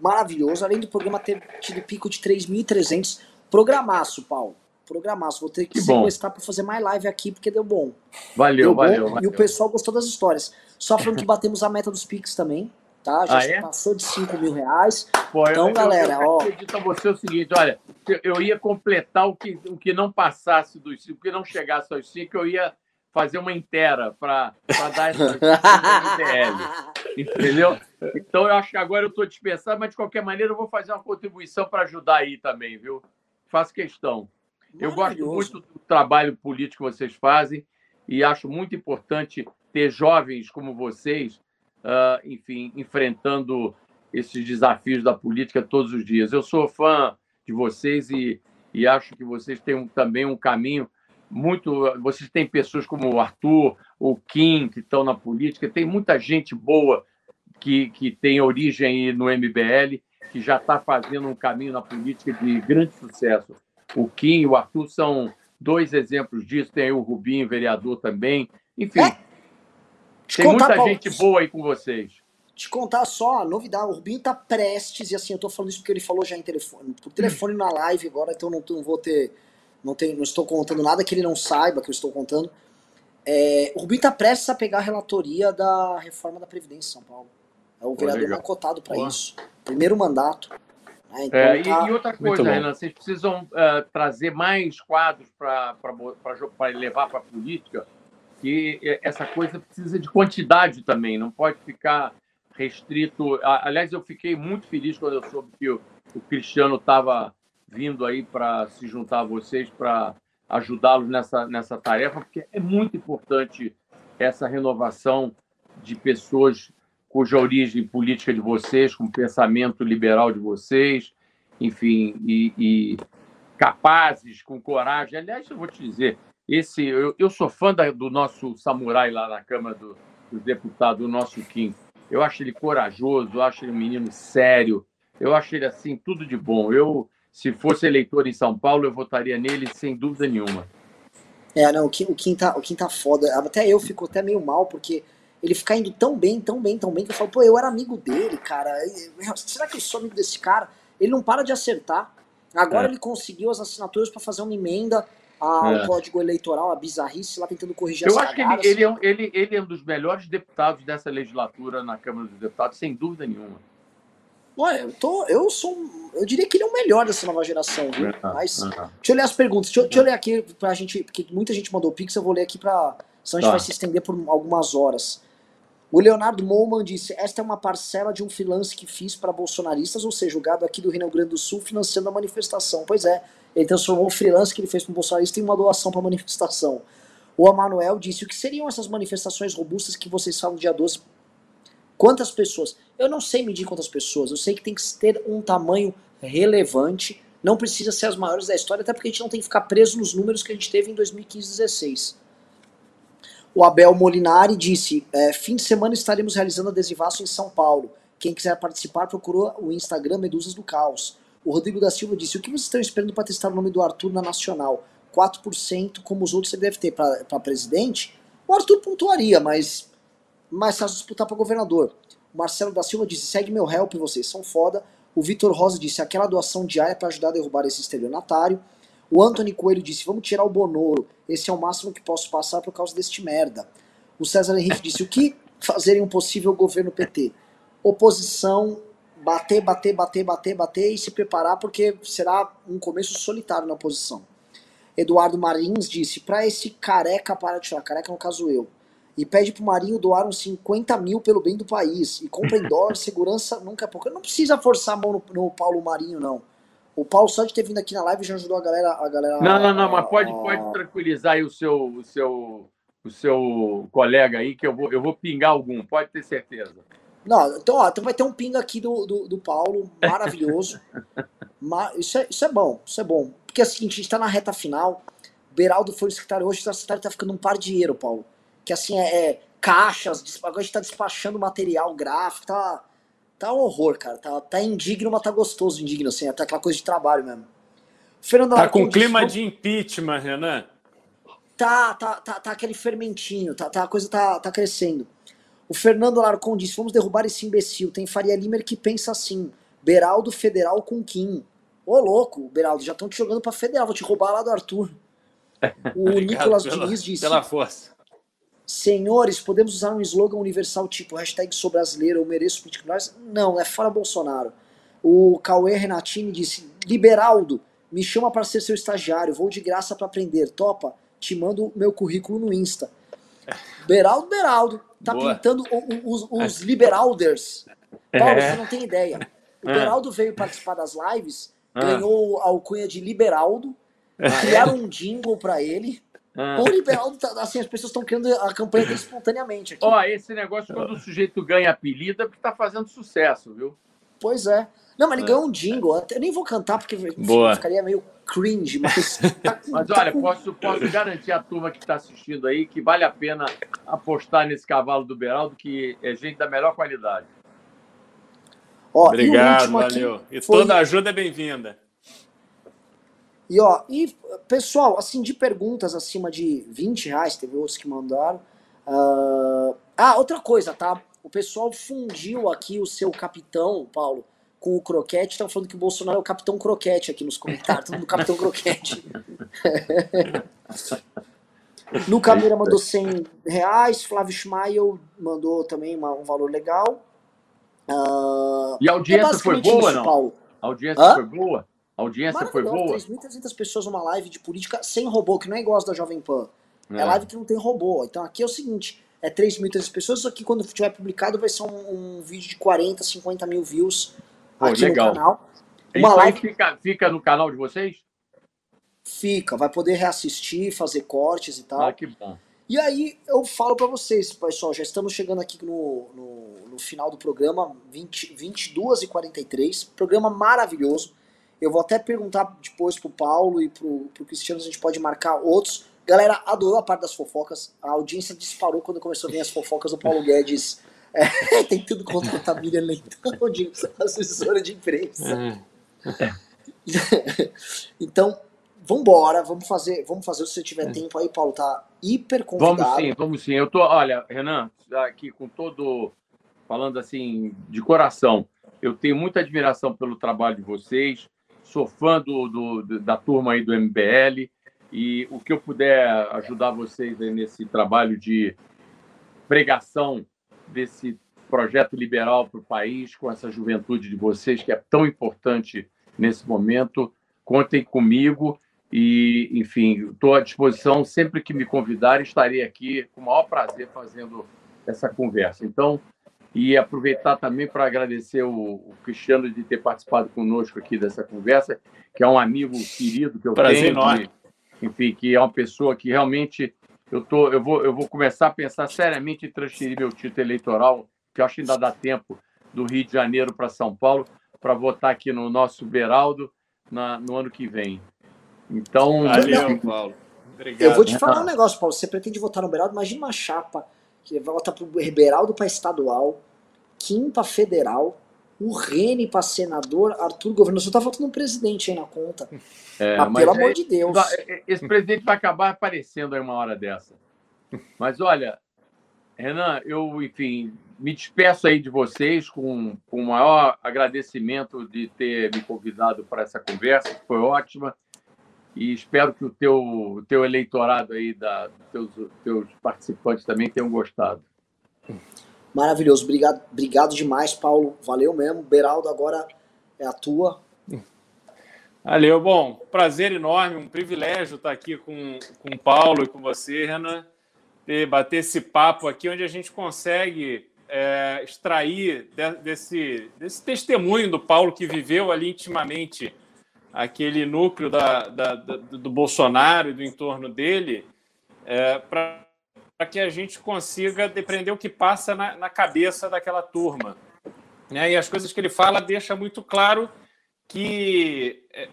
maravilhoso, além do programa ter tido pico de 3.300, programaço, Paulo. Programaço. Vou ter que, que sequestrar para fazer mais live aqui, porque deu bom. Valeu, deu valeu, bom, valeu. E o pessoal gostou das histórias. Só falando que batemos a meta dos Pix também tá? Já ah, é? passou de 5 mil reais. Pô, então, eu, galera, eu, eu ó. acredito a você o seguinte: olha, eu ia completar o que, o que não passasse dos 5, o que não chegasse aos 5, eu ia fazer uma inteira para dar essa Entendeu? Então eu acho que agora eu estou dispensado, mas de qualquer maneira eu vou fazer uma contribuição para ajudar aí também, viu? Faço questão. Eu gosto muito do trabalho político que vocês fazem e acho muito importante ter jovens como vocês uh, enfim, enfrentando esses desafios da política todos os dias. Eu sou fã de vocês e, e acho que vocês têm um, também um caminho muito. Vocês têm pessoas como o Arthur, o Kim, que estão na política, tem muita gente boa que, que tem origem no MBL, que já está fazendo um caminho na política de grande sucesso. O Kim e o Arthur são dois exemplos disso, tem o Rubinho, vereador também. Enfim, é? Tem contar, muita Paulo, gente boa aí com vocês. Te contar só a novidade, o Rubinho tá prestes, e assim, eu tô falando isso porque ele falou já em telefone, por telefone na live agora, então não, não vou ter, não, tem, não estou contando nada que ele não saiba que eu estou contando. É, o Rubinho tá prestes a pegar a relatoria da reforma da Previdência em São Paulo. É o vereador mais cotado para isso. Primeiro mandato. Né? Então, é, tá... e, outra coisa, Renan, vocês precisam uh, trazer mais quadros para levar para a política que essa coisa precisa de quantidade também, não pode ficar restrito. Aliás, eu fiquei muito feliz quando eu soube que o, o Cristiano estava vindo aí para se juntar a vocês para ajudá-los nessa, nessa tarefa, porque é muito importante essa renovação de pessoas cuja origem política de vocês, com pensamento liberal de vocês, enfim, e, e capazes, com coragem. Aliás, eu vou te dizer, esse eu, eu sou fã da, do nosso samurai lá na Câmara do, dos Deputados, o nosso Kim. Eu acho ele corajoso, eu acho ele um menino sério, eu acho ele assim tudo de bom. Eu, se fosse eleitor em São Paulo, eu votaria nele sem dúvida nenhuma. É, não, o Kim, o Kim, tá, o Kim tá foda. Até eu fico até meio mal, porque ele fica indo tão bem, tão bem, tão bem, que eu falo, pô, eu era amigo dele, cara. Será que eu sou amigo desse cara? Ele não para de acertar. Agora é. ele conseguiu as assinaturas para fazer uma emenda ao é. código eleitoral, a bizarrice lá tentando corrigir Eu acho cagadas. que ele, ele, é, ele, ele é um dos melhores deputados dessa legislatura na Câmara dos Deputados, sem dúvida nenhuma. Olha, eu, tô, eu sou. Eu diria que ele é o melhor dessa nova geração, viu? Mas. Deixa eu ler as perguntas. Deixa, deixa, eu ler aqui pra gente. Porque muita gente mandou pix, eu vou ler aqui pra. Senão a gente tá. vai se estender por algumas horas. O Leonardo Molman disse: Esta é uma parcela de um freelance que fiz para bolsonaristas, ou seja, o gado aqui do Rio Grande do Sul financiando a manifestação. Pois é, ele transformou o freelance que ele fez para o bolsonarista em uma doação para manifestação. O Emanuel disse: O que seriam essas manifestações robustas que vocês falam dia 12? Quantas pessoas? Eu não sei medir quantas pessoas, eu sei que tem que ter um tamanho relevante não precisa ser as maiores da história, até porque a gente não tem que ficar preso nos números que a gente teve em 2015-16. O Abel Molinari disse: é, fim de semana estaremos realizando adesivaço em São Paulo. Quem quiser participar, procurou o Instagram Medusas do Caos. O Rodrigo da Silva disse: o que vocês estão esperando para testar o nome do Arthur na Nacional? 4%, como os outros você deve ter para presidente? O Arthur pontuaria, mas mais fácil disputar para governador. O Marcelo da Silva disse: segue meu help, vocês são foda. O Vitor Rosa disse: aquela doação diária para ajudar a derrubar esse estelionatário. O Anthony Coelho disse: vamos tirar o Bonoro. Esse é o máximo que posso passar por causa deste merda. O César Henrique disse: o que fazer em um possível governo PT? Oposição, bater, bater, bater, bater, bater e se preparar, porque será um começo solitário na oposição. Eduardo Marins disse: para esse careca para de tirar, careca no caso eu e pede pro Marinho doar uns 50 mil pelo bem do país. E compra em dólar, segurança nunca é pouco. Não precisa forçar a mão no, no, Paulo Marinho, não. O Paulo só de ter vindo aqui na live já ajudou a galera. A galera não, não, não, mas pode, pode tranquilizar aí o seu, o seu, o seu colega aí, que eu vou, eu vou pingar algum, pode ter certeza. Não, então, ó, então vai ter um pinga aqui do, do, do Paulo, maravilhoso. Mas isso, é, isso é bom, isso é bom. Porque é o seguinte, a gente tá na reta final. Beraldo foi o secretário hoje, o secretário tá ficando um par de dinheiro, Paulo que assim é, é caixas, agora a gente tá despachando material gráfico, tá, tá um horror, cara. Tá, tá indigno, mas tá gostoso indigno, assim, até aquela coisa de trabalho mesmo. Fernando tá com clima de impeachment, Renan. Tá, tá, tá, tá aquele fermentinho, tá, tá, a coisa tá, tá crescendo. O Fernando Alarcon disse: vamos derrubar esse imbecil. Tem Faria Limer que pensa assim: Beraldo Federal com Kim. Ô, louco, Beraldo, já estão te jogando pra Federal, vou te roubar lá do Arthur. O Nicolas Diniz disse: pela força. Senhores, podemos usar um slogan universal tipo hashtag sou brasileiro, eu mereço política Não, é fora Bolsonaro. O Cauê Renatini disse, Liberaldo, me chama para ser seu estagiário, vou de graça para aprender, topa? Te mando meu currículo no Insta. Beraldo, Beraldo, tá Boa. pintando os, os liberalders. Paulo, é. você não tem ideia. O é. Beraldo veio participar das lives, é. ganhou a alcunha de Liberaldo, é. criaram um jingle para ele, ah. O liberal, tá, assim, as pessoas estão criando a campanha espontaneamente. Aqui. Ó, esse negócio, quando o sujeito ganha apelido, é porque tá fazendo sucesso, viu? Pois é. Não, mas ele ganhou um jingle. Eu nem vou cantar porque Boa. ficaria meio cringe, mas. Tá com, mas tá olha, com... posso, posso garantir à turma que está assistindo aí que vale a pena apostar nesse cavalo do Beraldo, que é gente da melhor qualidade. Ó, Obrigado, e valeu. E foi... toda ajuda é bem-vinda. E, ó, e pessoal, assim, de perguntas acima de 20 reais, teve outros que mandaram. Uh... Ah, outra coisa, tá? O pessoal fundiu aqui o seu capitão, Paulo, com o Croquete. Estão falando que o Bolsonaro é o Capitão Croquete aqui nos comentários. Todo mundo Capitão Croquete. no Cameira mandou 100 reais. Flávio Schmael mandou também uma, um valor legal. Uh... E a audiência é foi boa, isso, não? Paulo. A audiência Hã? foi boa? A audiência foi boa? 3.300 pessoas numa live de política sem robô, que não é igual as da Jovem Pan. É. é live que não tem robô. Então aqui é o seguinte, é 3.300 pessoas, isso aqui quando tiver publicado vai ser um, um, vídeo de 40, 50 mil views Pô, aqui legal. no canal. Uma isso live... fica, fica no canal de vocês? Fica, vai poder reassistir, fazer cortes e tal. Ah, que bom. E aí eu falo para vocês, pessoal, já estamos chegando aqui no, no, no final do programa, 20, 22 e 43 programa maravilhoso. Eu vou até perguntar depois pro Paulo e pro, pro Cristiano se a gente pode marcar outros. Galera, adorou a parte das fofocas. A audiência disparou quando começou a vir as fofocas do Paulo Guedes. É, tem tudo contra a Tamília Leitão, de assessora de imprensa. É. então, vambora, vamos fazer, vamos fazer se você tiver é. tempo aí, Paulo, tá hiper convidado. Vamos sim, vamos sim. Eu tô, olha, Renan, aqui com todo falando assim de coração, eu tenho muita admiração pelo trabalho de vocês sou fã do, do, da turma aí do MBL e o que eu puder ajudar vocês nesse trabalho de pregação desse projeto liberal para o país, com essa juventude de vocês que é tão importante nesse momento, contem comigo e, enfim, estou à disposição sempre que me convidarem, estarei aqui com o maior prazer fazendo essa conversa. Então, e aproveitar também para agradecer o, o, Cristiano de ter participado conosco aqui dessa conversa, que é um amigo querido que eu Prazer tenho, enorme. Enfim, que é uma pessoa que realmente eu tô, eu vou, eu vou começar a pensar seriamente em transferir meu título eleitoral, que eu acho que ainda dá tempo, do Rio de Janeiro para São Paulo, para votar aqui no nosso Beraldo, na, no ano que vem. Então. Valeu, Paulo. Obrigado. Eu vou te falar um negócio, Paulo. Você pretende votar no Beraldo? Imagina uma chapa que vota pro Beraldo para estadual, para federal, o Rene para senador, Arthur governador. Você tá faltando um presidente aí na conta. É, mas, mas pelo é, amor de Deus. Esse presidente vai acabar aparecendo aí uma hora dessa. Mas olha, Renan, eu, enfim, me despeço aí de vocês com, com o maior agradecimento de ter me convidado para essa conversa, que foi ótima. E espero que o teu, teu eleitorado aí, da, teus, teus participantes também tenham gostado. Maravilhoso. Obrigado, obrigado demais, Paulo. Valeu mesmo. Beraldo, agora é a tua. Valeu. Bom, prazer enorme, um privilégio estar aqui com, com o Paulo e com você, Renan. Ter, bater esse papo aqui, onde a gente consegue é, extrair de, desse, desse testemunho do Paulo que viveu ali intimamente aquele núcleo da, da, da do Bolsonaro e do entorno dele, é, para para que a gente consiga depreender o que passa na, na cabeça daquela turma. Né? E as coisas que ele fala deixa muito claro que é,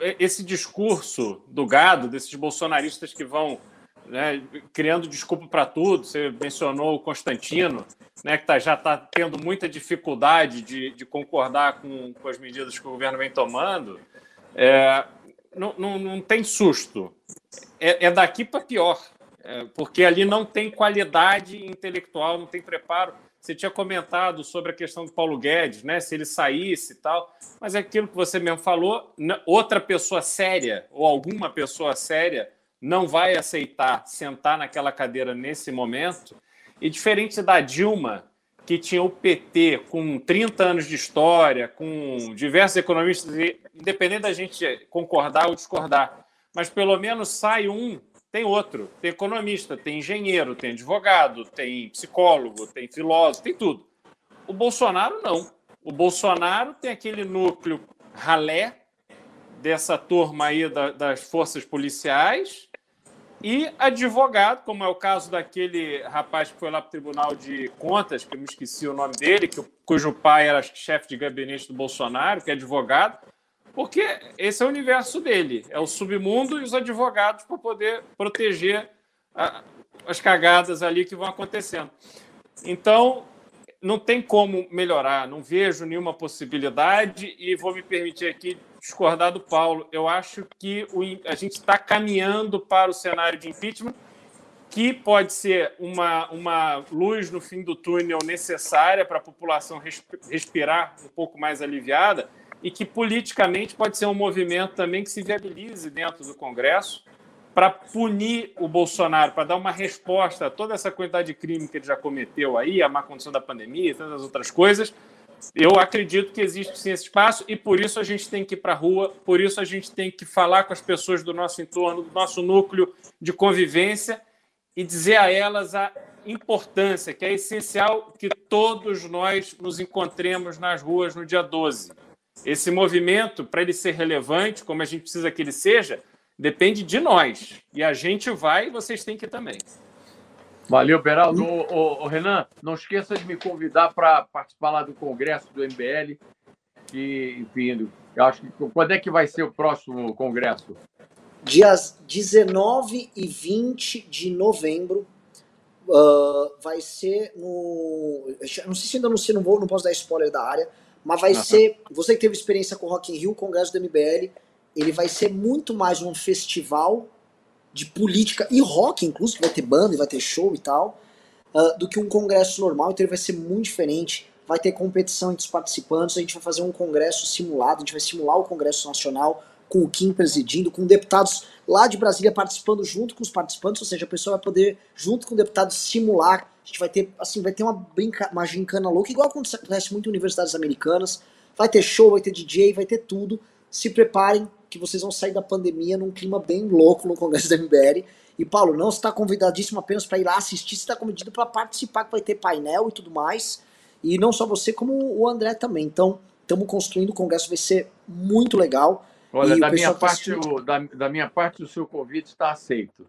é, esse discurso do gado, desses bolsonaristas que vão né, criando desculpa para tudo, você mencionou o Constantino, né, que tá, já está tendo muita dificuldade de, de concordar com, com, as medidas que o governo vem tomando, é, não, não, não, tem susto. É, é daqui para pior. É, porque ali não tem qualidade intelectual, não tem preparo. Você tinha comentado sobre a questão do Paulo Guedes, né? Se ele saísse e tal, mas é aquilo que você mesmo falou, outra pessoa séria ou alguma pessoa séria não vai aceitar sentar naquela cadeira nesse momento. E diferente da Dilma, que tinha o PT com 30 anos de história, com diversos economistas, independente da gente concordar ou discordar, mas pelo menos sai um tem outro. Tem economista, tem engenheiro, tem advogado, tem psicólogo, tem filósofo, tem tudo. O Bolsonaro não. O Bolsonaro tem aquele núcleo ralé dessa turma aí da, das forças policiais e advogado, como é o caso daquele rapaz que foi lá para o Tribunal de Contas, que eu me esqueci o nome dele, que, cujo pai era chefe de gabinete do Bolsonaro, que é advogado. Porque esse é o universo dele, é o submundo e os advogados para poder proteger a, as cagadas ali que vão acontecendo. Então, não tem como melhorar, não vejo nenhuma possibilidade e vou me permitir aqui discordar do Paulo. Eu acho que o, a gente está caminhando para o cenário de impeachment, que pode ser uma, uma luz no fim do túnel necessária para a população respirar um pouco mais aliviada e que politicamente pode ser um movimento também que se viabilize dentro do Congresso para punir o Bolsonaro, para dar uma resposta a toda essa quantidade de crime que ele já cometeu aí, a má condição da pandemia e tantas outras coisas. Eu acredito que existe sim esse espaço e por isso a gente tem que ir para a rua, por isso a gente tem que falar com as pessoas do nosso entorno, do nosso núcleo de convivência e dizer a elas a importância, que é essencial que todos nós nos encontremos nas ruas no dia 12 esse movimento, para ele ser relevante, como a gente precisa que ele seja, depende de nós. E a gente vai e vocês têm que ir também. Valeu, Beraldo. Ô, ô, ô, Renan, não esqueça de me convidar para participar lá do congresso do MBL. Que, enfim, eu acho que quando é que vai ser o próximo congresso? Dias 19 e 20 de novembro. Uh, vai ser no. Não sei se ainda não sei, não vou, não posso dar spoiler da área mas vai uhum. ser. Você que teve experiência com o Rock in Rio, o Congresso do MBL, ele vai ser muito mais um festival de política e rock, inclusive, vai ter banda e vai ter show e tal, uh, do que um congresso normal. Então ele vai ser muito diferente. Vai ter competição entre os participantes. A gente vai fazer um congresso simulado. A gente vai simular o Congresso Nacional com o Kim presidindo, com deputados lá de Brasília participando junto com os participantes, ou seja, a pessoa vai poder, junto com o deputado, simular. A gente vai ter, assim, vai ter uma, brinca, uma gincana louca, igual acontece muito em universidades americanas. Vai ter show, vai ter DJ, vai ter tudo. Se preparem que vocês vão sair da pandemia num clima bem louco no Congresso da MBL. E Paulo, não está convidadíssimo apenas para ir lá assistir, está convidado para participar, que vai ter painel e tudo mais. E não só você, como o André também. Então, estamos construindo o Congresso, vai ser muito legal. Olha, da minha, parte, o, da, da minha parte, o seu convite está aceito.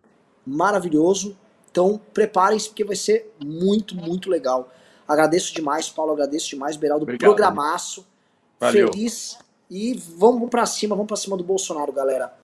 Maravilhoso. Então, preparem-se, porque vai ser muito, muito legal. Agradeço demais, Paulo, agradeço demais, Beraldo, Obrigado, programaço. Valeu. Feliz e vamos para cima, vamos para cima do Bolsonaro, galera.